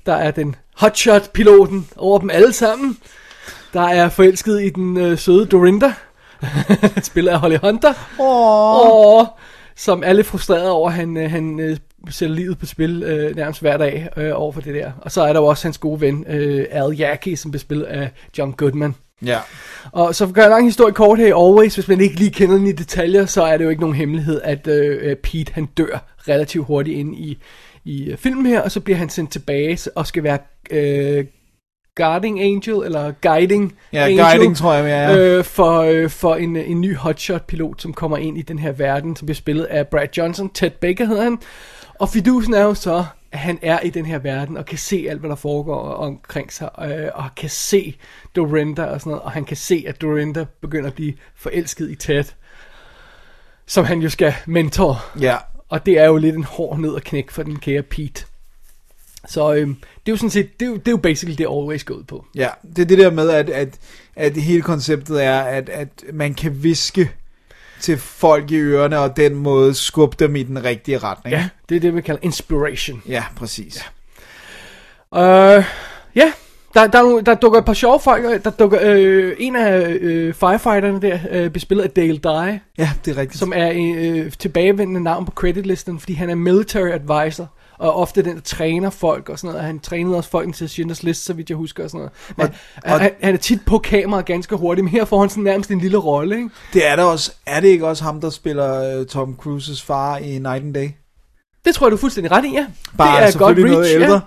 der er den hotshot-piloten over dem alle sammen. Der er forelsket i den øh, søde Dorinda, spiller af Holly Hunter. Åh. Åh, som lidt frustreret over, at han, øh, han øh, sætter livet på spil øh, nærmest hver dag øh, over for det der. Og så er der jo også hans gode ven, øh, Al Jackie, som bliver spillet af John Goodman. Ja. Og så gøre en lang historie kort her i Always, hvis man ikke lige kender den i detaljer, så er det jo ikke nogen hemmelighed, at øh, Pete han dør relativt hurtigt ind i, i øh, filmen her, og så bliver han sendt tilbage og skal være øh, guarding angel, eller guiding Ja, angel, guiding, tror jeg, ja, ja. Øh, for, øh, for en, en ny hotshot-pilot, som kommer ind i den her verden, som bliver spillet af Brad Johnson, Ted Baker hedder han, og fidusen er jo så, at han er i den her verden, og kan se alt, hvad der foregår omkring sig, øh, og kan se Dorinda og sådan noget, og han kan se, at Dorinda begynder at blive forelsket i Ted, som han jo skal mentor. Ja. Og det er jo lidt en hård ned at knække for den kære Pete. Så øhm, det er jo sådan set, det er jo, det er jo basically det Always går ud på. Ja, det er det der med, at, at, at hele konceptet er, at, at man kan viske til folk i ørerne, og den måde skubbe dem i den rigtige retning. Ja, det er det, vi kalder inspiration. Ja, præcis. Øh, ja, der, der, er nogle- der dukker et par sjove folk. Der dukker øh, en af øh, firefighterne der, øh, bespillet af Dale Dye, Ja, det er rigtigt. som er en øh, tilbagevendende navn på creditlisten, fordi han er military advisor. Og ofte den, der træner folk og sådan noget. Han trænede også folk til Schindlers List, så vidt jeg husker og sådan noget. Men, Og- og, han, han er tit på kamera ganske hurtigt, men her får han sådan nærmest en lille rolle, ikke? Det er der også. Er det ikke også ham, der spiller uh, Tom Cruises far i Night and Day? Det tror jeg, du er fuldstændig ret i, ja. Bare det er selvfølgelig noget ældre. Ja.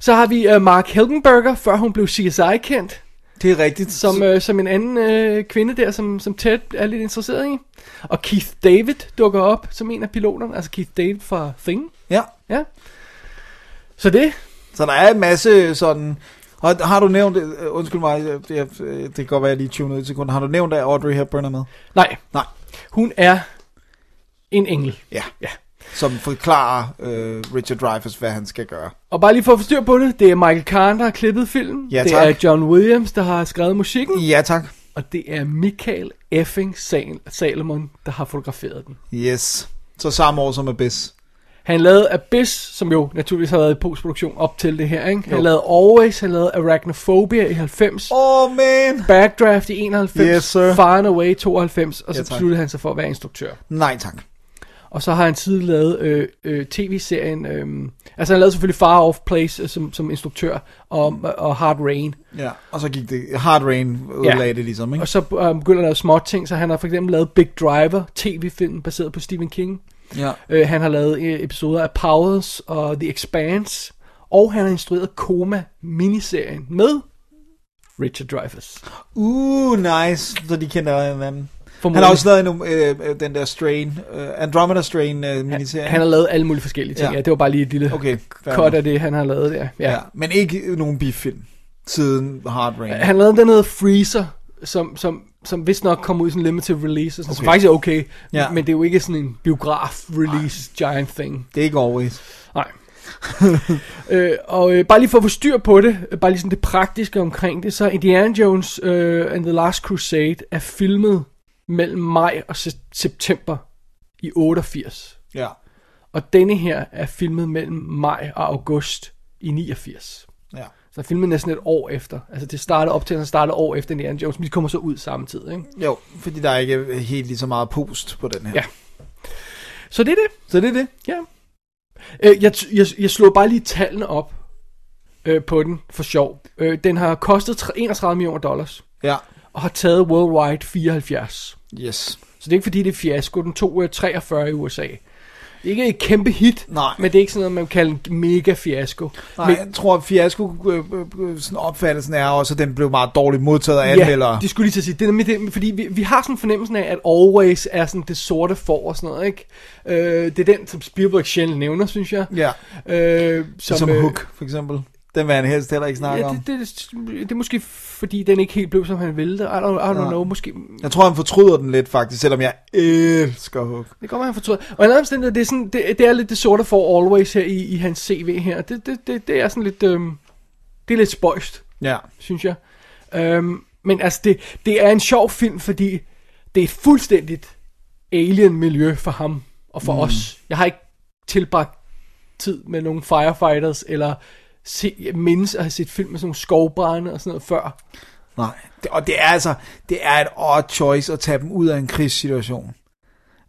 Så har vi uh, Mark Helgenberger, før hun blev CSI-kendt. Det er rigtigt. Som, øh, som en anden øh, kvinde der, som, som Ted er lidt interesseret i. Og Keith David dukker op som en af piloterne. Altså Keith David fra Thing. Ja. Ja. Så det. Så der er en masse sådan... Og har du nævnt, øh, undskyld mig, øh, det, øh, det kan godt være, at jeg lige tuner ud et sekund. Har du nævnt, at Audrey Hepburn er med? Nej. Nej. Hun er en engel. Ja. ja. Som forklarer øh, Richard Dreyfuss, hvad han skal gøre. Og bare lige for at få styr på det, det er Michael Kahn, der har klippet filmen. Ja, det tak. er John Williams, der har skrevet musikken. Ja, tak. Og det er Michael Effing Sal- Salomon, der har fotograferet den. Yes. Så samme år som Abyss. Han lavede Abyss, som jo naturligvis har været i postproduktion op til det her, ikke? Han Jo. lavede Always, han lavede Arachnophobia i 90. Oh man! Backdraft i 91. Yes, sir. Far and Away i 92. Og så Ja, tak. besluttede han sig for at være instruktør. Nej, tak. Og så har han tidligere lavet øh, øh, tv-serien, øh, altså han lavede selvfølgelig Far Off Place øh, som, som instruktør, og, og Hard Rain. Ja, og så gik det... Hard Rain udlagde det ligesom, ikke? Og så øh, begynder at lave små ting, så han har for eksempel lavet Big Driver, tv-film baseret på Stephen King. Ja. Øh, han har lavet øh, episoder af Powers og The Expanse, og han har instrueret Coma miniserien med Richard Dreyfuss. Uh, nice. Så de kender hinanden. Han Formodentlig. har også lavet en, øh, øh, den der Strain, øh, Andromeda Strain øh, miniserie. Han har lavet alle mulige forskellige ting. Ja. Ja. det var bare lige et lille Okay, cut af det, han har lavet der. Ja. ja. Men ikke nogen biffilm siden Hard Rain. Han lavede den, der hedder Freezer, som, som, som vist nok kom ud i sådan en limited release, og sådan, okay. som faktisk er okay, ja. men det er jo ikke sådan en biograf-release giant thing. Det er ikke always. Nej. øh, og øh, bare lige for at få styr på det, øh, bare lige sådan det praktiske omkring det, så Indiana Jones øh, and the Last Crusade er filmet mellem maj og se- september i 88. Ja. Og denne her er filmet mellem maj og august i 89. Ja. Så filmet næsten et år efter. Altså det startede op til, at startede år efter Indiana Jones, men de kommer så ud samtidig, ikke? Jo, fordi der er ikke helt lige så meget post på den her. Ja. Så det er det. Så det er det. Ja. Øh, jeg, jeg, jeg slog bare lige tallene op øh, på den for sjov. Øh, den har kostet tre- 31 millioner dollars. Ja. Og har taget worldwide 74. Yes. Så det er ikke fordi, det er fiasko. Den tog øh, 43 i USA. Det er ikke et kæmpe hit, Nej. men det er ikke sådan noget, man kan kalde en mega fiasko. Nej, men, jeg tror, at fiasko, øh, øh, øh, sådan opfattelsen er også, at den blev meget dårligt modtaget af Ja, anmeldere. det skulle lige til at sige. Det er nemlig det, fordi vi, vi har sådan en fornemmelse af, at Always er sådan det sorte for og sådan noget, ikke? Øh, det er den, som Spielberg sjældent nævner, synes jeg. Ja. Øh, Som, som øh, Hook, for eksempel. Den vil han helst heller ikke snakke Ja, om. det, det, det, det er måske fordi, den ikke helt blev, som han ville. I don't, I don't Ja. know, måske... Jeg tror, han fortryder den lidt, faktisk, selvom jeg elsker Hook. Det være, han fortryder. Og en anden omstændighed, det er, sådan, det, det er lidt det sorte for Always her i, i hans CV her. Det, det, det, det er sådan lidt... Øhm, det er lidt spøjst, Ja. synes jeg. Øhm, men altså, det, det er en sjov film, fordi det er et fuldstændigt alien-miljø for ham og for mm. os. Jeg har ikke tilbragt tid med nogle firefighters, eller se, jeg mindes at have set film med sådan nogle skovbrænde og sådan noget før. Nej. Det, og det er altså, det er et odd choice at tage dem ud af en krigssituation.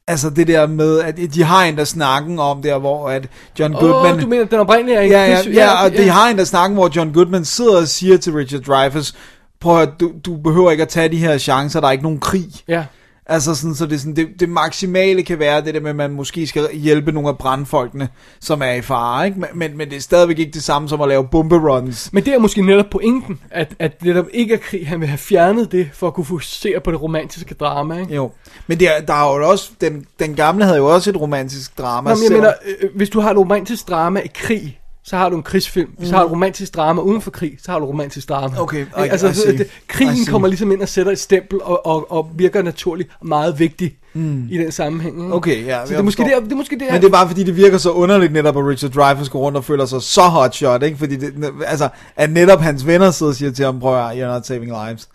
Altså det der med, at de har en der snakken om der, hvor at John Åh, Goodman... du mener, den oprindelige er en ja, ja, ja, ja, og ja. de har en der snakken, hvor John Goodman sidder og siger til Richard Dreyfuss, prøv at du, du behøver ikke at tage de her chancer, der er ikke nogen krig. Ja. Altså sådan, så det, sådan, det, det maksimale kan være det der med, at man måske skal hjælpe nogle af brandfolkene, som er i fare, ikke? Men, men, det er stadigvæk ikke det samme som at lave bomberuns. Men det er måske netop pointen, at, at det der ikke er krig, han vil have fjernet det, for at kunne fokusere på det romantiske drama, ikke? Jo, men det er, der er jo også, den, den gamle havde jo også et romantisk drama. Nå, men jeg mener, øh, hvis du har et romantisk drama i krig, så har du en krigsfilm. Hvis du har et romantisk drama uden for krig, så har du romantisk drama. Mm. Okay, I- altså, I see. det, I krigen see. kommer ligesom ind og sætter et stempel, og, og, og virker naturligt og meget vigtig mm. i den sammenhæng. ikke? Okay, ja, Så det er måske der, det er måske der. Men det er bare fordi, det virker så underligt netop, at Richard Dreyfuss går rundt og føler sig så hotshot, ikke? Fordi det, altså, at netop hans venner sidder og siger til ham, prøv at you're not saving lives.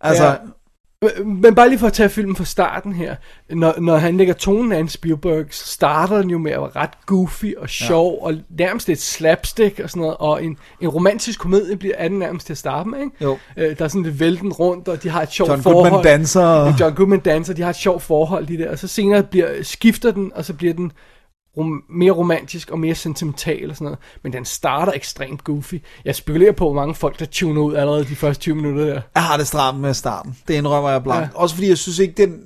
Altså, Ja. Men- bare lige for at tage filmen fra starten her. Når, når han lægger tonen af en Spielberg, så starter den jo med at være ret goofy og sjov, ja. og nærmest lidt slapstick og sådan noget. Og en, en romantisk komedie bliver er den nærmest til at starte med, ikke? Jo. Øh, der er sådan lidt vælten rundt, og de har et sjovt John forhold. Goodman danser. John Goodman danser, de har et sjovt forhold, de der. Og så senere bliver, skifter den, og så bliver den rom, mere romantisk og mere sentimental og sådan noget. Men den starter ekstremt goofy. Jeg spekulerer på, hvor mange folk, der tuner ud allerede de første 20 minutter der. jeg har det stramt med starten. Det indrømmer jeg blankt. Ja. Også fordi jeg synes ikke, den,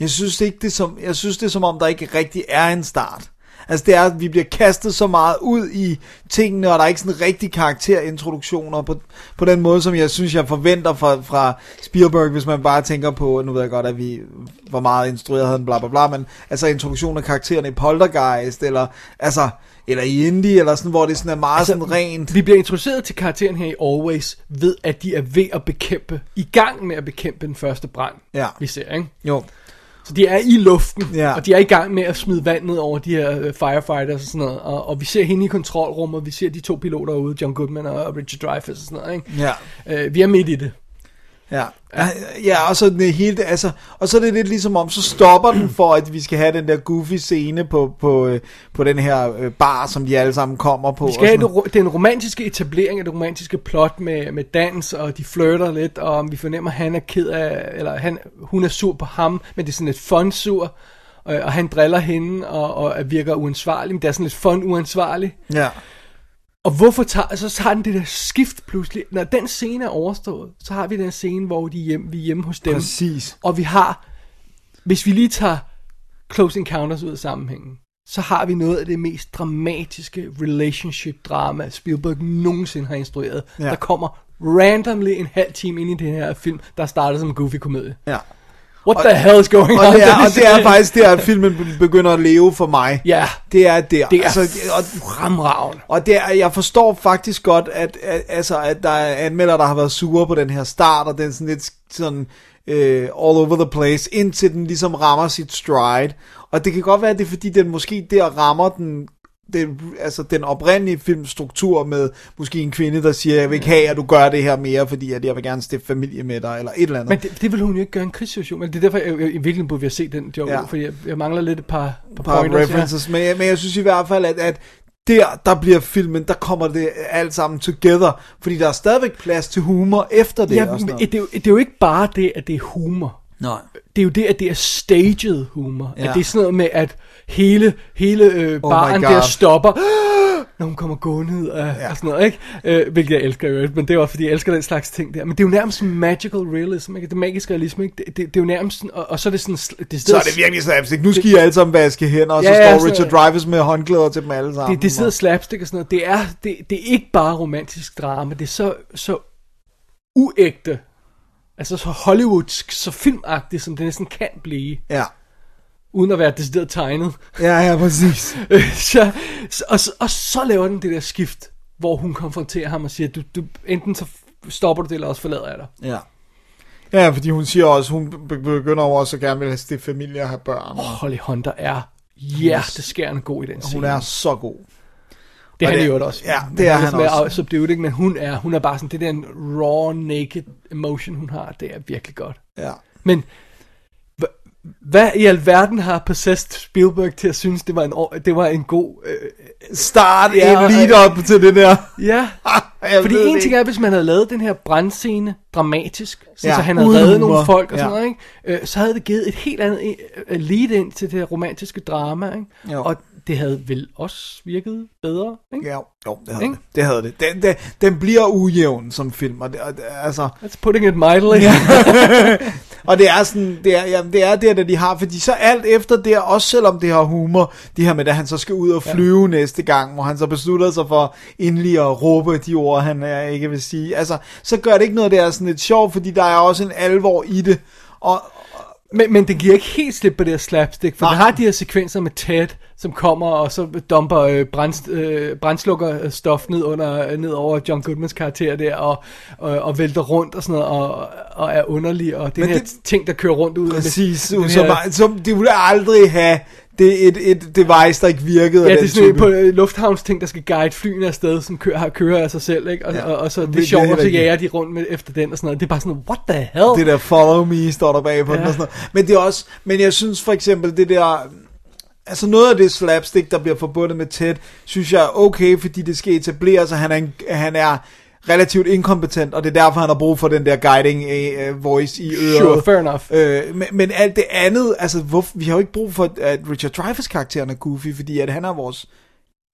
jeg synes ikke, det som, jeg synes det er som om, der ikke rigtig er en start. Altså det er, at vi bliver kastet så meget ud i tingene, og der er ikke sådan en rigtig karakterintroduktioner på, på den måde, som jeg synes, jeg forventer fra, fra Spielberg, hvis man bare tænker på, nu ved jeg godt, at vi, hvor meget instrueret havde han, bla bla bla, men altså introduktion af karaktererne i Poltergeist, eller altså, eller i Indie, eller sådan, hvor det sådan er meget altså, sådan rent. Vi bliver introduceret til karakteren her i Always, ved at de er ved at bekæmpe, i gang med at bekæmpe den første brand, Ja. vi ser, ikke? Jo. Så de er i luften, Ja. og de er i gang med at smide vand ned over de her øh, firefighters og sådan noget. Og, og vi ser hende i kontrolrummet, vi ser de to piloter ude, John Goodman og Richard Dreyfuss og sådan noget, ikke? Ja. Øh, vi er midt i det. Ja. Ja, og så det hele, altså, og så er det lidt ligesom om, så stopper den for, at vi skal have den der goofy scene på, på, øh, på den her øh, bar, som de alle sammen kommer på. Vi skal have det, den romantiske etablering af det romantiske plot med, med dans, og de flirter lidt, og vi fornemmer, at han er ked af, eller han, hun er sur på ham, men det er sådan lidt fun sur, og, og han driller hende, og, og virker uansvarlig, men det er sådan lidt fun uansvarlig. Ja. Og hvorfor tager, så tager den det der skift pludselig, når den scene er overstået, så har vi den scene, hvor de er hjemme, vi er hjemme hos dem. Præcis. Og vi har, hvis vi lige tager Close Encounters ud af sammenhængen, så har vi noget af det mest dramatiske relationship-drama, Spielberg nogensinde har instrueret. Ja. Der kommer randomly en halv time ind i den her film, der starter som en goofy komedie. Ja. What the hell is going og on? det er, og det er faktisk der, at filmen be- begynder at leve for mig. Ja. Det er der. Det er altså, og, fremragende. Og det er, jeg forstår faktisk godt, at, at, altså, at der er anmeldere, der har været sure på den her start, og den sådan lidt sådan øh, all over the place, indtil den ligesom rammer sit stride. Og det kan godt være, at det er fordi, den måske der rammer den den, altså den oprindelige filmstruktur med måske en kvinde, der siger, jeg vil ikke have, at du gør det her mere, fordi at jeg vil gerne stifte familie med dig, eller et eller andet. Men det, det vil hun jo ikke gøre en krigssituation, men det er derfor, jeg, jeg, i virkeligheden burde vi have set den joke, Ja. ja. fordi jeg, jeg mangler lidt et par, par, par pointers. references, men, jeg, men jeg synes i hvert fald, at, at der, der bliver filmen, der kommer det alt sammen together, fordi der er stadigvæk plads til humor efter det. Ja, og sådan noget. det, er jo, det er jo ikke bare det, at det er humor. Nej. Det er jo det, at det er staged humor. Ja. Ja. At det er sådan noget med, at hele, hele øh, Oh baren my der stopper, når hun kommer gående ud af, ja. og sådan noget, ikke? Øh, hvilket jeg elsker jo, men det er også fordi, jeg elsker den slags ting der. Men det er jo nærmest magical realism, ikke? Det magiske realisme, ikke? Det, det, det er jo nærmest sådan, og, og så er det sådan... Det, Så er det virkelig slapstick. Nu skal I alle sammen vaske hænder, og så Ja, ja, står sådan- Richard Dreyfuss med håndklæder til dem alle sammen. Det, det sidder slapstick og sådan noget. Det er, det, det er ikke bare romantisk drama. Det er så, så uægte. Altså så hollywoodsk, så filmagtigt, som det næsten kan blive. Ja. Uden at være decideret tegnet. Ja, ja, præcis. Øh, så, og, og så laver den det der skift, hvor hun konfronterer ham og siger, du, du, enten så stopper du det, eller også forlader jeg dig. Ja. Ja, fordi hun siger også, hun be- begynder over også at gerne vil have stifte familie og have børn. Oh, Holly Hunter er hjerteskærende god i den scene. Hun er så god. Det er Og han det- jo også. ja, det er han mere også. Subdued, ikke? Men hun er, hun er bare sådan, det der raw, naked emotion, hun har, det er virkelig godt. Ja. Men hvad i alverden har possessed Spielberg til at synes, det var en, det var en god... Øh, Start Ja, en lead-up til det der. ja, Jeg fordi en ting er, hvis man havde lavet den her brandscene dramatisk, så, Ja, så han havde uden reddet nogle folk og Ja. sådan noget, ikke? Øh, så havde det givet et helt andet øh, lead ind til det her romantiske drama, ikke? Jo. Og det havde vel også virket bedre, ikke? Ja, jo, det havde Ikke? det. Det havde det. Den, den, den bliver ujævn som film, og det, og det, altså... That's putting it mildly. og det er sådan, det er, jamen, det er det, der de har, fordi så alt efter det, også selvom det har humor, det her med, at han så skal ud og flyve ja. næste gang, hvor han så beslutter sig for endelig at råbe de ord, han er, ikke vil sige. Altså, så gør det ikke noget, det er sådan lidt sjovt, fordi der er også en alvor i det, og, Men, men det giver ikke helt slip på det her slapstick, for Nej. det har de her sekvenser med Ted, som kommer og så dumper øh, brand, øh, brændslukker stof ned, under, ned over John Goodmans karakter der, og, og, og vælter rundt og sådan noget, og, og er underlig, og den det- ting, der kører rundt ud. Præcis, den som, her- som de ville aldrig have det et, et device, der ikke virkede Ja, det er sådan type. på øh, lufthavns ting, der skal guide flyene afsted, som kører, kører af sig selv, ikke? Og, Ja. og, og så det Det- er sjovt, er og så jager de rundt med, efter den og sådan noget. Det er bare sådan, what the hell? Det der follow me står der bag på ja. den og sådan noget. Men det er også, men jeg synes for eksempel det der, altså noget af det slapstick, der bliver forbundet med Ted, synes jeg er okay, fordi det skal etableres, at han er, en, han er relativt inkompetent, og det er derfor, han har brug for den der guiding uh, voice i øret. Sure, fair enough. Øh, men, men alt det andet, altså hvor, vi har jo ikke brug for, at Richard Dreyfuss karakteren er goofy, fordi at han er vores,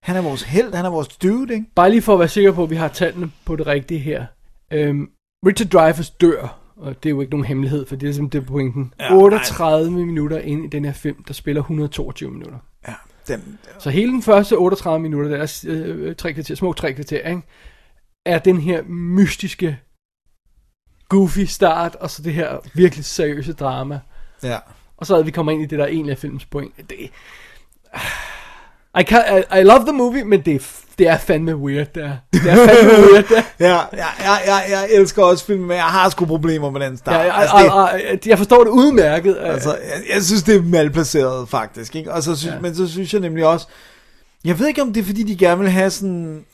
han er vores held, han er vores dude, ikke? Bare lige for at være sikker på, at vi har tallene på det rigtige her. Øhm, Richard Dreyfuss dør, og det er jo ikke nogen hemmelighed, for det er simpelthen det pointen. Ja, Ja, 38 minutter ind i den her film, der spiller 122 minutter. Ja, den, Så hele den første 38 minutter, der er øh, tre kvarter, små tre kvarter, ikke? Er den her mystiske, goofy start, og så det her virkelig seriøse drama. ja. Og så er vi kommer ind i det, der egentlig er filmens point. Det, I, can, I, I love the movie, men det, det er fandme weird, der. Det er fandme weird, der. Ja, ja, ja, ja, jeg elsker også film, men jeg har sgu problemer med den start. Ja, jeg, altså, det, jeg, jeg, jeg forstår det udmærket. altså, jeg, jeg synes, det er malplaceret, faktisk. Ikke? Og så synes. Ja. Men så synes jeg nemlig også, jeg ved ikke, om det er, fordi de gerne vil have sådan...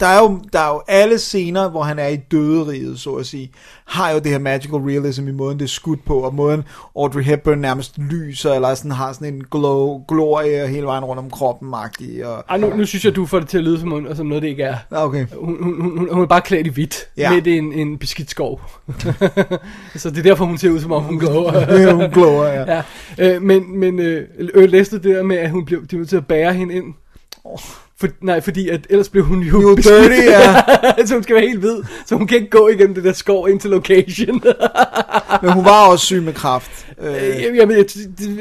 Der er, jo, der er jo alle scener, hvor han er i døderiget, så at sige, har jo det her magical realism i måden, det er skudt på, og måden Audrey Hepburn nærmest lyser, eller sådan har sådan en glow, glorie hele vejen rundt om kroppen magtig og Ej, nu, nu synes jeg, du får det til at lyde som, som noget, det ikke er. Okay. Hun, hun, hun, hun er bare klædt i hvidt, Ja. i en, en beskidt skov. så det er derfor, hun ser ud, som om hun. Ja, hun glower, ja. ja. Øh, men men øh, øh, læste det der med, at hun blev, de nødt til at bære hende ind. For, nej, fordi at ellers blev hun jo... Jo, dirty, ja. så hun skal være helt hvid, så hun kan ikke gå igennem det der skov ind til location. Men hun var også syg med kraft. Øh, jeg, jeg, jeg,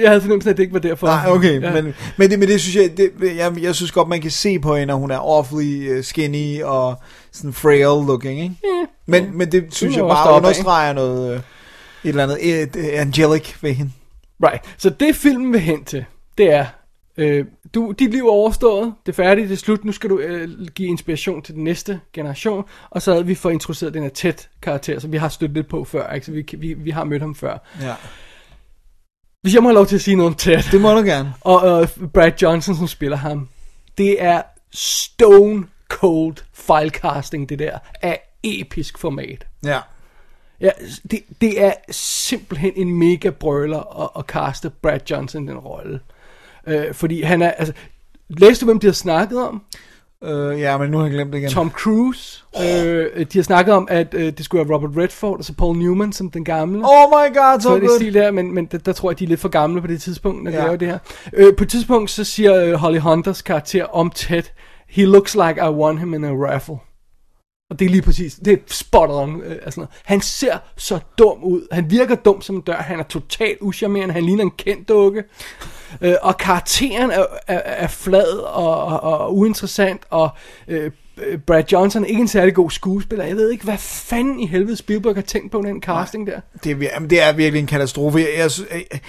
jeg havde fornemmelsen, at det ikke var derfor. Nej, okay, Ja. men, men, det, men det synes jeg, det, jeg, jeg synes godt, man kan se på hende, at hun er awfully øh, skinny og sådan frail looking, ikke? Ja. Men, men det synes jeg bare stoppe af. understreger noget, øh, et eller andet et, et, angelic ved hende. Right, så det filmen vil hen til, det er, øh, du, dit liv er overstået, det er færdigt, det er slut, nu skal du øh, give inspiration til den næste generation, og så vi fået introduceret den her tæt karakter, som vi har støttet lidt på før, ikke? så vi, vi, vi har mødt ham før. Ja. Hvis jeg må have lov til at sige noget om Ted. Det må du gerne. Og øh, Brad Johnson, som spiller ham. Det er stone cold filecasting, det der, af episk format. Ja. Ja, det, det er simpelthen en mega brøler at, at kaste Brad Johnson den rolle. Øh, fordi han er, altså, læste du, hvem de har snakket om? Øh, ja, men nu har jeg glemt det igen. Tom Cruise. Øh, de har snakket om, at øh, det skulle være Robert Redford, og så Paul Newman som den gamle. Oh my god, så er det stil der, men, men der, der tror jeg, de er lidt for gamle på det tidspunkt, når de Ja. laver det her. Øh, på et tidspunkt, så siger øh, Holly Hunters karakter om Ted, he looks like I won him in a raffle. Og det er lige præcis, det er spot on. Øh, altså noget. Han ser så dum ud. Han virker dum som en dør. Han er totalt uschammerende. Han ligner en kendt dukke. Øh, og karakteren er, er, er flad og, og, og uinteressant. Og øh, øh, Brad Johnson er ikke en særlig god skuespiller. Jeg ved ikke, hvad fanden i helvede Spielberg har tænkt på den casting der. Det er, det er virkelig en katastrofe. Jeg, jeg, jeg,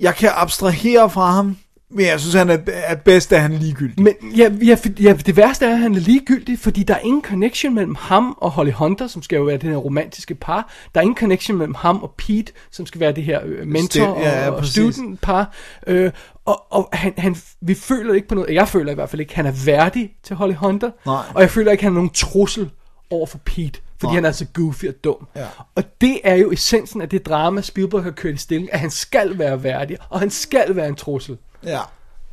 jeg kan abstrahere fra ham, men jeg synes, han er, er bedst, at han er ligegyldig. Men ja, ja, ja, det værste er, at han er ligegyldig, fordi der er ingen connection mellem ham og Holly Hunter, som skal jo være det her romantiske par. Der er ingen connection mellem ham og Pete, som skal være det her øh, mentor Sti- ja, ja, og, student par. Øh, og og han, han, vi føler ikke på noget, jeg føler i hvert fald ikke, han er værdig til Holly Hunter. Nej. Og jeg føler ikke, han er nogen trussel over for Pete, fordi Nej. han er så goofy og dum. Ja. Og det er jo essensen af det drama, Spielberg har kørt i stilling, at han skal være værdig, og han skal være en trussel. Ja.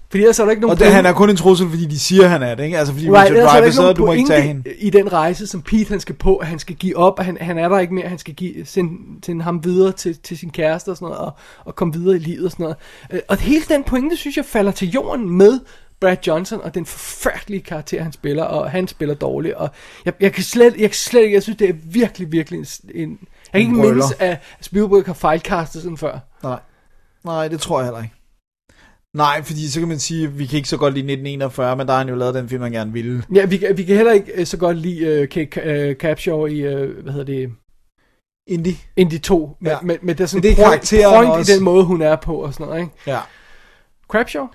Fordi ellers er der ikke nogen Og det, han er kun en trussel, fordi de siger, han er det, ikke? Altså, fordi Right, Richard er ikke sidder, du må ikke tage hende. i den rejse, som Pete han skal på, at han skal give op, og han, han er der ikke mere, han skal give, sende, sende ham videre til, til sin kæreste og sådan noget, og, og komme videre i livet og sådan noget. Øh, Og hele den pointe, synes jeg, falder til jorden med Brad Johnson og den forfærdelige karakter, han spiller, og han spiller dårligt, og jeg, jeg kan slet, jeg kan slet ikke, jeg synes, det er virkelig, virkelig en, en jeg kan ikke mindes, at Spielberg har fejlkastet sådan før. Nej. Nej, det tror jeg heller ikke. Nej, fordi så kan man sige, at vi kan ikke så godt lide 1941, men der har han jo lavet den film, han gerne ville. Ja, vi, vi kan heller ikke øh, så godt lide uh, Kate uh, Capshaw i, uh, hvad hedder det, Indie. Indie 2. Med, Ja. med, med det, sådan Men det er karakteren point også. i den måde, hun er på og sådan noget, ikke? Ja. Crabshaw?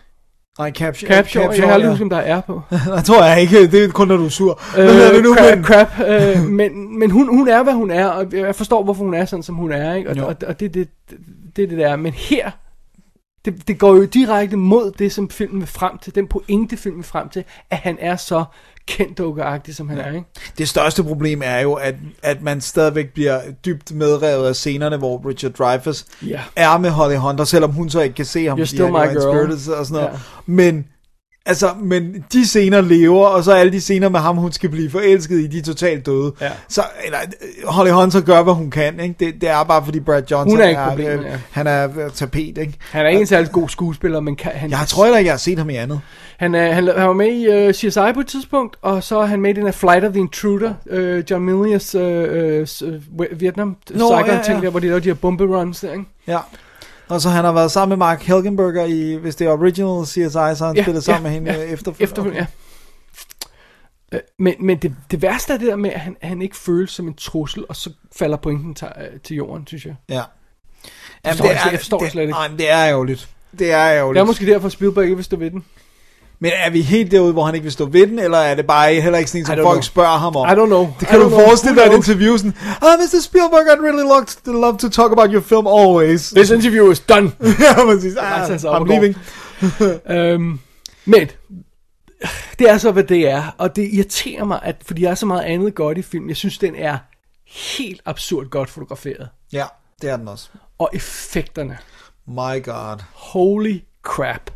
Nej, Capture. Capture, jeg har aldrig husket, om der er på. Jeg tror jeg ikke, det er kun når du er sur. Øh, Hvad hedder det nu, crap, men- crap, øh, men, men hun, hun er, hvad hun er, og jeg forstår, hvorfor hun er sådan, som hun er, ikke? Og, Jo. og, og det, det, det, det er det der. Men her, det, det går jo direkte mod det, som filmen vil frem til, den pointe, filmen vil frem til, at han er så kendt som han er, ikke? Det største problem er jo, at, at man stadigvæk bliver dybt medrevet af scenerne, hvor Richard Dreyfuss Ja. er med Holly Hunter, selvom hun så ikke kan se ham. You're fordi still han my er girl. Og sådan noget. Ja. Men, altså, men de scener lever, og så alle de scener med ham, hun skal blive forelsket i, de er totalt døde. Ja. Så, eller, Holly Hunter gør, hvad hun kan, ikke? Det, det er bare fordi Brad Johnson Hun er ikke problemet, øh, ja. han er øh, tapet, ikke? Han er ikke en særlig god skuespiller, men kan, han, Jeg tror heller ikke, jeg har set ham i andet. Han, er, han, han var med i uh, CSI på et tidspunkt, og så er han med i den her Flight of the Intruder, uh, John Milius uh, uh, Vietnam Nå, ja, ja. ting der, hvor de laver de her bomberuns der, ikke? Ja. Og så han har været sammen med Mark Helgenberger i, hvis det er original CSI, så han Ja, spillet sammen ja, med hende ja. ja, efter. Efterfølgende, ja. Øh, Men, men det, det værste er det der med, at han, han ikke føles som en trussel, og så falder pointen til, øh, til jorden, synes jeg. Ja. Forstår, det, jeg forstår det, slet ikke. Nej, det er ærgerligt. Det er ærgerligt. Det er måske derfor, Spielberg ikke vil stå ved den. Men er vi helt derude, hvor han ikke vil stå ved den, eller er det bare heller ikke sådan en, som folk know. spørger ham om? I don't know. Det kan I du forestille dig et interview sådan, ah, Mr. Spielberg, I'd really love to, love to talk about your film always. This interview is done. ja, præcis. Ah, I'm leaving. øhm, men, det er så, hvad det er. Og det irriterer mig, at, fordi der er så meget andet godt i filmen. Jeg synes, den er helt absurd godt fotograferet. Ja, det er den også. Og effekterne. My god. Holy crap.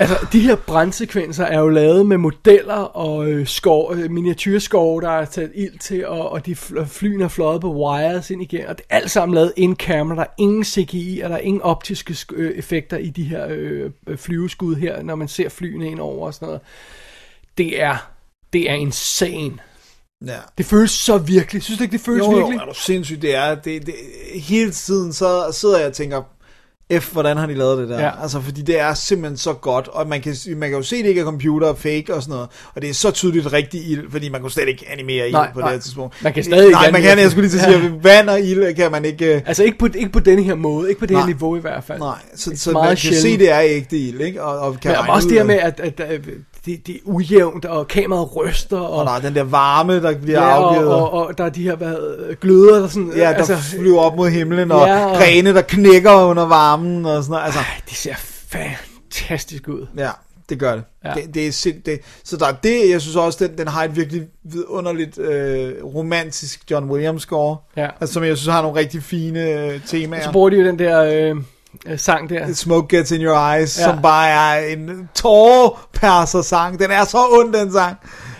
Altså, de her brandsekvenser er jo lavet med modeller og øh, skov, øh, miniatyrskove, der er taget ild til, og, og de fl- flyene er fløjet på wires ind igen, og det er alt sammen lavet in camera, der er ingen CGI, og der er ingen optiske sk- øh, effekter i de her øh, flyveskud her, når man ser flyene ind over og sådan noget. Det er, det er insane. Ja. Det føles så virkelig. Synes du ikke, det føles Jo, jo, virkelig? er du sindssygt, det er. Det, det, hele tiden så sidder jeg og tænker, F, hvordan har de lavet det der? Ja. Altså, fordi det er simpelthen så godt, og man kan, man kan jo se, at det ikke er computer og fake og sådan noget, og det er så tydeligt rigtig ild, fordi man kunne slet ikke animere ild Nej, på nej. det her tidspunkt. Man kan stadig ikke Nej, man kan, jeg skulle lige til at sige, Ja. vand og ild kan man ikke... øh, Altså ikke på, ikke på denne her måde, ikke på det Nej. her niveau i hvert fald. Nej, så, så man kan se, sjældent. det er ægte ild, ikke? Og, og kan Men også det her med, at, at, at det, det er ujævnt, og kameraet ryster, og, Og der er den der varme, der bliver ja, og, afgivet. og, og, der er de her hvad, gløder, der sådan... Ja, der altså, flyver op mod himlen, og, Ja, og- og grene, der knækker under varmen, og sådan noget. Altså, Det ser fantastisk ud. ja, det gør det. Ja. Det, det er sind, det. Så der er det, jeg synes også, den, den har et virkelig vidunderligt øh, romantisk John Williams score, Ja. altså, som jeg synes har nogle rigtig fine øh, temaer. Så bruger de jo den der øh, øh, sang der. Smoke Gets In Your Eyes, Ja. ja. som bare er en tårperser sang. Den er så ond, den sang.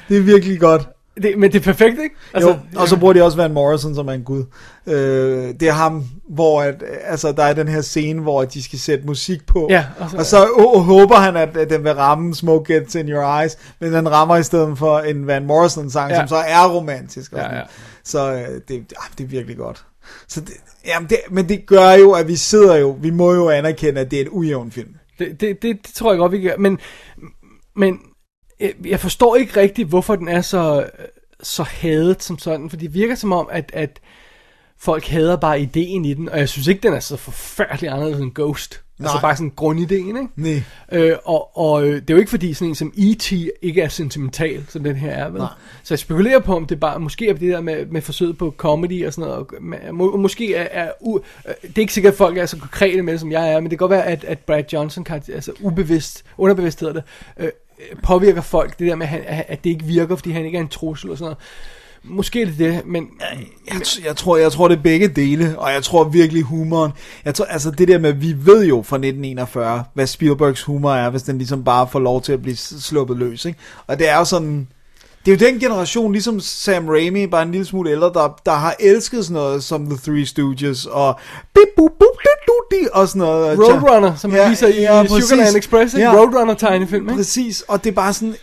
Det er virkelig godt. Det, men det er perfekt, ikke? Altså, jo, og så bruger de også Van Morrison, som er en gud. Øh, det er ham, hvor at, altså, der er den her scene, hvor de skal sætte musik på. Ja, og så- og så å- håber han, at, at den vil ramme Smoke Gets In Your Eyes, men den rammer i stedet for en Van Morrison-sang, Ja. ja. som så er romantisk. Og Ja, sådan. ja. Så øh, det, ah, det er virkelig godt. Så det, jamen det, men det gør jo, at vi sidder jo, vi må jo anerkende, at det er en ujævn film. Det, det, det, det tror jeg godt, vi gør. Men, men øh, jeg forstår ikke rigtigt, hvorfor den er så, øh, så hadet som sådan. For det virker som om, at, at folk hader bare ideen i den. Og jeg synes ikke, den er så forfærdelig anderledes end Ghost. Nej. Altså Nej. bare sådan grundideen, ikke? Nej. Øh, og, og øh, det er jo ikke fordi sådan en som E.T. ikke er sentimental, som den her er, vel? Nej. Så jeg spekulerer på, om det bare, måske er det der med, med forsøget på comedy og sådan noget, og må, måske er, er u, øh, det er ikke sikkert, at folk er så konkrete med det, som jeg er, men det kan godt være, at, at Brad Johnson, kan, altså ubevidst, underbevidst hedder det, øh, påvirker folk, det der med, at, han- at det ikke virker, fordi han ikke er en trussel og sådan noget. Måske er det det, men... Jeg, t- jeg, tror, jeg tror, det er begge dele, og jeg tror virkelig humoren. Jeg tror, altså det der med, vi ved jo fra 1941, hvad Spielbergs humor er, hvis den ligesom bare får lov til at blive sluppet løs, ikke? Og det er jo sådan, det er jo den generation, ligesom Sam Raimi, bare en lille smule ældre, der, der har elsket sådan noget som The Three Stooges, og bip, bup, bup, du, du, og sådan noget. Roadrunner, som ja, viser i ja, Sugarland Express, ikke? Ja. Roadrunner tegnefilm, ikke? Præcis, og det er bare sådan,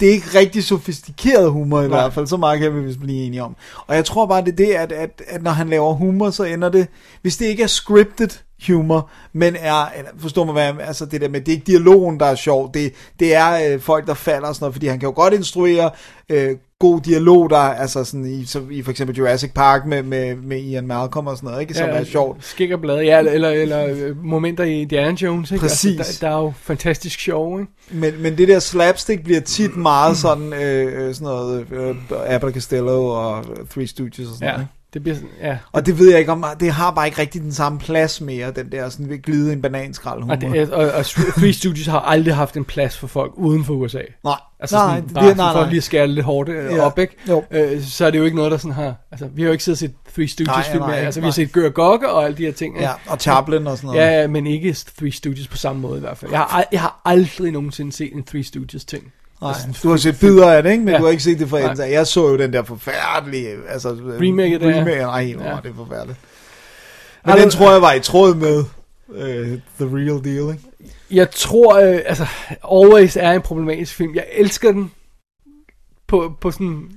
det er ikke rigtig sofistikeret humor i Nej. hvert fald, så meget kan vi vist blive enige om. Og jeg tror bare, det er det, at, at, at når han laver humor, så ender det, hvis det ikke er scripted humor, men er, forstår mig hvad, altså det der med, det er ikke dialogen, der er sjov, det, det er øh, folk, der falder og sådan noget, fordi han kan jo godt instruere øh, god dialog, der er altså sådan i, så, i for eksempel Jurassic Park med, med, med Ian Malcolm og sådan noget, ikke? Som er sjovt. Skik og blade, ja, eller, eller øh, momenter i Indiana Jones, ikke? Præcis. Altså, der, der er jo fantastisk sjov, ikke? Men, men det der slapstick bliver tit meget sådan, øh, øh, sådan noget øh, Abbott Costello og Three Stooges og sådan Ja, noget, ikke? Det bliver sådan, ja. Og det ved jeg ikke om, det har bare ikke rigtig den samme plads mere, den der sådan ved glide en bananskrald humor. Og, det, og, og Three Studios har aldrig haft en plads for folk uden for USA. Nej, Altså nej, sådan, det- bare nej, nej, for lige at skære lidt hårdt øh, Ja, op, ikke? jo. Øh, så er det jo ikke noget, der sådan har... Altså, vi har jo ikke siddet og set Three Studios Nej, film nej. Altså, vi har set Gør Gokke og alle de her ting. Ja, og Chaplin og sådan noget. Ja, men ikke Three Studios på samme måde i hvert fald. Jeg har, jeg har aldrig nogensinde set en Three Studios ting. Nej, Altså, du har set bidder af det, ikke? Men Ja. du har ikke set det fra Nej. enden. Jeg så jo den der forfærdelige, altså... Remaket der. Remake, nej, helt Ja. ja. det er forfærdeligt. Men den det- tror jeg var i tråd med uh, The Real Deal, ikke? Jeg tror, øh, altså, Always er en problematisk film. Jeg elsker den på, på sådan...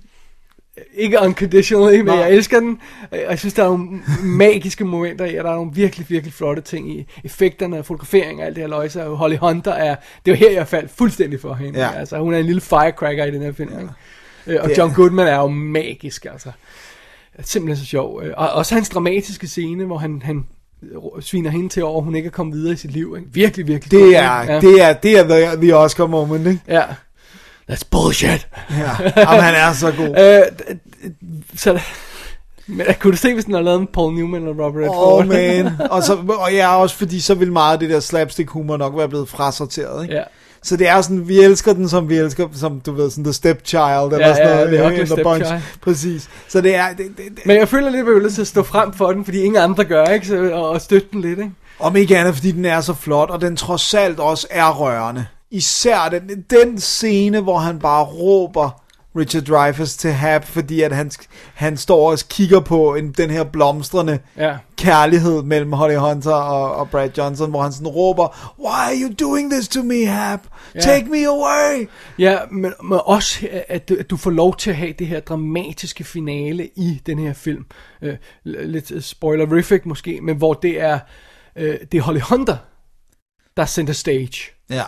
Ikke unconditionally, men Nej. jeg elsker den. Og Jeg synes, der er nogle magiske momenter i, og der er nogle virkelig, virkelig flotte ting i effekterne, fotografering og alt det her løjse. Og Holly Hunter er... Det er jo her, jeg faldt fuldstændig for hende. Ja. Altså, hun er en lille firecracker i den her film. Ikke? Øh, Og John Goodman er jo magisk, altså. Simpelthen så sjov. Øh, Og også hans dramatiske scene, hvor han, han sviner hende til over, at hun ikke er kommet videre i sit liv. Ikke? Virkelig, virkelig Det er, ja. det er, det er the, the Oscar moment, ikke? Ja. That's bullshit. Ja, Jamen, han er så god. Øh, så men kunne du se, hvis den havde lavet med Paul Newman og Robert Redford? Oh man. Og, så, og ja, også fordi så vil meget af det der slapstick humor nok være blevet frasorteret, ikke? Ja. Så det er sådan, vi elsker den, som vi elsker, som du ved, sådan The Stepchild, eller Ja, sådan ja, noget. Øh, Ugly in the bunch. Stepchild. Præcis. Så det er, det, det, det, Men jeg føler lidt, at jeg er nødt til at stå frem for den, fordi ingen andre gør, ikke? Så, og, og støtte den lidt, ikke? Om ikke andet, fordi den er så flot, og den trods alt også er rørende. Især den, den scene, hvor han bare råber Richard Dreyfuss til Hap, fordi at han, han står og kigger på en, den her blomstrende Ja. kærlighed mellem Holly Hunter og, og Brad Johnson, hvor han sådan råber, Why are you doing this to me, Hap? Ja. Take me away! Ja, men, men også, at du, at du får lov til at have det her dramatiske finale i den her film. Øh, lidt spoilerific måske, men hvor det er, øh, det er Holly Hunter, der er center stage. Ja.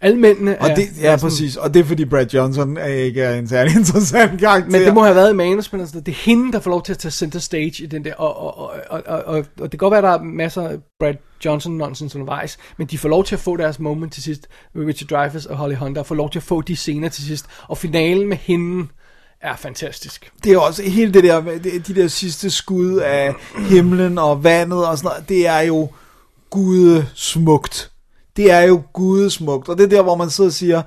Alle mændene Og er, det, ja, er sådan- præcis. Og det er fordi Brad Johnson er ikke er en særlig interessant karakter. Men det må have været i manus, men altså, det er hende, der får lov til at tage center stage i den der, og, og, og, og, og, og, det kan godt være, der er masser af Brad Johnson nonsens undervejs, men de får lov til at få deres moment til sidst, Richard Dreyfuss og Holly Hunter, får lov til at få de scener til sidst, og finalen med hende er fantastisk. det er også hele det der, de der sidste skud af himlen og vandet og sådan noget, det er jo gudesmukt. Det er jo gudesmukt. Og det er der, hvor man sidder og siger,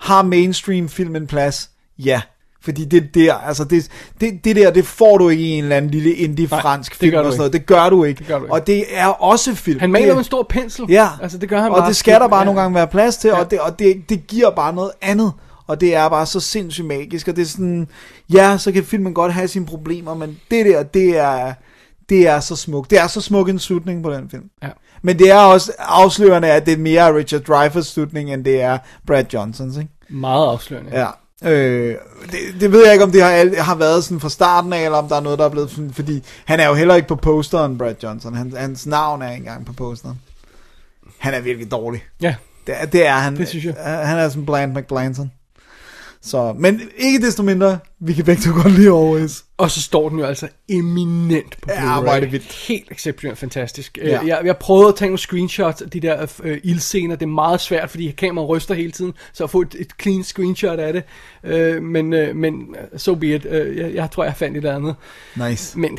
har mainstream film en plads? Ja. Fordi det der, altså det, det, det der, det får du ikke i en eller anden lille indie-fransk det film og sådan noget. Det gør du ikke. Det gør du ikke. Og det er også film. Han maler med en stor pensel. Ja, Altså, det gør han og bare det skal der skidt. bare Ja. nogle gange være plads til, Ja. og, det, og det, det giver bare noget andet. Og det er bare så sindssygt magisk, og det er sådan, ja, så kan filmen godt have sine problemer, men det der, det er, det er så smukt. Det er så smuk en slutning på den film. Ja. Men det er også afslørende, at det er mere Richard Dreyfuss slutning, end det er Brad Johnsons, ikke? Meget afslørende. Ja. Øh, det, det ved jeg ikke, om det har, har været sådan fra starten af, eller om der er noget, der er blevet sådan, fordi han er jo heller ikke på posteren, Brad Johnson. Han, hans navn er ikke engang på posteren. Han er virkelig dårlig. Ja. Det, er- det er han. Det synes jeg. Øh, Han er sådan Bland McBlanson. Så, men ikke desto mindre, vi kan begge to godt lide Always. Og så står den jo altså eminent på Ja, Blu-ray. hvor er det vildt. Helt exceptionelt fantastisk. Ja. Ja. Jeg, jeg prøvede at tage nogle screenshots af de der øh, ildscener. Det er meget svært, fordi kameraet ryster hele tiden. Så at få et, et clean screenshot af det. Øh, men, øh, men so be it. Øh, jeg, jeg tror, jeg fandt et eller andet. Nice. Men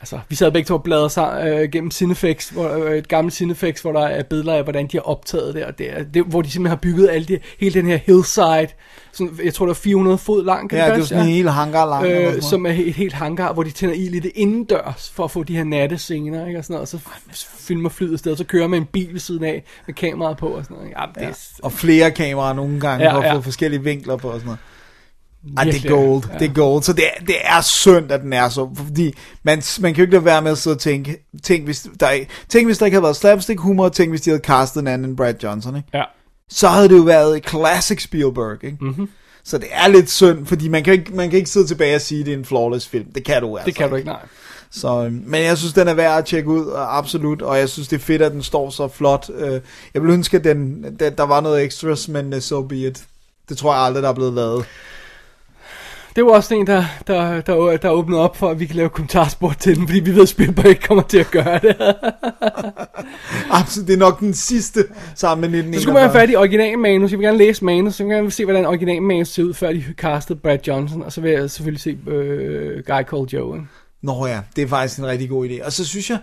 altså, vi sad begge to og bladrede sammen øh, gennem Cinefix, hvor, øh, et gammelt Cinefix, hvor der er billeder af, hvordan de har optaget det, og det, er, det hvor de simpelthen har bygget alle de, hele den her hillside, sådan, jeg tror, det er 400 fod lang, kan Ja, det er jo passe? sådan en hel hangar lang. Øh, som er et helt hangar, hvor de tænder ild i det indendørs, for at få de her nattescener, ikke, og sådan noget, og så filmer flyet afsted, og så kører man en bil ved siden af, med kameraet på, og sådan noget. Ja, det Ja. er Og flere kameraer nogle gange, Ja, for at ja. få forskellige vinkler på og sådan noget. Ej, det er gold, ja. det er gold. Så det er, det er synd, at den er så, fordi man, man kan jo ikke lade være med at sidde og tænke, tænk hvis der, tænk hvis der ikke havde været slapstick humor, tænk hvis de havde castet en anden end Brad Johnson, ikke? Ja. Så havde det jo været classic Spielberg, ikke? Mm-hmm. Så det er lidt synd, fordi man kan ikke, man kan ikke sidde tilbage og sige, at det er en flawless film. Det kan du altså Det kan du ikke, nej. Så, øhm, men jeg synes, den er værd at tjekke ud, absolut, og jeg synes, det er fedt, at den står så flot. Øh, Jeg vil ønske, at den, der var noget extras, men uh, so be it. Det tror jeg aldrig, der er blevet lavet. Det var også en, der, der, der, der åbnede op for, at vi kan lave kommentarsport til den, fordi vi ved, at Spielberg ikke kommer til at gøre det. Absolut, det er nok den sidste sammen med 1941. Så skulle man have fat i originalmanus. Jeg vil gerne læse manus, så jeg vil gerne se, hvordan originalmanus ser ud, før de castede Brad Johnson. Og så vil jeg selvfølgelig se øh, Guy Called Joe. Ikke? Nå ja, det er faktisk en rigtig god idé. Og så synes jeg,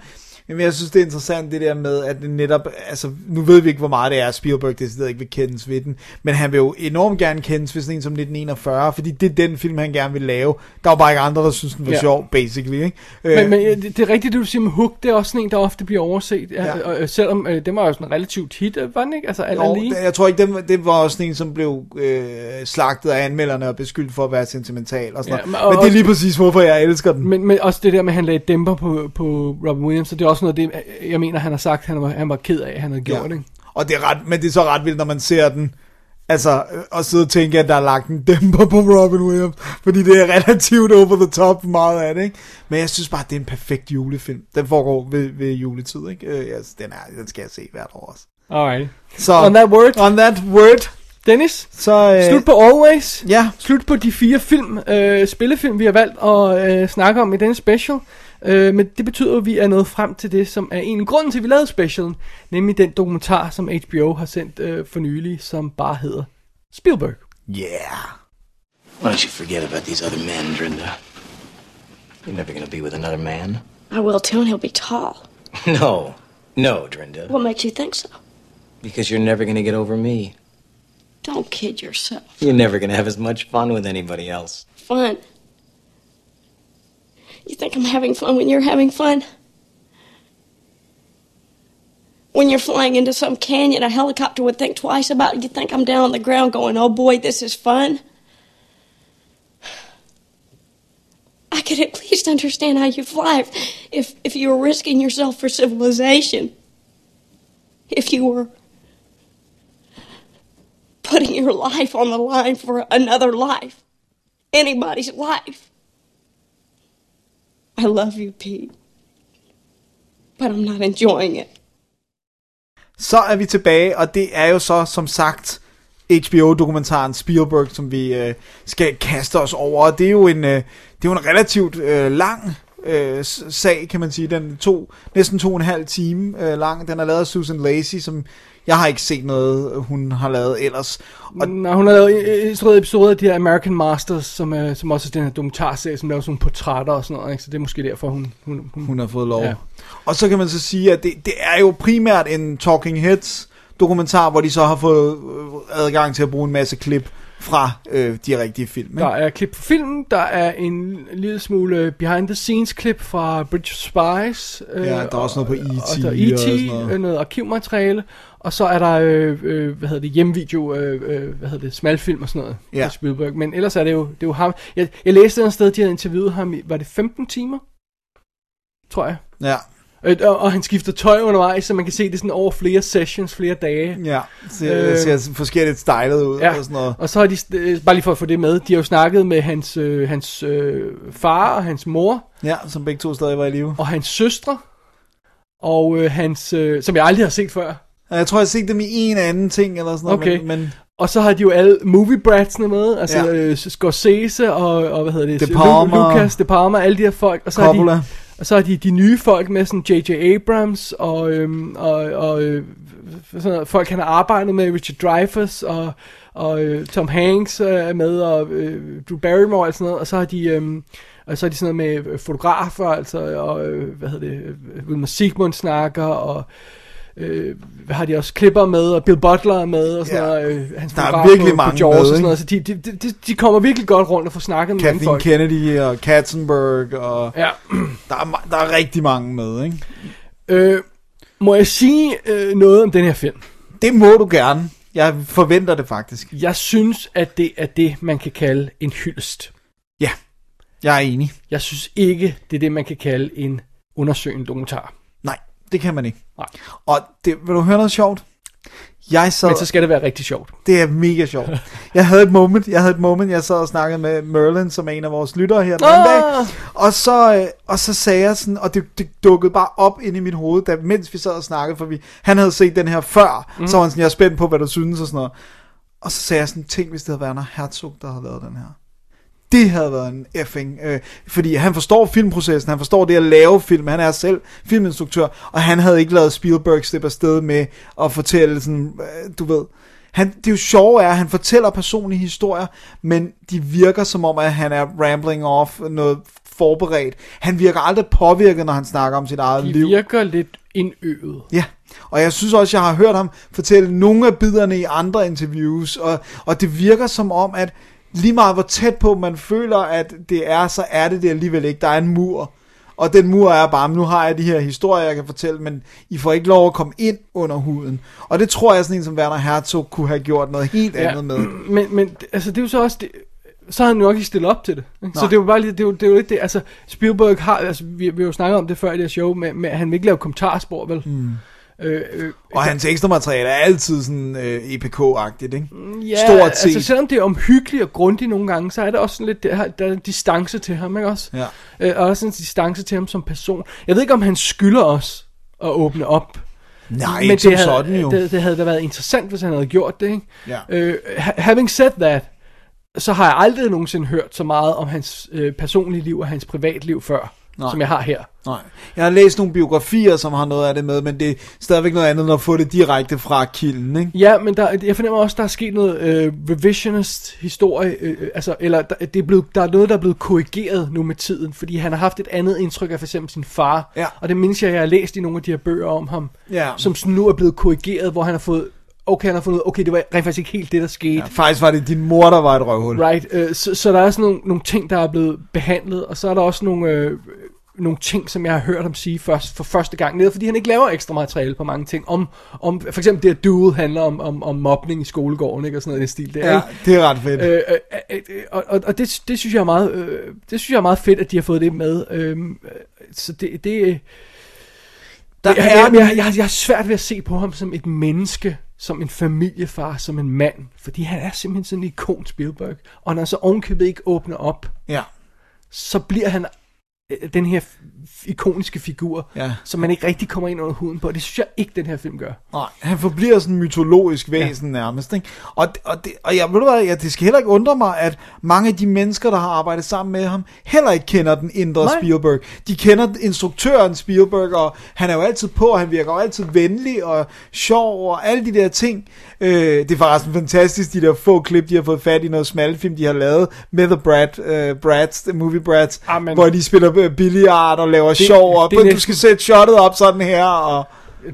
men jeg synes, det er interessant det der med, at det netop, altså, nu ved vi ikke, hvor meget det er, Spielberg det ikke vil kendes ved den, men han vil jo enormt gerne kendes ved sådan en som 1941, fordi det er den film, han gerne vil lave. Der var bare ikke andre, der synes, den var Ja. sjov, basically, ikke? Men, men øh, det, det er rigtigt, det du siger med Hook, det er også sådan en, der ofte bliver overset. Ja. Ja. Og, øh, selvom øh, det var jo sådan en relativt hit, øh, var den ikke? Altså, alt Jo, lige. jeg tror ikke, det, det var også sådan en, som blev øh, slagtet af anmelderne og beskyldt for at være sentimental og sådan Ja, men- men, og- men det er lige præcis, hvorfor jeg elsker den. Men, men også det der med, at han lagde dæmper på, på Robin Williams, så det er også noget af det, jeg mener, han har sagt, han var, han var ked af, at han havde gjort. Ikke? Og det er ret, men det er så ret vildt, når man ser den, altså, øh, og sidde og tænke, at der er lagt en dæmper på Robin Williams, fordi det er relativt over the top meget af det, ikke? Men jeg synes bare, det er en perfekt julefilm. Den foregår ved, ved juletid, ikke? Øh, yes, den, er, den skal jeg se hvert år også. Alright. Så, On that word. On that word. Dennis, så, øh, slut på Always. Ja. Slut på de fire film, øh, spillefilm, vi har valgt at øh, snakke om i denne special. Øh, men det betyder, at vi er nået frem til det, som er en af grunden til, at vi lavede specialen. Nemlig den dokumentar, som HBO har sendt øh, for nylig, som bare hedder Spielberg. Yeah. Why don't you forget about these other men, Drinda? You're never gonna be with another man. I will too, and he'll be tall. No. No, Drinda. What makes you think so? Because you're never gonna get over me. Don't kid yourself. You're never gonna have as much fun with anybody else. Fun. You think I'm having fun when you're having fun? When you're flying into some canyon, a helicopter would think twice about it. You think I'm down on the ground going, oh boy, this is fun? I could at least understand how you fly if, if, if you were risking yourself for civilization. If you were putting your life on the line for another life. Anybody's life. I love you, Pete. But I'm not enjoying it. Så er vi tilbage, og det er jo så, som sagt, HBO-dokumentaren Spielberg, som vi øh, skal kaste os over. Og det er jo en, øh, det er jo en relativt øh, lang øh, sag, kan man sige. Den er to, næsten to og en halv time øh, lang. Den er lavet af Susan Lacey, som jeg har ikke set noget, hun har lavet ellers. Og... Nå, hun har lavet øh, instrueret episoder af de her American Masters, som, er, som også er den her dokumentarserie, som laver sådan nogle portrætter og sådan noget. Ikke? Så det er måske derfor, hun... Hun, hun, hun har fået lov. Ja. Ja. Og så kan man så sige, at det, det er jo primært en Talking Heads dokumentar, hvor de så har fået øh, adgang til at bruge en masse klip fra øh, de rigtige film. Ikke? Der er klip fra filmen, der er en lille smule behind the scenes klip fra Bridge of Spies. øh, Ja, der er også noget på E.T. Og der er og E.T., sådan noget. noget. noget arkivmateriale. Og så er der, øh, øh, hvad hedder det, hjemmevideo, øh, øh, hvad hedder det, smalfilm og sådan noget Ja. Spielberg. Men ellers er det jo, det er jo ham. Jeg, jeg læste et sted, de havde interviewet ham i, var det 15 timer? Tror jeg. Ja. Øh, og, og han skifter tøj undervejs, så man kan se det sådan over flere sessions, flere dage. Ja, ser, øh, ser forskelligt stylet ud ja. og sådan noget. Og så har de, øh, bare lige for at få det med, de har jo snakket med hans, øh, hans øh, far og hans mor. Ja, som begge to stadig var i live. Og hans søstre. Og øh, hans, øh, som jeg aldrig har set før. Jeg tror, jeg har set dem i en anden ting eller sådan noget. Okay. Men, men Og så har de jo alle movie bratsene med, altså Ja. øh, Scorsese og, og hvad hedder det, De Palma. Lucas, De Palma, alle de her folk. Og så har Coppola. de, og så har de de nye folk med, sådan J.J. Abrams og, øhm, og, og øh, sådan noget, folk, han har arbejdet med, Richard Dreyfuss og, og øh, Tom Hanks øh, er med, og øh, Drew Barrymore og sådan noget. Og så har de... Øhm, og så er de sådan noget med fotografer, altså, og øh, hvad hedder det, øh, Wilmer Sigmund snakker, og øh, har de også klipper med, og Bill Butler er med, og sådan Ja. noget, øh, hans Der er virkelig på, mange på Jaws med, og sådan noget, så de, de, de, de, kommer virkelig godt rundt og får snakket med mange Kathleen folk. Kennedy og Katzenberg og Ja. der, er, der er rigtig mange med, ikke? Øh, må jeg sige øh, noget om den her film? Det må du gerne. Jeg forventer det faktisk. Jeg synes, at det er det, man kan kalde en hyldest. Ja, jeg er enig. Jeg synes ikke, det er det, man kan kalde en undersøgende dokumentar. Nej, det kan man ikke. Nej. Og det, vil du høre noget sjovt? Jeg sad, Men så skal det være rigtig sjovt. Det er mega sjovt. Jeg havde et moment, jeg havde et moment, jeg sad og snakkede med Merlin, som er en af vores lyttere her den anden dag. Og så, øh, og så sagde jeg sådan, og det, det dukkede bare op ind i mit hoved, da, mens vi sad og snakkede, for vi, han havde set den her før, mm. så var han sådan, jeg er spændt på, hvad du synes og sådan noget. Og så sagde jeg sådan, tænk hvis det havde været Werner Herzog, der havde lavet den her. Det havde været en effing. Øh, fordi han forstår filmprocessen, han forstår det at lave film, han er selv filminstruktør, og han havde ikke lavet Spielberg slippe afsted med at fortælle sådan, øh, du ved, han, det er jo sjove er, at han fortæller personlige historier, men de virker som om, at han er rambling off noget forberedt. Han virker aldrig påvirket, når han snakker om sit eget De liv. virker lidt indøvet. Ja, og jeg synes også, jeg har hørt ham fortælle nogle af biderne i andre interviews, og, og det virker som om, at lige meget hvor tæt på man føler, at det er, så er det det alligevel ikke. Der er en mur, og den mur er bare, nu har jeg de her historier, jeg kan fortælle, men I får ikke lov at komme ind under huden. Og det tror jeg, sådan en som Werner Herzog kunne have gjort noget helt Ja, andet med. Men, men altså, det er jo så også... Det, så har han jo ikke stillet op til det. Ikke? Så Nej. det er jo bare lige, det er jo, det er jo ikke det, altså Spielberg har, altså vi, vi har jo snakket om det før i det her show, med, med at han vil ikke lave kommentarspor, vel? Mm. Øh, øh, Og hans ekstra materiale er altid sådan øh, EPK-agtigt, ikke? Ja, Stort set. altså selvom det er omhyggeligt og grundigt nogle gange, så er det også sådan lidt, der, der er en distance til ham, ikke også? Ja. Øh, og også en distance til ham som person. Jeg ved ikke, om han skylder os at åbne op. Nej, som det havde, sådan jo. Det, det havde da været interessant, hvis han havde gjort det, ikke? Ja. Øh, ha- having said that, så har jeg aldrig nogensinde hørt så meget om hans øh, personlige liv og hans privatliv før, Nej. som jeg har her. Nej. Jeg har læst nogle biografier, som har noget af det med, men det er stadigvæk noget andet, end at få det direkte fra kilden, ikke? Ja, men der, jeg fornemmer også, der er sket noget øh, revisionist historie, øh, øh, altså, eller der, det er blevet, der er noget, der er blevet korrigeret nu med tiden, fordi han har haft et andet indtryk af for eksempel sin far, Ja. og det mindes jeg, jeg har læst i nogle af de her bøger om ham, Ja. som nu er blevet korrigeret, hvor han har fået, okay, han har fundet ud okay, det var rent faktisk ikke helt det, der skete. Ja, faktisk var det din mor, der var et røvhul. Right, øh, så, så der er sådan nogle, nogle ting, der er blevet behandlet, og så er der også nogle, øh, nogle ting, som jeg har hørt ham sige først, for første gang, netop fordi han ikke laver ekstra materiale på mange ting. Om, om for eksempel det at Duel handler om, om, om mobning i skolegården, ikke, og sådan noget i den stil der. Ja, ikke? det er ret fedt. Øh, øh, øh, øh, og og, og det, det, synes jeg er meget, øh, det synes jeg er meget fedt, at de har fået det med. Øh, så det, det Der er- jeg, jeg, jeg, jeg er svært ved at se på ham som et menneske, som en familiefar, som en mand, fordi han er simpelthen sådan en ikon Spielberg, og når så ovenkøbet ikke åbner op, Ja. så bliver han øh, den her ikoniske figur, Ja. som man ikke rigtig kommer ind under huden på. Det synes jeg ikke, den her film gør. Nej, han forbliver sådan en mytologisk væsen ja. nærmest, ikke? Og, og, det, og jeg ved du hvad, ja, det skal heller ikke undre mig, at mange af de mennesker, der har arbejdet sammen med ham, heller ikke kender den indre Nej. Spielberg. De kender instruktøren Spielberg, og han er jo altid på, og han virker jo altid venlig og sjov, og alle de der ting. Øh, det er faktisk fantastisk, de der få klip, de har fået fat i noget smalfilm, de har lavet med The Brat, uh, Brats, The Movie Brats, Amen. hvor de spiller øh, billiard og laver Det- sjov, og det er du skal sætte shottet op sådan her, og...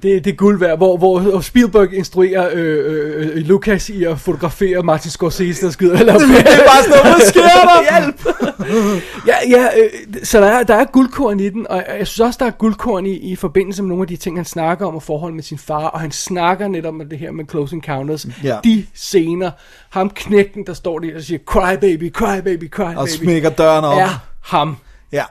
Det, det er guld værd, hvor, hvor Spielberg instruerer øh, øh, øh, Lucas i at fotografere Martin Scorsese, der skyder. Eller, Det er bare sådan noget, hvad sker der? Hjælp! ja, ja øh, så der er, der er guldkorn i den, og jeg synes også, der er guldkorn i, i forbindelse med nogle af de ting, han snakker om, og forhold med sin far, og han snakker netop med det her med Close Encounters. Ja. De scener, ham knækken, der står der og siger, cry baby, cry baby, cry baby. Og smækker døren op. Er ham. Ja.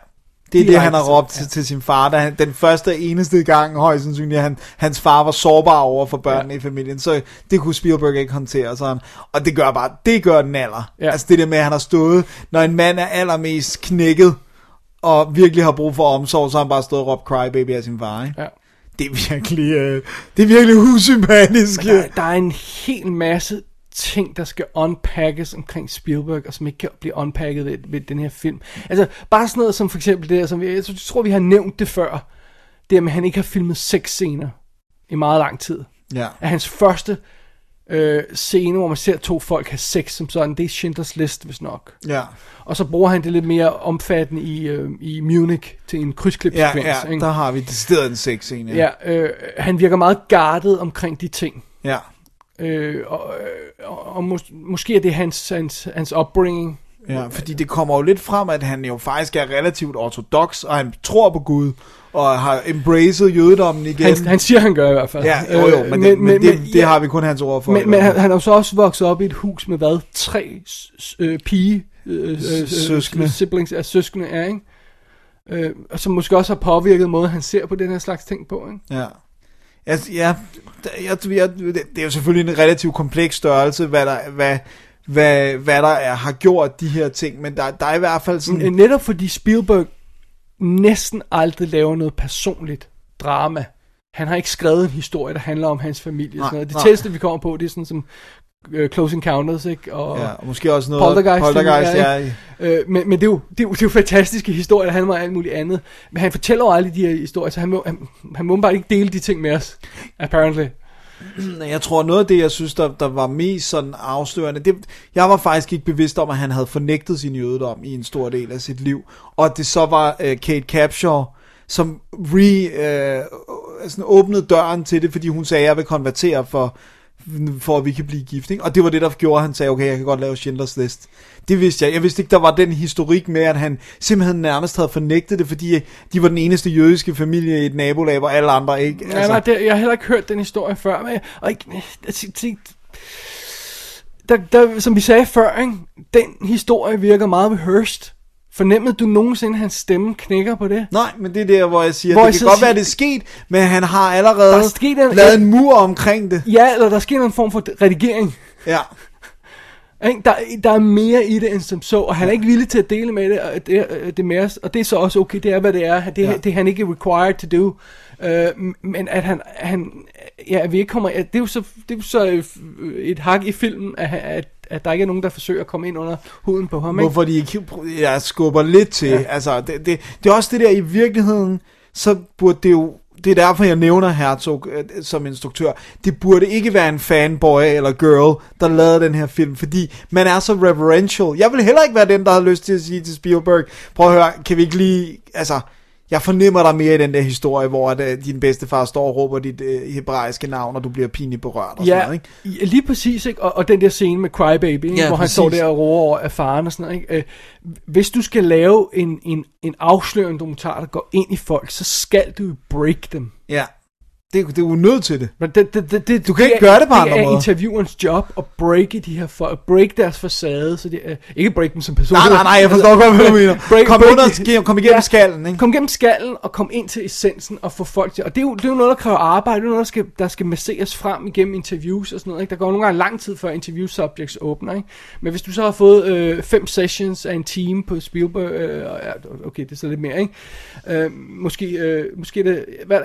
Det er det, han har råbt til, til sin far, da han, den første og eneste gang, højst sandsynligt, at han, hans far var sårbar over for børnene ja. i familien, så det kunne Spielberg ikke håndtere sådan. Og det gør bare, det gør den alder. Ja. Altså det der med, at han har stået, når en mand er allermest knækket, og virkelig har brug for omsorg, så har han bare stået og råbt cry baby af sin far, ikke? Ja. Det er virkelig, øh, det er virkelig usympatisk. Der, der er en hel masse ting, der skal unpackes omkring Spielberg, og som ikke kan blive unpacket ved, ved den her film. Altså, bare sådan noget som for eksempel det, her, som vi, jeg tror, vi har nævnt det før, det er, at han ikke har filmet seks scener i meget lang tid. Ja. At hans første øh, scene, hvor man ser to folk have sex som sådan, det er Schindlers List, hvis nok. Ja. Og så bruger han det lidt mere omfattende i, øh, i Munich til en Ja, krydsklipsekvens. ja, ikke? der har vi decideret en sex scene. Ja, øh, han virker meget guardet omkring de ting. ja. Øh, og øh, og, og mås- måske er det hans, hans, hans upbringing. Ja, fordi det kommer jo lidt frem, at han jo faktisk er relativt ortodox, og han tror på Gud, og har embraced jødedommen igen. Han, han siger, han gør i hvert fald. Ja, jo jo, men, det, men, men det, det ja, har vi kun hans ord for. Men, men han, han er jo så også vokset op i et hus med hvad? Tre øh, pige øh, øh, Søskende. siblings er søskende er, ikke? Øh, og som måske også har påvirket måden, han ser på den her slags ting på, ikke? Ja. Altså, ja, jeg, jeg, jeg, det er jo selvfølgelig en relativt kompleks størrelse, hvad der, hvad, hvad, hvad der er, har gjort de her ting, men der, der er i hvert fald sådan... Netop fordi Spielberg næsten aldrig laver noget personligt drama. Han har ikke skrevet en historie, der handler om hans familie. og Nej, Sådan noget. Det tætteste, vi kommer på, det er sådan som Close Encounters, ikke? Og, Ja, og måske også noget Poltergeist. Poltergeist, ja? Øh, men, men det, er jo, det, er jo, det er jo fantastiske historier, handler om alt muligt andet. Men han fortæller jo aldrig de her historier, så han må, han, han må bare ikke dele de ting med os, apparently. Jeg tror noget af det, jeg synes, der, der var mest sådan afslørende, det, jeg var faktisk ikke bevidst om, at han havde fornægtet sin jødedom i en stor del af sit liv. Og at det så var uh, Kate Capshaw, som re, uh, sådan åbnede døren til det, fordi hun sagde, at jeg vil konvertere for, for at vi kan blive gift. Ikke? Og det var det, der gjorde, at han sagde, okay, jeg kan godt lave Schindlers List. Det vidste jeg. Jeg vidste ikke, der var den historik med, at han simpelthen nærmest havde fornægtet det, fordi de var den eneste jødiske familie i et nabolag, hvor alle andre ikke... Altså, ja, nej, det, jeg har heller ikke hørt den historie før, men og ikke, der, der, som vi sagde før, ikke? den historie virker meget rehearsed. Fornemmede du nogensinde, at hans stemme knækker på det? Nej, men det er der, hvor jeg siger, Hvor hvor jeg det kan godt siger- være, det er sket, men han har allerede Der er sket en- lavet en mur omkring det. Ja, eller der sker en form for redigering. Ja. Der, der er mere i det end som så, og han er ikke villig til at dele med det, og det, øh, det med os, og det er så også okay, det er hvad det er, det, ja. det er han ikke required to do, uh, men at han, han ja, at vi ikke kommer, at det er jo så, det er jo så øh, et hak i filmen, at, at, at der ikke er nogen, der forsøger at komme ind under huden på ham, ikke? Hvorfor de ikke jeg skubber lidt til. Ja. Altså, det, det, det er også det der i virkeligheden, så burde det jo det er derfor, jeg nævner Herzog øh, som instruktør. Det burde ikke være en fanboy eller girl, der lavede den her film, fordi man er så reverential. Jeg vil heller ikke være den, der har lyst til at sige til Spielberg, prøv at høre, kan vi ikke lige, altså, jeg fornemmer dig mere i den der historie, hvor at, uh, din bedstefar står og råber dit uh, hebraiske navn, og du bliver pinligt berørt og sådan Ja, noget, ikke? ja, lige præcis, ikke? Og, og den der scene med Crybaby, ikke? Ja, hvor han præcis. står der og roer over af faren og sådan noget. Ikke? Øh, hvis du skal lave en, en, en afslørende dokumentar, der går ind i folk, så skal du break dem. Ja. Det, det er jo nødt til det. Men det, det, det, det, Du kan ikke er, gøre det på andre Det er måder. interviewerens job at breake de her folk, break deres facade, så det er, ikke break dem som personer. Nej, nej, nej, jeg forstår godt, hvad du mener. Kom under- kom igennem skallen, ikke? Kom igennem skallen og kom ind til essensen og få folk til, og det er jo, det er jo noget, der kræver arbejde, det er noget, der skal, der skal masseres frem igennem interviews og sådan noget, ikke? Der går nogle gange lang tid før interview subjects åbner, ikke? Men hvis du så har fået øh, fem sessions af en team på Spielberg, øh, ja, okay, det er så lidt mere, ikke? Øh, måske, øh, måske det, hvad,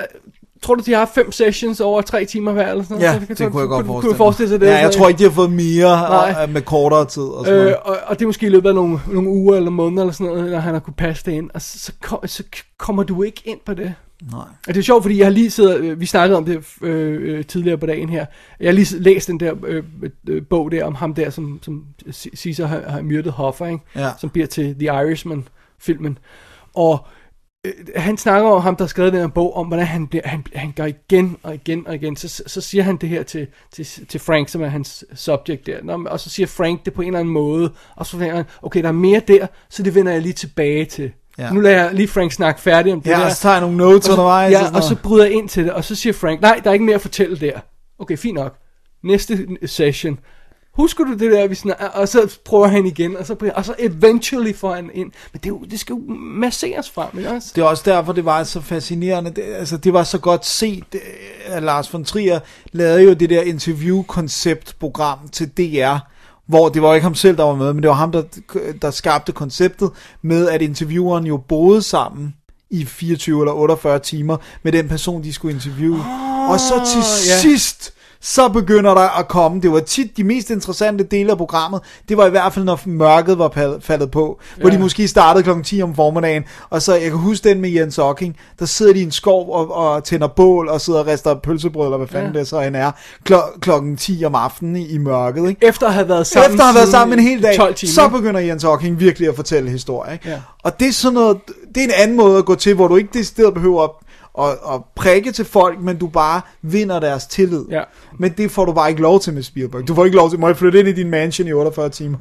Tror du, de har fem sessions over tre timer hver, eller sådan Ja, noget? det, det kunne jeg godt kunne, forestille kunne forestille sig det? Ja, jeg Så- tror ikke, de har fået mere Nej. øh, med kortere tid og sådan Øh, noget. og, og det er måske i løbet af nogle, nogle uger eller måneder eller sådan noget, når han har kunne passe det ind, og så, så, kom, så kommer du ikke ind på det. Nej. Og det er sjovt, fordi jeg har lige siddet, øh, vi snakkede om det øh, øh, tidligere på dagen her, jeg har lige læst den der øh, øh, bog der om ham der, som, som Caesar har, har myrdet Hoffer, ikke? Ja. som bliver til The Irishman-filmen. Og øh, han snakker om ham, der har skrevet den her bog, om hvordan han, bliver, han, han gør igen og igen og igen. Så, så siger han det her til, til, til Frank, som er hans subject der. Nå, og så siger Frank det på en eller anden måde. Og så tænker han, okay, der er mere der, så det vender jeg lige tilbage til. Ja. Ja. Nu lader jeg lige Frank snakke færdig om det Ja, der. og så tager jeg nogle notes undervejs Ja, og så bryder jeg ind til det, og så siger Frank, nej, der er ikke mere at fortælle der. Okay, fint nok. Næste session. Husker du det der, vi snakker, og så prøver han igen, og så, og så eventually får han ind. Men det, jo, det skal jo masseres frem, ikke også? Det er også derfor, det var så fascinerende. Det, altså, det var så godt set, at Lars von Trier lavede jo det der interview-koncept-program til DR, hvor det var ikke ham selv, der var med, men det var ham, der, der skabte konceptet med, at intervieweren jo boede sammen i 24 eller 48 timer med den person, de skulle interviewe. Oh, og så til ja. sidst, så begynder der at komme, det var tit de mest interessante dele af programmet, det var i hvert fald, når mørket var faldet på, hvor Ja. de måske startede klokken 10 om formiddagen, og så, jeg kan huske den med Jens Ocking, der sidder de i en skov og, og tænder bål, og sidder og rester pølsebrød, eller hvad fanden Ja. det så end er, klo- klokken 10 om aftenen i, i mørket, ikke? Efter at have været sammen Efter at have været sammen en hel dag, 12 timer. så begynder Jens Ocking virkelig at fortælle historier, ikke? Ja. Og det er sådan noget, det er en anden måde at gå til, hvor du ikke decideret behøver at, at prikke til folk, men du bare vinder deres tillid. Ja. Men det får du bare ikke lov til med Spielberg. Du får ikke lov til, må jeg flytte ind i din mansion i 48 timer?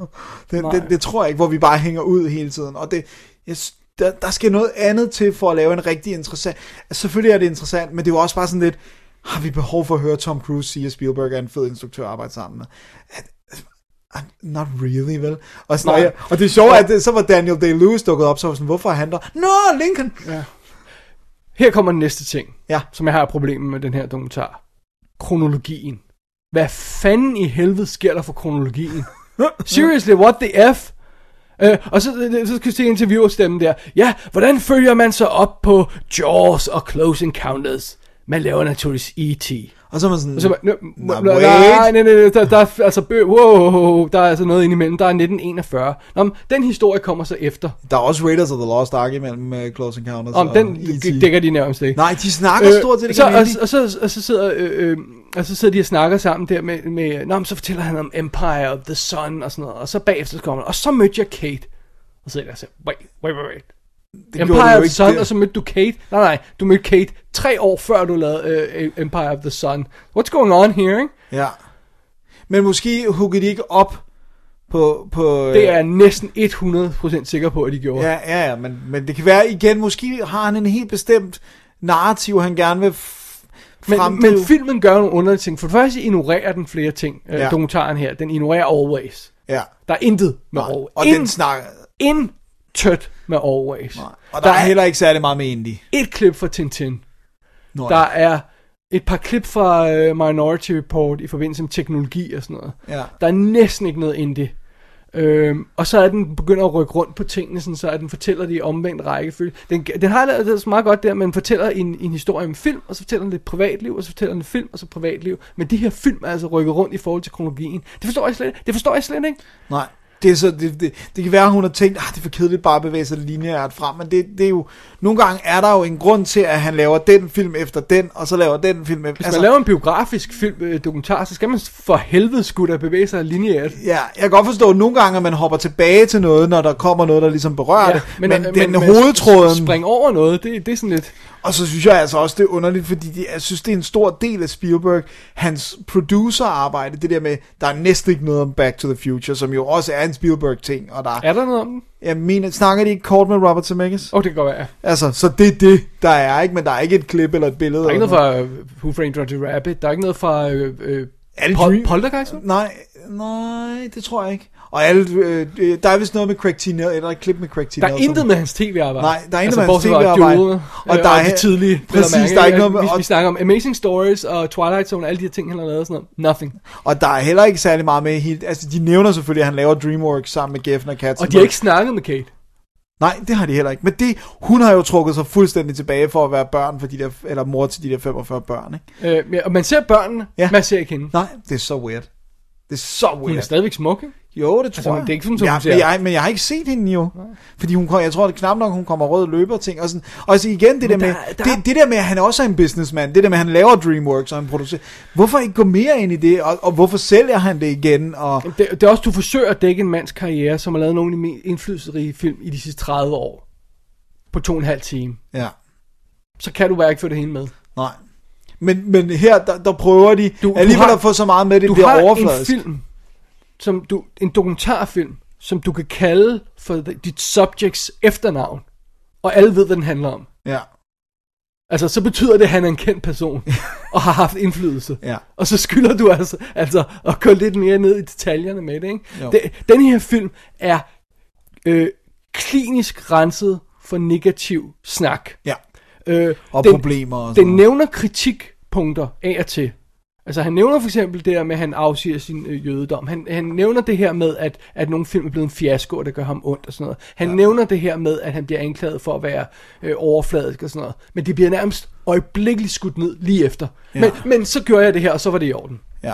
Det, Nej. det, det tror jeg ikke, hvor vi bare hænger ud hele tiden. Og det, jeg, der, der skal noget andet til for at lave en rigtig interessant... Altså, selvfølgelig er det interessant, men det er jo også bare sådan lidt... Har vi behov for at høre Tom Cruise sige, at Spielberg er en fed instruktør at arbejde sammen med? At- Not really, vel? Og, sådan, og, og det er sjovt, at så var Daniel Day-Lewis dukket op, så var sådan, hvorfor er han der? Nå, Lincoln! Ja. Her kommer den næste ting, ja. som jeg har problemer med den her dokumentar. Kronologien. Hvad fanden i helvede sker der for kronologien? Seriously, what the F? Uh, og så, så skal vi se interviewerstemmen der. Ja, hvordan følger man så op på Jaws og Close Encounters? man laver naturligvis E.T. Og så er man sådan, så, nej, "Nå, nej, wait." nej, nej, nej, der, der er altså, wow, der er altså noget indimellem, der er 1941. Nå, men den historie kommer så efter. Der er også Raiders of the Lost Ark imellem uh, Close Encounters Om og den E.T.. dækker de nærmest ikke. Nej, de snakker stort set ikke så, om og, og, så, og, så sidder, øh, øh, og så sidder de og snakker sammen der med, med Nå, men så fortæller han om Empire of the Sun og sådan noget, og så bagefter kommer han, og så mødte jeg Kate. Og så sidder jeg og siger, wait, wait, wait, wait. Gjorde Empire of the Sun, der. og så mødte du Kate. Nej, nej, du mødte Kate tre år før du lavede øh, Empire of the Sun. What's going on here, ikke? Ja. Men måske hugger de ikke op på... på Det er jeg næsten 100% sikker på, at de gjorde. Ja, ja, ja, men, men det kan være igen, måske har han en helt bestemt narrativ, han gerne vil Men, men filmen gør nogle underlige ting. For det første ignorerer den flere ting, øh, Ja. dokumentaren her. Den ignorerer Always. Ja. Der er intet med Nej, Always. og den snakker... Intet med Always. Nej. Og der, der er heller ikke særlig meget med indie. et klip fra Tintin. Nå, Der er et par klip fra uh, Minority Report i forbindelse med teknologi og sådan noget. Ja. Der er næsten ikke noget indie. Øhm, og så er den begynder at rykke rundt på tingene, sådan, så at den fortæller det i omvendt rækkefølge. Den, den har det altså meget godt der, men fortæller en, en historie om film, og så fortæller den lidt privatliv, og så fortæller den film, og så privatliv. Men de her film er altså rykket rundt i forhold til kronologien. Det forstår jeg slet, det forstår jeg slet ikke. Nej. Det, er så, det, det, det kan være, at hun har tænkt, at det er for kedeligt bare at bevæge sig lineært frem, men det, det er jo, nogle gange er der jo en grund til, at han laver den film efter den, og så laver den film efter... Hvis altså, man laver en biografisk film, øh, dokumentar, så skal man for helvede skulle da bevæge sig lineært. Ja, jeg kan godt forstå at nogle gange, at man hopper tilbage til noget, når der kommer noget, der ligesom berører det. Men, men, men, men hovedtråden... Spring over noget, det, det er sådan lidt... Og så synes jeg altså også, det er underligt, fordi det, jeg synes, det er en stor del af Spielberg, hans producerarbejde, det der med, der er næsten ikke noget om Back to the Future, som jo også er en Spielberg-ting, og der Er der noget om den? Jeg mener, snakker de ikke kort med Robert Zemeckis? Åh, oh, det kan godt være. Altså, så det er det, der er, ikke? Men der er ikke et klip eller et billede. Der er ikke eller noget fra uh, Who Framed Roger Rabbit. Der er ikke noget fra øh, øh, Er det Pol- Poltergeist? Nej, nej, det tror jeg ikke. Og alle, øh, øh, der er vist noget med Craig T. Nelson, eller et klip med Craig T. Der er Nelson. intet med hans tv-arbejde. Nej, der er intet altså, med hans TV-arbejde. Og øh, der er de tidlige. præcis, mærke, der er ikke noget med- Vi, og- vi snakker om Amazing Stories og Twilight Zone og alle de her ting, han har lavet og sådan noget. Nothing. Og der er heller ikke særlig meget med helt... Altså, de nævner selvfølgelig, at han laver DreamWorks sammen med Geffen og Katzenberg. Og de har ikke snakket med Kate. Nej, det har de heller ikke. Men det, hun har jo trukket sig fuldstændig tilbage for at være børn for de der, eller mor til de der 45 børn, ikke? Øh, og man ser børnene, Ja. man ser ikke hende. Nej, det er så weird. Det er så weird. Hun er stadigvæk smuk, ikke? Jo, det tror Altså, jeg. det er ikke sådan, som ja, hun ser. men, jeg, men jeg har ikke set hende jo. Fordi hun, jeg tror, det knap nok, hun kommer rød løber ting. Og, sådan. og altså igen, det der, der- med, der- det, det der med, at han også er en businessman. Det der med, at han laver DreamWorks og han producerer. Hvorfor ikke gå mere ind i det? Og, og hvorfor sælger han det igen? Og, Det, det er også, du forsøger at dække en mands karriere, som har lavet nogle af de mest indflydelsesrige film i de sidste 30 år. På to og en halv time. ja, Så kan du bare ikke få det hele med. nej. Men, men her, der, der prøver de Du- du alligevel har- at få så meget med, det Du bliver har overfladisk. en film, som du, en dokumentarfilm, som du kan kalde for dit subjects efternavn, og alle ved, hvad den handler om. Ja, Altså, så betyder det, at han er en kendt person, og har haft indflydelse. ja. Og så skylder du altså, altså at gå lidt mere ned i detaljerne med det, ikke? Jo. Det, den her film er øh, klinisk renset for negativ snak. Ja. Øh, Og den, problemer og sådan Den noget. nævner kritikpunkter af og til. Altså han nævner for eksempel det her med, at han afsiger sin øh, jødedom. Han, han nævner det her med, at, at nogle film er blevet en fiasko, og det gør ham ondt og sådan noget. Han ja. nævner det her med, at han bliver anklaget for at være øh, overfladisk og sådan noget. Men det bliver nærmest øjeblikkeligt skudt ned lige efter. Ja. Men, men så gjorde jeg det her, og så var det i orden. Ja.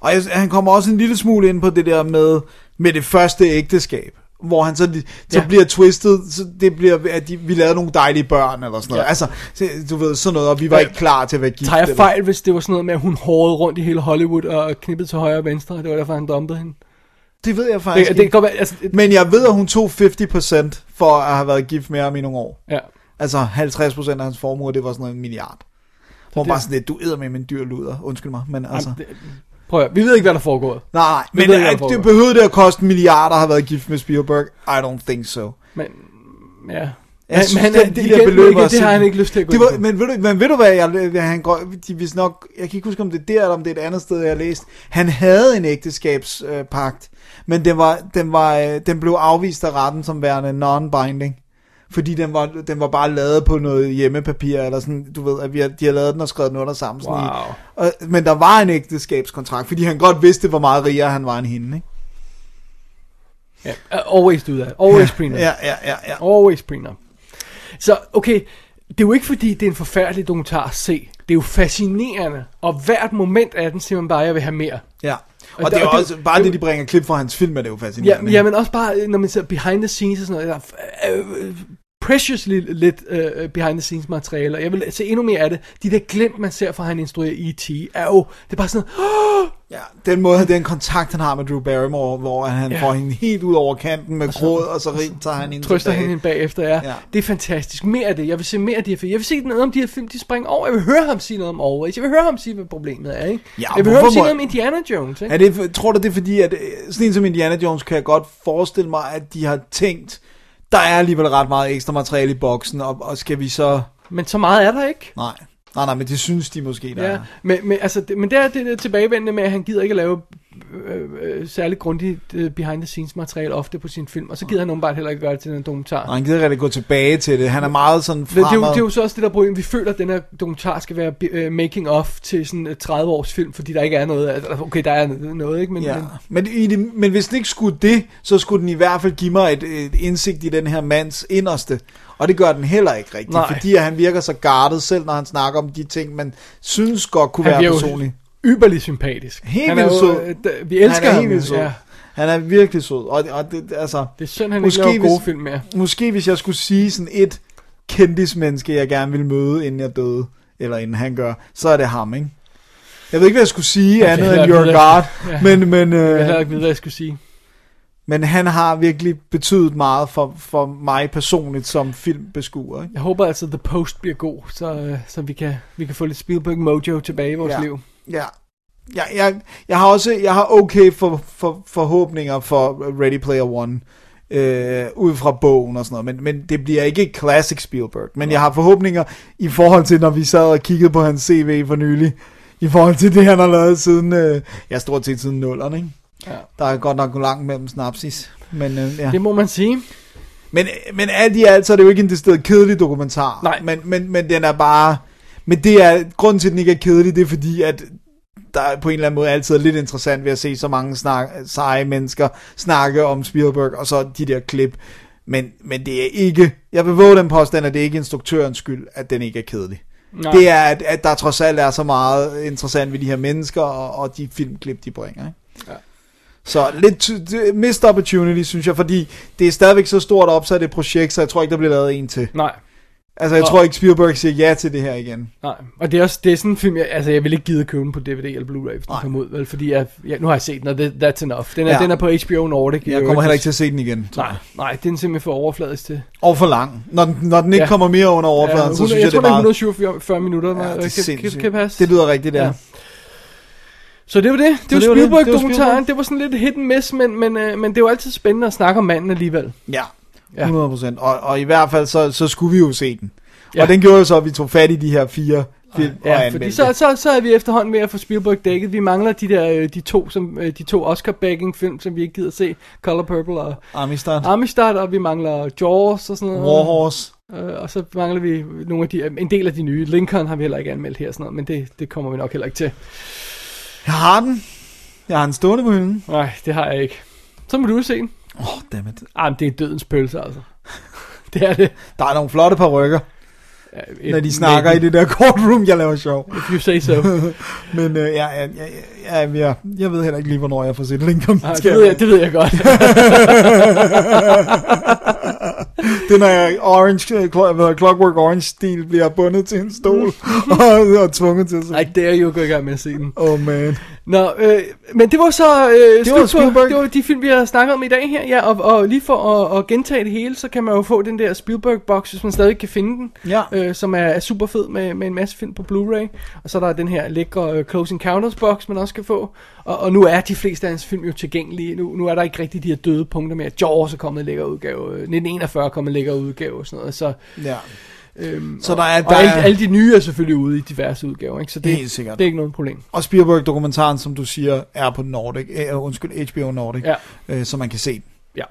Og jeg, han kommer også en lille smule ind på det der med, med det første ægteskab. Hvor han så, så Ja. bliver twistet, så det bliver, at de, vi lavede nogle dejlige børn, eller sådan noget. Ja. Altså, så- du ved, sådan noget, og vi var Ja. ikke klar til at være gift. Tager jeg eller- fejl, hvis det var sådan noget med, at hun hårede rundt i hele Hollywood og knippede til højre og venstre, og det var derfor, han dumpede hende? Det ved jeg faktisk Det, det kan være, altså, det, Men jeg ved, at hun tog 50% for at have været gift med ham i nogle år. ja. Altså 50% af hans formue, det var sådan noget en milliard. Hvor det- bare sådan lidt, du æder med min dyr luder. Undskyld mig, men altså... Jamen, det, prøv at, høre, vi ved ikke, hvad der foregår. Nej, nej, Vi men ved ikke, det behøvede det at koste milliarder at have været gift med Spielberg? I don't think so. Men, ja. Jeg Men, synes, men det- de det, der igen, beløb ikke, var det har han ikke lyst til at gå Det var, på. men, ved du, men ved du hvad, jeg, han går, de, hvis nok, jeg kan ikke huske, om det er der, eller om det er et andet sted, jeg har læst. Han havde en ægteskabspagt, øh, men den, var, den, var, øh, den blev afvist af retten som værende non-binding. Fordi den var, den var bare lavet på noget hjemmepapir, eller sådan, du ved, at vi har, de har lavet den og skrevet den under sammen. Sådan Wow. i, og, men der var en ægteskabskontrakt, fordi han godt vidste, hvor meget rigere han var end hende, ikke? Ja, uh, always do that. Always prenup. Ja, ja, ja, ja. Always prenup. Så, okay, det er jo ikke fordi, det er en forfærdelig dokumentar at se. Det er jo fascinerende, og hvert moment af den siger man bare, at jeg vil have mere. Ja. Og, Og det er det- også, bare det, de bringer klip fra hans film, er det jo Ja, fascinerende. ja, men også bare, når man ser behind the scenes og sådan noget, der er øh, preciously lidt uh, behind the scenes materiale, og jeg vil se endnu mere af det. De der glimt, man ser fra han instruerer E.T., er jo, det er bare sådan noget, Ja, den måde, den kontakt, han har med Drew Barrymore, hvor han Ja. får hende helt ud over kanten med gråd, og så rig- tager han hende trøster tilbage. hende bagefter, ja. Ja. Det er fantastisk. Mere af det. Jeg vil se mere af de her film. Jeg vil se noget om de her film, de springer over. Jeg vil høre ham sige noget om Always. Jeg vil høre ham sige, hvad problemet er, ikke? Ja, jeg vil høre ham sige noget om Indiana Jones, ikke? Er det, tror du det er fordi, at øh, sådan en som Indiana Jones, kan jeg godt forestille mig, at de har tænkt, der er alligevel ret meget ekstra materiale i boksen, og, og skal vi så... Men så meget er der ikke. Nej, nej, nej, men det synes de måske, der Ja, er. men, men, altså, det, men det er det der tilbagevendende med, at han gider ikke at lave øh, øh, særligt grundigt øh, behind the scenes materiale ofte på sin film, og så gider han åbenbart heller ikke gøre det til en dokumentar. Og han gider rigtig gå tilbage til det. Han er meget sådan Det, det, er jo, fremad. det er jo så også det der problem, vi føler, at den her dokumentar skal være uh, making of til sådan et 30 års film, fordi der ikke er noget, altså, okay, der er noget, ikke, men, Ja. men Men, i det, men hvis den ikke skulle det, så skulle den i hvert fald give mig et, et indsigt i den her mands inderste. Og det gør den heller ikke rigtigt, Nej. fordi han virker så gardet, selv når han snakker om de ting, man synes godt kunne han være personlige. yberlig sympatisk. Helt han er vildt sød. øh, Vi elsker han er ham. helt sød. Ja. Han er virkelig sød. Og, og det, altså, Det er synd, han ikke laver gode film mere. Måske hvis jeg skulle sige sådan et kendismenneske, jeg gerne vil møde, inden jeg døde, eller inden han gør, så er det ham, ikke? Jeg ved ikke, hvad jeg skulle sige Jeg andet end Your God, vide, men, men, Jeg ved øh, ikke hvad jeg skulle sige. Men han har virkelig betydet meget for, for mig personligt som filmbeskuer. Ikke? Jeg håber altså, The Post bliver god, så, øh, så vi, kan, vi kan få lidt Spielberg mojo tilbage i vores Ja. liv. Ja. Jeg, jeg, jeg har også jeg har okay for, for, forhåbninger for Ready Player One øh, ud fra bogen og sådan noget, men, men det bliver ikke classic Spielberg. Men jeg har forhåbninger i forhold til, når vi sad og kiggede på hans CV for nylig, i forhold til det, han har lavet siden, øh, ja, stort set siden nullerne, ikke? Ja. Der er godt nok langt mellem snapsis. Men, øh, ja. Det må man sige. Men, men alt i alt, så er det jo ikke en decideret kedelig dokumentar. Nej. Men, men, men den er bare... Men det er, grunden til, at den ikke er kedelig, det er fordi, at der er på en eller anden måde altid er lidt interessant ved at se så mange snak, seje mennesker snakke om Spielberg, og så de der klip. Men, men det er ikke... Jeg vil våge den påstand, at det er ikke instruktørens skyld, at den ikke er kedelig. Nej. Det er, at, at der trods alt er så meget interessant ved de her mennesker, og, og de filmklip, de bringer. Ikke? Ja. Så lidt missed opportunity, synes jeg, fordi det er stadigvæk så stort opsat et projekt, så jeg tror ikke, der bliver lavet en til. Nej. Altså, jeg Og- tror ikke, Spielberg siger ja til det her igen. Nej, og det er også det er sådan en film, jeg, altså jeg vil ikke gide at købe den på DVD eller Blu-ray, hvis den kommer ud, vel, fordi jeg, ja, nu har jeg set den, og det, that's enough. Den er, Ja. den er på HBO Nordic. Jeg kommer heller hvis- ikke til at se den igen. tror Nej, jeg. nej, den er simpelthen for overfladisk til. Og for lang. Når den, når den ikke Ja. kommer mere under overfladen, Ja, så 100 synes jeg, jeg tror, det er det er meget... 147 minutter, Ja, det er kan, kan, kan passe. Det lyder rigtigt, der. Ja. Så det var det. Det var det var det. Det var Spielberg-dokumentaren. Spielberg. Det var sådan lidt hit and miss, men, men, øh, men det var altid spændende at snakke om manden alligevel. Ja, Ja. 100%. Og, og i hvert fald, så, så skulle vi jo se den. Ja. Og den gjorde jo så, at vi tog fat i de her fire film og Ja, fordi anmeldte. så, så, så er vi efterhånden ved at få Spielberg dækket. Vi mangler de der øh, de to som øh, de to Oscar bagging film, som vi ikke gider se, Color Purple og Amistad, Amistad, og vi mangler Jaws og sådan noget. Warhorse. Øh, og så mangler vi nogle af de, en del af de nye. Lincoln har vi heller ikke anmeldt her, og sådan noget, men det, det kommer vi nok heller ikke til. Jeg har den. Jeg har den stående på hylden. Nej, det har jeg ikke. Så må du se den. Åh, oh, dammit. Ah, men det er dødens pølse, altså. det er det. Der er nogle flotte par rykker, Ja, når de snakker i det der courtroom, jeg laver sjov. If you say so. Men øh, ja, ja, ja, ja, jeg, jeg ved heller ikke lige, hvornår jeg får set Lincoln. Ah, det, ved jeg, det ved jeg godt. Den er orange, øh, Clockwork Orange-stil bliver bundet til en stol og, og tvunget til at se. I dare you at gå i gang med at se den. Oh man. Nå, øh, men det var så øh, Det var Spielberg. på, det var de film, vi har snakket om i dag her. Ja, og, og lige for at, at gentage det hele, så kan man jo få den der Spielberg-box, hvis man stadig kan finde den. Ja. Øh, som er, er super fed med, med en masse film på Blu-ray. Og så er der den her lækre øh, Close Encounters-box, man også kan få. Og, og nu er de fleste af hans film jo tilgængelige. Nu, nu er der ikke rigtig de her døde punkter med, at Jaws er kommet en lækker udgave. øh, 1941 er kommet en lækker udgave og sådan noget. Så, Ja. øhm, Så der er- og der alle, er- alle de nye er selvfølgelig ude i diverse udgaver. Ikke? Så det, Helt sikkert. det er ikke noget problem. Og Spielberg-dokumentaren, som du siger, er på Nordic, øh, undskyld, HBO Nordic, Ja. øh, så man kan se den. Ja,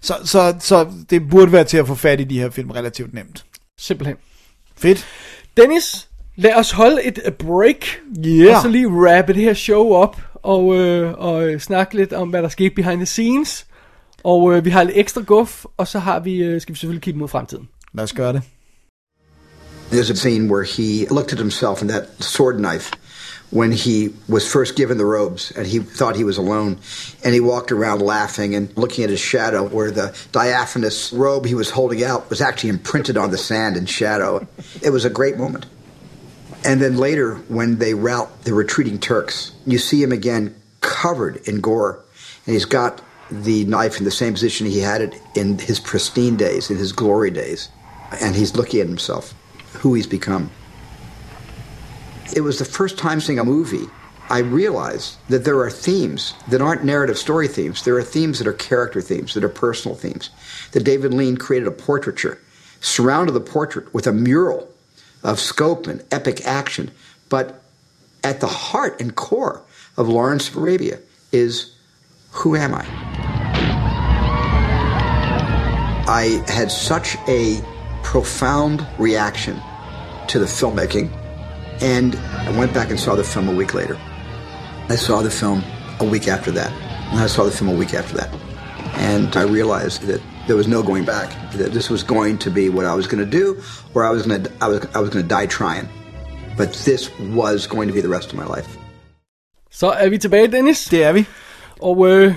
Så, så, så det burde være til at få fat i de her film relativt nemt. simpelthen. Fedt. Dennis, lad os holde et øh, break, Yeah. og så lige wrappe det her show op, og, øh, og øh, snakke lidt om, hvad der skete behind the scenes. Og øh, vi har lidt ekstra guf, og så har vi, øh, skal vi selvfølgelig kigge mod fremtiden. Lad os gøre det. There's a scene where he looked at himself in that sword knife when he was first given the robes and he thought he was alone and he walked around laughing and looking at his shadow where the diaphanous robe he was holding out was actually imprinted on the sand in shadow. It was a great moment. And then later, when they rout the retreating Turks, you see him again covered in gore. And he's got the knife in the same position he had it in his pristine days, in his glory days. And he's looking at himself, who he's become. It was the first time seeing a movie I realized that there are themes that aren't narrative story themes. There are themes that are character themes, that are personal themes. That David Lean created a portraiture, surrounded the portrait with a mural of scope and epic action. But at the heart and core of Lawrence of Arabia is who am I? I had such a profound reaction to the filmmaking, and I went back and saw the film a week later. I saw the film a week after that, and I saw the film a week after that. And I realized that there was no going back. That this was going to be what I was going to do, or I was going to I was I was going to die trying. But this was going to be the rest of my life. Så er vi tilbage, Dennis. Det er vi. Og øh,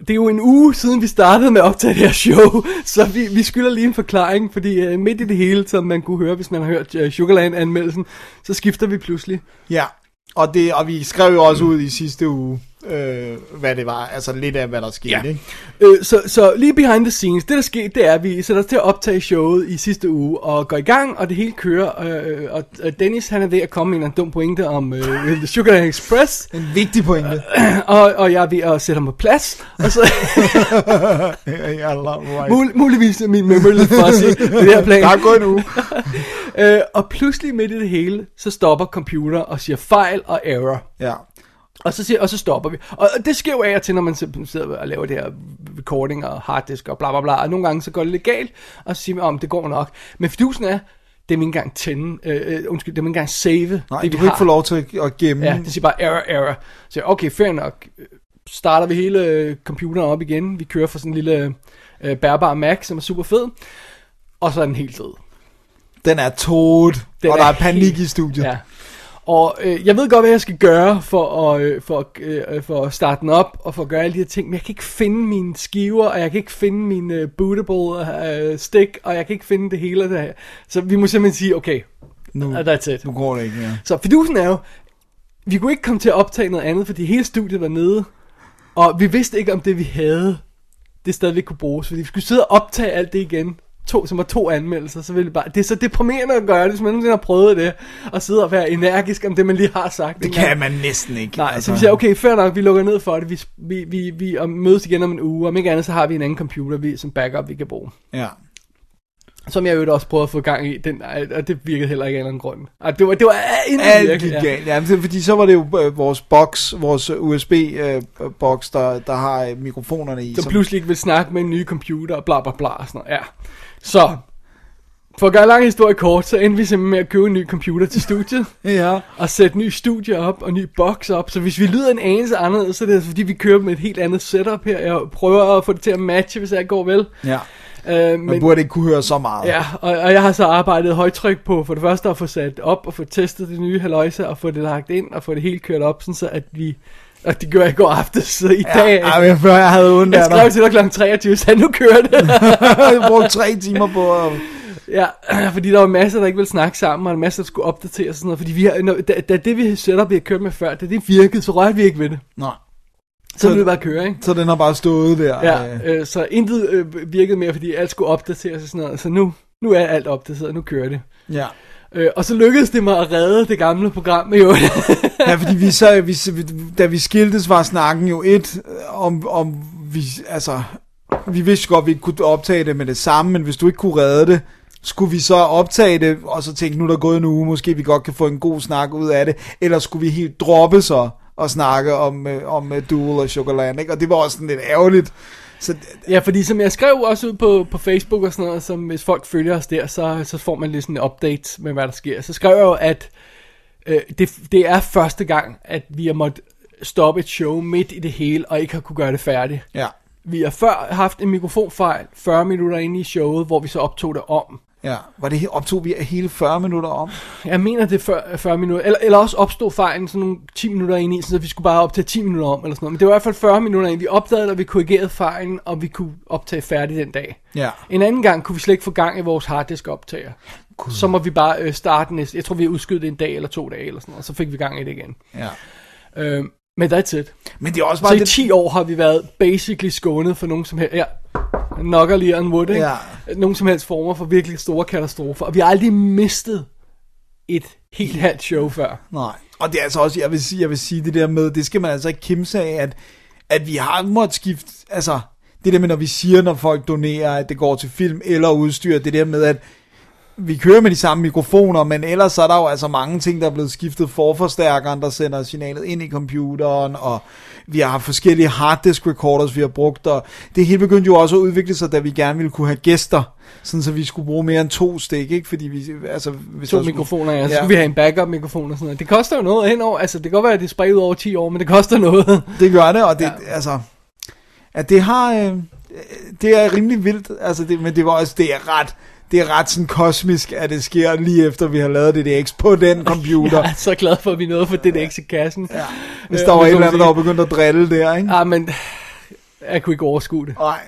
det er jo en uge siden vi startede med at optage det her show, så vi, vi skylder lige en forklaring, fordi øh, midt i det hele, som man kunne høre, hvis man har hørt øh, Sugarland-anmeldelsen, så skifter vi pludselig. Ja, og, det, og vi skrev jo også ud i sidste uge, øh, hvad det var. Altså lidt af, hvad der skete, Ja. ikke? Øh, så, så lige behind the scenes, det der skete, det er, at vi sætter os til at optage showet i sidste uge, og går i gang, og det hele kører, øh, og Dennis han er ved at komme med en dum pointe om øh, The Sugar Express. En vigtig pointe. og, og jeg er ved at sætte ham på plads, og så... ja, right. Mul- muligvis er min memory lidt fuzzy på det her plan. Der er gået en uge. øh, og pludselig midt i det hele, så stopper computer og siger fejl og error. Ja. Og så, siger, og så stopper vi. Og det sker jo af og til, når man simpelthen sidder og laver det her recording og harddisk og bla bla bla. Og nogle gange så går det lidt galt, og så siger vi, om det går nok. Men fidusen er, det er ikke engang tænde, øh, øh, undskyld, det er ikke engang save Nej, det, du kan ikke få lov til at, gemme. Ja, det siger bare error, error. Så jeg, okay, fair nok. Starter vi hele øh, computeren op igen. Vi kører for sådan en lille øh, bærbar Mac, som er super fed. Og så er den helt død. Den er todt, Den og der er panik helt- i studiet. Ja. Og øh, jeg ved godt, hvad jeg skal gøre for at, øh, for, øh, for at starte den op og for at gøre alle de her ting, men jeg kan ikke finde mine skiver, og jeg kan ikke finde min øh, bootable øh, stick, og jeg kan ikke finde det hele her. Så vi må simpelthen sige, okay, Nu, that's it. nu går det ikke, ja. Så fidusen er jo, vi kunne ikke komme til at optage noget andet, fordi hele studiet var nede, og vi vidste ikke, om det vi havde, det stadigvæk kunne bruges, fordi vi skulle sidde og optage alt det igen, to, som var to anmeldelser, så ville det bare, det er så deprimerende at gøre det, hvis man nogensinde har prøvet det, og sidde og være energisk om det, man lige har sagt. Det kan man næsten ikke. Nej, altså. så vi siger, okay, fair nok, vi lukker ned for det, vi, vi, vi, vi og mødes igen om en uge, om ikke andet, så har vi en anden computer, vi, som backup, vi kan bruge. Ja. Som jeg jo også prøvede at få gang i, den, og det virkede heller ikke af en eller anden grund. Og det var, det var Alt virkelig, gik galt. Ja, er fordi så var det jo øh, vores box, vores USB-box, der, der har øh, mikrofonerne i. som pludselig ikke vil snakke med en ny computer og bla bla bla og sådan noget. Ja. Så, for at gøre lang historie kort, så endte vi simpelthen med at købe en ny computer til studiet. ja. Og sætte ny studie op og ny box op. Så hvis vi lyder en anelse anderledes, så er det fordi vi kører med et helt andet setup her. Jeg prøver at få det til at matche, hvis det går vel. Ja. Øh, Man burde ikke kunne høre så meget. Ja, og, og jeg har så arbejdet højtryk på for det første at få sat op og få testet det nye haløjse og få det lagt ind og få det helt kørt op, sådan så at vi... Og det gør jeg i går aftes, så i Ja, dag... ja, men før jeg havde ondt Jeg skrev til dig kl. 23, så nu kører det. jeg brugte tre timer på at... Ja, fordi der var masser, der ikke ville snakke sammen, og en masse, der skulle opdateres og sådan noget. Fordi vi har, når, da, da, det vi setup, vi har kørt med før, da det virkede, så rørte vi ikke ved det. Nej. Så, Så- det bare køre, ikke? Så den har bare stået der. Ja, øh. øh, så intet øh, virkede mere, fordi alt skulle opdateres og sådan noget. Så nu, nu er alt opdateret, nu kører det. Ja. Øh, og så lykkedes det mig at redde det gamle program jo. ja, fordi vi så, vi, da vi skiltes, var snakken jo et, øh, om, om vi, altså, vi vidste godt, at vi ikke kunne optage det med det samme, men hvis du ikke kunne redde det, skulle vi så optage det, og så tænke, nu er der gået en uge, måske vi godt kan få en god snak ud af det, eller skulle vi helt droppe så og snakke om, øh, om øh, Duel og Chocolat, ikke? Og det var også sådan lidt ærgerligt. Så, Ja, fordi som jeg skrev også ud på, på Facebook og sådan noget, så hvis folk følger os der, så, så får man lige sådan en update med, hvad der sker. Så skrev jeg jo, at øh, det, det er første gang, at vi har måttet stoppe et show midt i det hele, og ikke har kunne gøre det færdigt. Ja. Vi har før haft en mikrofonfejl 40 minutter inde i showet, hvor vi så optog det om. Ja, var det optog vi hele 40 minutter om? Jeg mener, det er før- 40 minutter. Eller, eller også opstod fejlen sådan nogle 10 minutter ind i, så vi skulle bare optage 10 minutter om, eller sådan noget. Men det var i hvert fald 40 minutter ind. Vi opdagede og vi korrigerede fejlen, og vi kunne optage færdigt den dag. Ja. En anden gang kunne vi slet ikke få gang i vores harddisk optager. Så må vi bare øh, starte næste. Jeg tror, vi udskydet det en dag eller to dage, eller sådan noget, og så fik vi gang i det igen. Ja. Øh, men that's it. Men det er også Så bare i det- 10 år har vi været basically skånet for nogen som helst... Ja, lige on wood, ikke? Ja. Nogen som helst former for virkelig store katastrofer. Og vi har aldrig mistet et helt halvt show før. Nej. Og det er altså også, jeg vil sige, jeg vil sige det der med, det skal man altså ikke kimse af, at, at vi har måttet skifte, altså, det der med, når vi siger, når folk donerer, at det går til film eller udstyr, det der med, at vi kører med de samme mikrofoner, men ellers er der jo altså mange ting, der er blevet skiftet forforstærkeren, der sender signalet ind i computeren, og vi har forskellige harddisk recorders, vi har brugt, og det hele begyndte jo også at udvikle sig, da vi gerne ville kunne have gæster, sådan så vi skulle bruge mere end to stik, ikke? Fordi vi, altså... Hvis To skulle- mikrofoner, ja. Så skulle vi have en backup-mikrofon og sådan noget. Det koster jo noget henover. Altså, det kan godt være, at det er spredt ud over 10 år, men det koster noget. Det gør det, og det, ja. altså, at det har, øh, det er rimelig vildt, altså det, men det var også, det er ret, det er ret sådan kosmisk, at det sker lige efter, vi har lavet DDX på den computer. Jeg er så glad for, at vi nåede for DDX i kassen. Ja. Hvis der var et eller andet, der var begyndt at drille der, ikke? Ja, men jeg kunne ikke overskue det. Nej.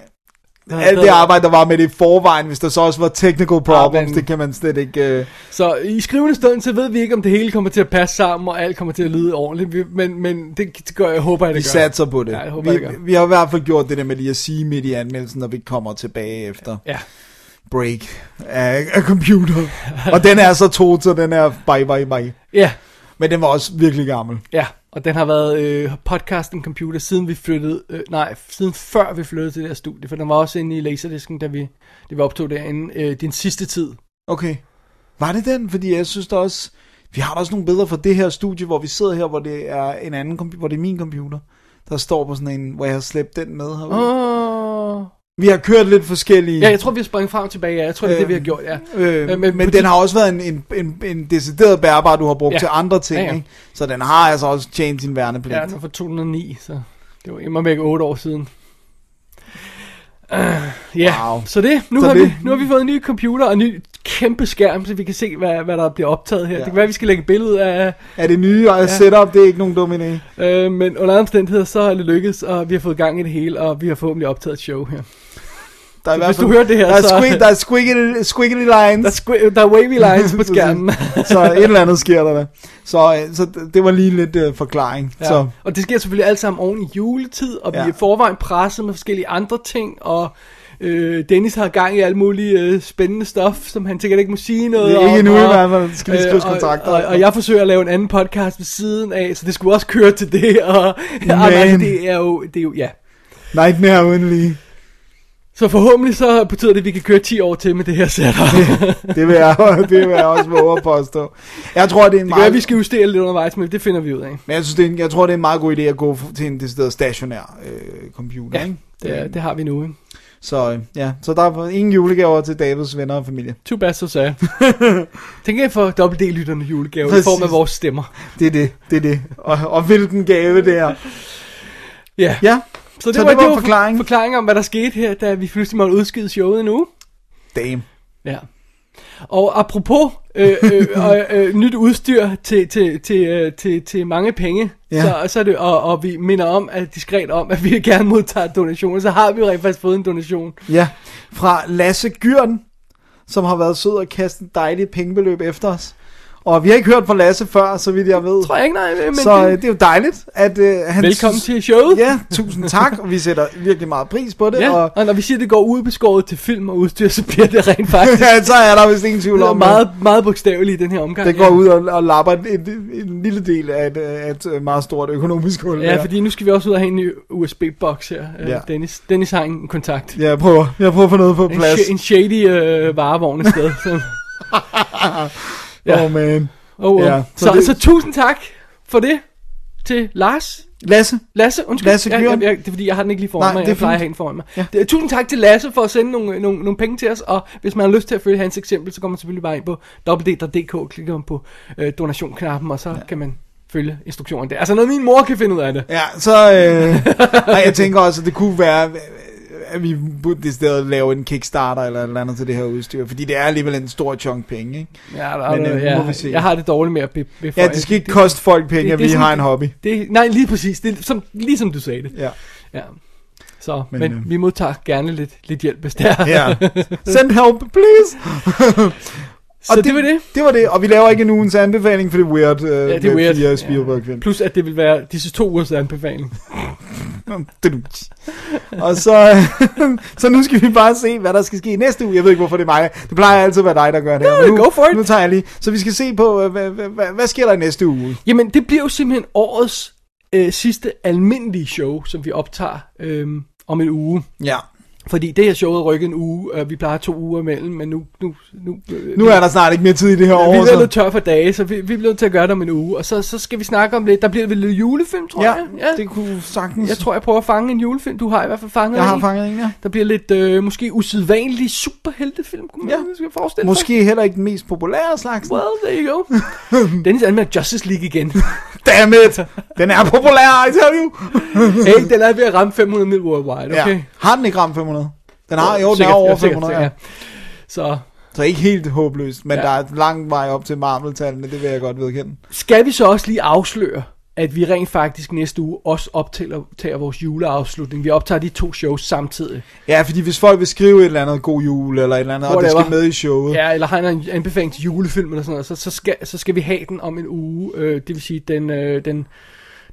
Alt det arbejde, der var med det i forvejen, hvis der så også var technical problems, men- det kan man slet ikke... Uh... Så i skrivende stund, så ved vi ikke, om det hele kommer til at passe sammen, og alt kommer til at lyde ordentligt. Vi- Men, men det, gør, jeg håber, jeg, det Vi gør. satser på det. Ja, jeg håber, vi, det gør. vi har i hvert fald gjort det der med lige at sige midt i anmeldelsen, når vi kommer tilbage efter Ja. Break af, af computer. Og den er så to, så den er bye bye bye. Ja. Men den var også virkelig gammel. Ja, og den har været øh, podcasten computer siden vi flyttede, øh, nej, siden før vi flyttede til det her studie, for den var også inde i Laserdisken, da vi, da vi optog derinde, øh, din sidste tid. Okay. Var det den? Fordi jeg synes der også... Vi har da også nogle billeder fra det her studie, hvor vi sidder her, hvor det er en anden hvor det er min computer. Der står på sådan en, hvor jeg har slæbt den med herude. Åh. Vi har kørt lidt forskellige... Ja, jeg tror, vi har sprunget frem og tilbage, ja. Jeg tror, det er det, vi har gjort, ja. Øh, men men på den de- har også været en, en, en, en decideret bærbar, du har brugt Ja. til andre ting, Ja, ja. Ikke? Så den har altså også tjent sin værnepligt. Ja, den var fra 2009, så det var immer væk 8 år siden. Uh, ja, Wow. så det, nu, Så har det- Vi, nu har vi fået en ny computer og en ny kæmpe skærm, så vi kan se, hvad, hvad der bliver optaget her. Ja. Det kan være, vi skal lægge billede af... Er det nye ja. setup, det er ikke nogen dum idé. Øh, men under andre omstændigheder, så er det lykkedes, og vi har fået gang i det hele, og vi har forhåbentlig optaget et show her. Der er i hvis fald- du hører det her, der er, så- squig, der er squiggly, squiggly lines. Der er, squi- der er wavy lines på skærmen. så et eller andet sker der da. Så, øh, så det- var lige lidt uh, forklaring. Ja. Så, Og det sker selvfølgelig alt sammen oven i juletid, og vi Ja. er i forvejen presset med forskellige andre ting, og øh, Dennis har gang i alt muligt øh, spændende stof, som han sikkert ikke må sige noget Det er ikke om. endnu i og, hvert fald. Skal lige skrives og, kontrakter. Og, og, jeg forsøger at lave en anden podcast ved siden af, så det skulle også køre til det, og ja, nej, det er jo, det er jo, ja. Nightmare lige. Så forhåbentlig så betyder det, at vi kan køre 10 år til med det her setup. Det vil jeg, det vil jeg også våge at påstå. Jeg tror, det er en Det meget... at vi skal justere lidt undervejs, men det finder vi ud af. Men jeg, synes, det er en, jeg tror, det er en meget god idé at gå til en decideret stationær øh, computer. Ja, ikke? det, er, det har vi nu, ikke? Så øh, ja, så der er ingen julegaver til Davids venner og familie. Too bad, so sad. Tænk jer for dobbelt D-lytterne julegave i form af vores stemmer. Det er det, det er det. Og, og hvilken gave det er. Ja. Ja, Så det, Så var, det var det var forklaring. forklaring om, hvad der skete her, da vi pludselig måtte udskyde showet nu. damn. Ja. Og apropos øh, øh, øh, øh, nyt udstyr til, til, til, øh, til, til mange penge, Ja. så, så er det, og, og vi minder om, at diskret om, at vi gerne modtager donationer, så har vi jo rent faktisk fået en donation. Ja, fra Lasse Gyrn, som har været sød og kastet et dejligt pengebeløb efter os. Og vi har ikke hørt fra Lasse før, så vidt jeg ved. Tror jeg ikke, nej, men så det- øh, det er jo dejligt, at øh, han... Velkommen til showet. Ja, tusind tak, og vi sætter virkelig meget pris på det. Ja, Og, og når vi siger, at det går ubeskåret til film og udstyr, så bliver det rent faktisk ja, så er der vist ingen tvivl det er om meget, meget bogstaveligt i den her omgang. Det går ja. ud og, og lapper en, en, en lille del af et, af et øh, meget stort økonomisk hul. Ja, der. fordi nu skal vi også ud og have en ny USB-boks her. Ja. Ja. Dennis, Dennis har en kontakt. Ja, jeg prøver, jeg prøver at få noget på En, plads. sh- en shady øh, varevogn et sted. Ja. Oh man. Oh, well. Ja, så så, det- så tusind tak for det til Lars. Lasse. Lasse, undskyld. Lasse ja, ja, ja, det er fordi, jeg har den ikke lige foran Nej, mig. det Jeg plejer at have den foran mig. Ja. Det, tusind tak til Lasse for at sende nogle, nogle, nogle penge til os. Og hvis man har lyst til at følge hans eksempel, så går man selvfølgelig bare ind på www.dk, klikker man på øh, donationknappen, og så ja. kan man følge instruktionen der. Altså noget min mor kan finde ud af det. Ja, så... Øh, nej, jeg tænker også, at det kunne være... at vi burde i stedet lave en Kickstarter eller et eller andet til det her udstyr, fordi det er alligevel en stor chunk penge, ikke? Ja, der, Men, øh, ja, må vi se. jeg har det dårligt med at be, be Ja, det skal ikke koste folk penge, at vi har en hobby. Det, nej, lige præcis. Det som, lige som du sagde det. Ja. ja. Så, Men, men, øh, vi modtager gerne lidt, lidt hjælp, hvis det er. Ja. Send help, please! Så det, det var det. Det var det, og vi laver ikke en ugens anbefaling, for det er weird. Uh, Ja, det er weird. Fire Spielberg film. Plus at det vil være disse to ugers anbefaling. og så, så nu skal vi bare se, hvad der skal ske næste uge. Jeg ved ikke, hvorfor det er mig. Det plejer altid at være dig, der gør det. No, nu, go for it. Nu tager jeg lige. Så vi skal se på, øh, hvad, hvad, hvad, hvad sker der næste uge? Jamen, det bliver jo simpelthen årets øh, sidste almindelige show, som vi optager øh, om en uge. Ja. Fordi det her show er rykket en uge, og vi plejer to uger imellem, men nu... Nu, nu, Nu er der snart ikke mere tid i det her vi år. er så- lidt tør for dage, så vi, vi bliver til at gøre det om en uge. Og så, så skal vi snakke om lidt. Der bliver vel lidt julefilm, tror Ja, jeg. Ja, det kunne sagtens. Jeg tror, jeg prøver at fange en julefilm. Du har i hvert fald fanget Jeg har en. fanget en, ja. Der bliver lidt øh, måske usædvanlig superheltefilm, kunne man Ja. måske forestille. Måske heller ikke den mest populære slags. Well, there you go. Dennis anmelder Justice League igen. Damn it! Den er populær, I tell you! hey, den er ved at ramme 500 mil worldwide, okay? Ja. Har den ikke ramt 500? Den har, jo, den er over ja, sikkert, 500, sikkert, ja. Så Så ikke helt håbløst, men Ja. der er lang vej op til Marvel-tallene, det vil jeg godt vedkende. skal vi så også lige afsløre, at vi rent faktisk næste uge også optager tager vores juleafslutning. Vi optager de to shows samtidig. Ja, fordi hvis folk vil skrive et eller andet god jul, eller et eller andet, og det skal med i showet. Ja, eller har en anbefaling til julefilm eller sådan noget, så, så, skal, så skal vi have den om en uge. Øh, det vil sige, den, øh, den,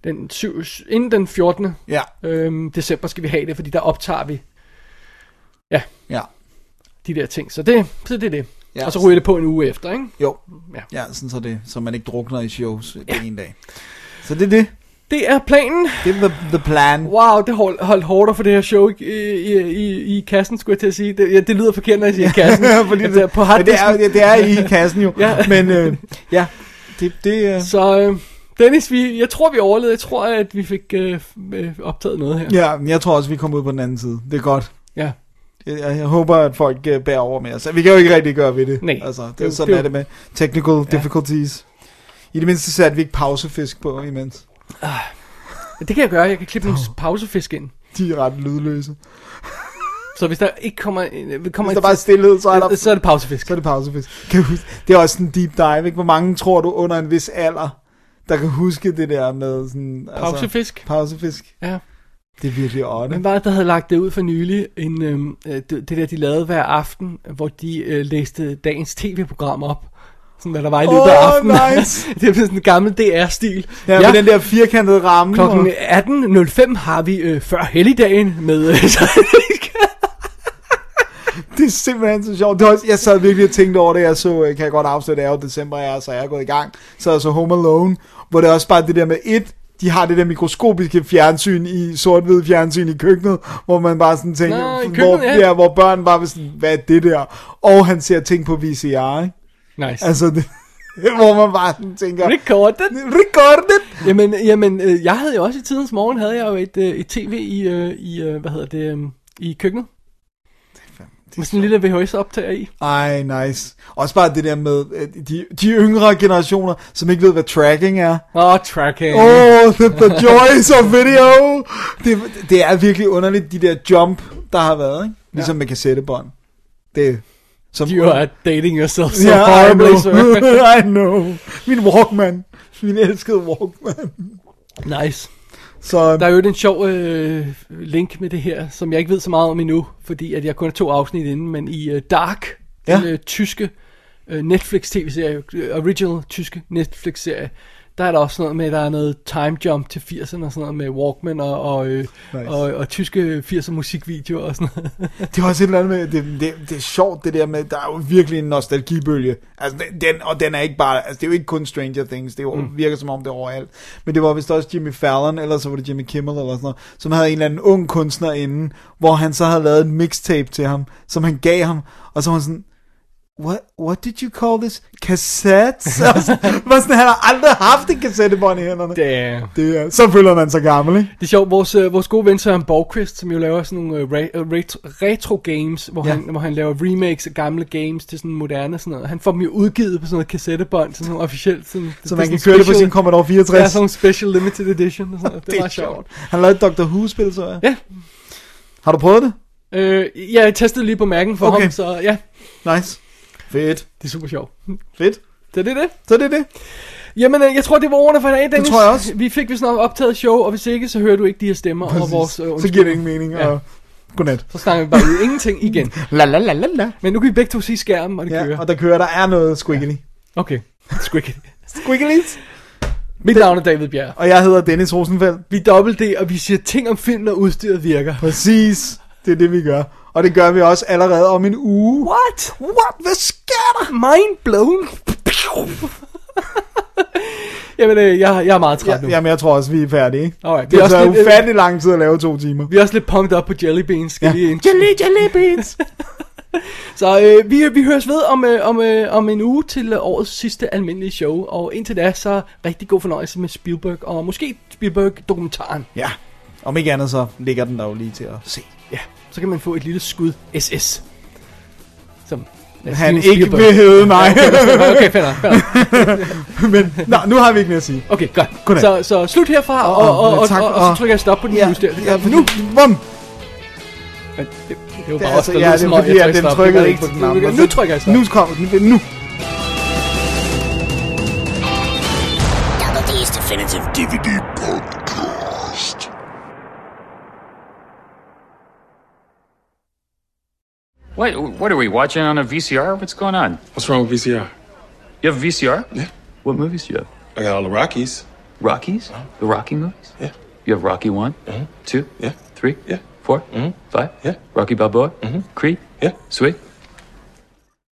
den syv, inden den 14. Ja. Øhm, december skal vi have det, fordi der optager vi ja, Ja. de der ting. Så det, så det er det. Ja. Og så ryger det på en uge efter, ikke? Jo. Ja. Ja, sådan så det, så man ikke drukner i shows ja. en dag. Så det er det. Det er planen. Det er the, the plan. Wow, det holdt, holdt hårdere for det her show i, i, i, i kassen, skulle jeg til at sige. Det, ja, det lyder forkert, når jeg siger kassen. Fordi Altså, det, på men det, er, det, er i kassen jo. Ja. Men øh, ja, det, det øh, Så øh, Dennis, vi, jeg tror, vi overlevede. Jeg tror, at vi fik øh, øh, optaget noget her. ja, men jeg tror også, vi kommer ud på den anden side. Det er godt. Ja. Jeg, jeg håber, at folk uh, bærer over med os. Vi kan jo ikke rigtig gøre ved det. Nej. Altså, det, Det er sådan det er det med technical ja. difficulties. I det mindste satte vi ikke pausefisk på imens. Det kan jeg gøre. Jeg kan klippe nogle pausefisk ind. De er ret lydløse. Så hvis der ikke kommer... øh, kommer Hvis der bare er stillhed, så er der... Så er det pausefisk. Så er det pausefisk. Kan huske? Det er også en deep dive, ikke? Hvor mange tror du under en vis alder, der kan huske det der med sådan... Pausefisk? Altså, pausefisk. Ja. Det er virkelig odd. Men var det, der havde lagt det ud for nylig, en, øhm, øh, det, det der, de lavede hver aften, hvor de øh, læste dagens tv-program op. Sådan hvad der var i løbet af aftenen. nice. det er sådan en gammel DR-stil. Ja, med den der firkantede ramme. Klokken og- 18.05 har vi øh, før helligdagen med... Øh, Det er simpelthen så sjovt. Det også, jeg sad virkelig og tænkte over det. Jeg så, øh, kan jeg godt afsløre, det er jo december, jeg er, så jeg er gået i gang. Så jeg så Home Alone, hvor det er også bare det der med et, de har det der mikroskopiske fjernsyn i sort-hvid fjernsyn i køkkenet, hvor man bare sådan tænker, Nå, i hvor, køkkenet, ja. ja, hvor børn bare vil sådan, hvad er det der? Og han ser ting på VCR, ikke? nice. Altså, det, hvor man bare sådan tænker, Recorded. recorded! Jamen, jamen øh, jeg havde jo også i tidens morgen, havde jeg jo et, øh, et tv i, øh, i hvad hedder det, i køkkenet. Med sådan en lille VHS-optager i. Ej, nice. Også bare det der med de, de yngre generationer, som ikke ved, hvad tracking er. Åh, oh, tracking. Oh, the, the joys of video. Det, det er virkelig underligt, de der jump, der har været, ikke? Ligesom med kassettebånd. Det som You are dating yourself so Ja, I horribly, know. sir. I know. Min Walkman. Min elskede Walkman. Nice. Så Der er jo en sjov øh, link med det her, som jeg ikke ved så meget om endnu, fordi at jeg kun er to afsnit inde, men i øh, Dark, Ja. den øh, tyske øh, Netflix tv-serie, øh, original tyske Netflix-serie, der er der også noget med, at der er noget time jump til 80'erne og sådan noget med Walkman og, og, øh, Nice. og, og tyske 80'er musikvideoer og sådan noget. det er også et eller andet med, det, det, det er sjovt det der med, der er jo virkelig en nostalgibølge. Altså, den- og den er ikke bare, altså det er jo ikke kun Stranger Things, det jo, mm. virker som om det er overalt. Men det var vist også Jimmy Fallon, eller så var det Jimmy Kimmel, eller sådan noget, som havde en eller anden ung kunstner inden, hvor han så havde lavet en mixtape til ham, som han gav ham, og så var han sådan, What, what did you call this? Cassettes? Og så, var sådan, han har aldrig haft en kassettebånd i hænderne. Damn. Det er, så føler man sig gammel, ikke? Det er sjovt, vores, øh, vores gode ven Søren Borgqvist, som jo laver sådan nogle øh, re- øh, retro, retro games, hvor, Ja. han, hvor han laver remakes af gamle games til sådan moderne sådan noget. Han får dem jo udgivet på sådan noget kassettebånd, sådan noget officielt. Sådan, Så man kan køre det på sin Commodore 64. Ja, sådan nogle special limited edition og sådan noget. Det, Det er sjovt. sjovt. Han lavede et Doctor Who-spil, så jeg. Ja. Har du prøvet det? Øh, ja, jeg testede lige på mærken for Okay. ham, så ja, Nice. Fedt. det er super sjovt. Fedt. Så det er det. Så det er det. Jamen, øh, jeg tror, det var ordene for i dag, Dennis. tror jeg også. Vi fik vist nok optaget show, og hvis ikke, så hører du ikke de her stemmer over Præcis. vores øh, Så giver det ingen mening. Ja. Og... Godnat. Så snakker vi bare ud ingenting igen. La la la la la. Men nu kan vi begge to se skærmen, og det Ja, kører. og der kører, der er noget squiggly. Okay, squiggly. Squigglies. Mit navn er David Bjerg. Og jeg hedder Dennis Rosenfeldt. Vi er dobbelt D, og vi siger ting om film, når udstyret virker. Præcis. Det er det, vi gør. Og det gør vi også allerede om en uge. What? What? Hvad sker der? Mind blown. Jamen, øh, jeg, jeg er meget træt nu. Ja, jamen, jeg tror også, vi er færdige. Alright, Det vi er også taget lidt- ufattelig lang tid at lave to timer. Vi er også lidt pumped op på jelly beans, skal Ja. lige ind. Jelly, jelly beans. Så øh, vi, vi høres ved om, øh, om, øh, om en uge til øh, årets sidste almindelige show. Og indtil da, så rigtig god fornøjelse med Spielberg, og måske Spielberg-dokumentaren. Ja. Om ikke andet, så ligger den der jo lige til at se. Ja, så kan man få et lille skud SS. Som ja, Han ikke hæve mig. Ja, okay, fair fair. Men nå, nu har vi ikke mere at sige. Okay, godt. Godnat. Så, så slut herfra, og, og, og, og, tak, og, og, så trykker jeg stop på den Ja, udstyr. ja, nu! Bum! Det, det var Det er bare altså, også, ja, der det lød som er fordi, jeg at den trykkede Det ikke på den anden. Nu trykker jeg stop. Nu kommer den. Nu. Double D's Definitive DVD Podcast. What? What are we watching on a VCR? What's going on? What's wrong with VCR? You have a VCR? Yeah. What movies do you have? I got all the Rockies. Rockies? The Rocky movies? Yeah. You have Rocky one, two, Yeah. three, Yeah. four, Mhm. five. Yeah. Rocky Balboa, Mhm. Creed, Yeah. Sweet,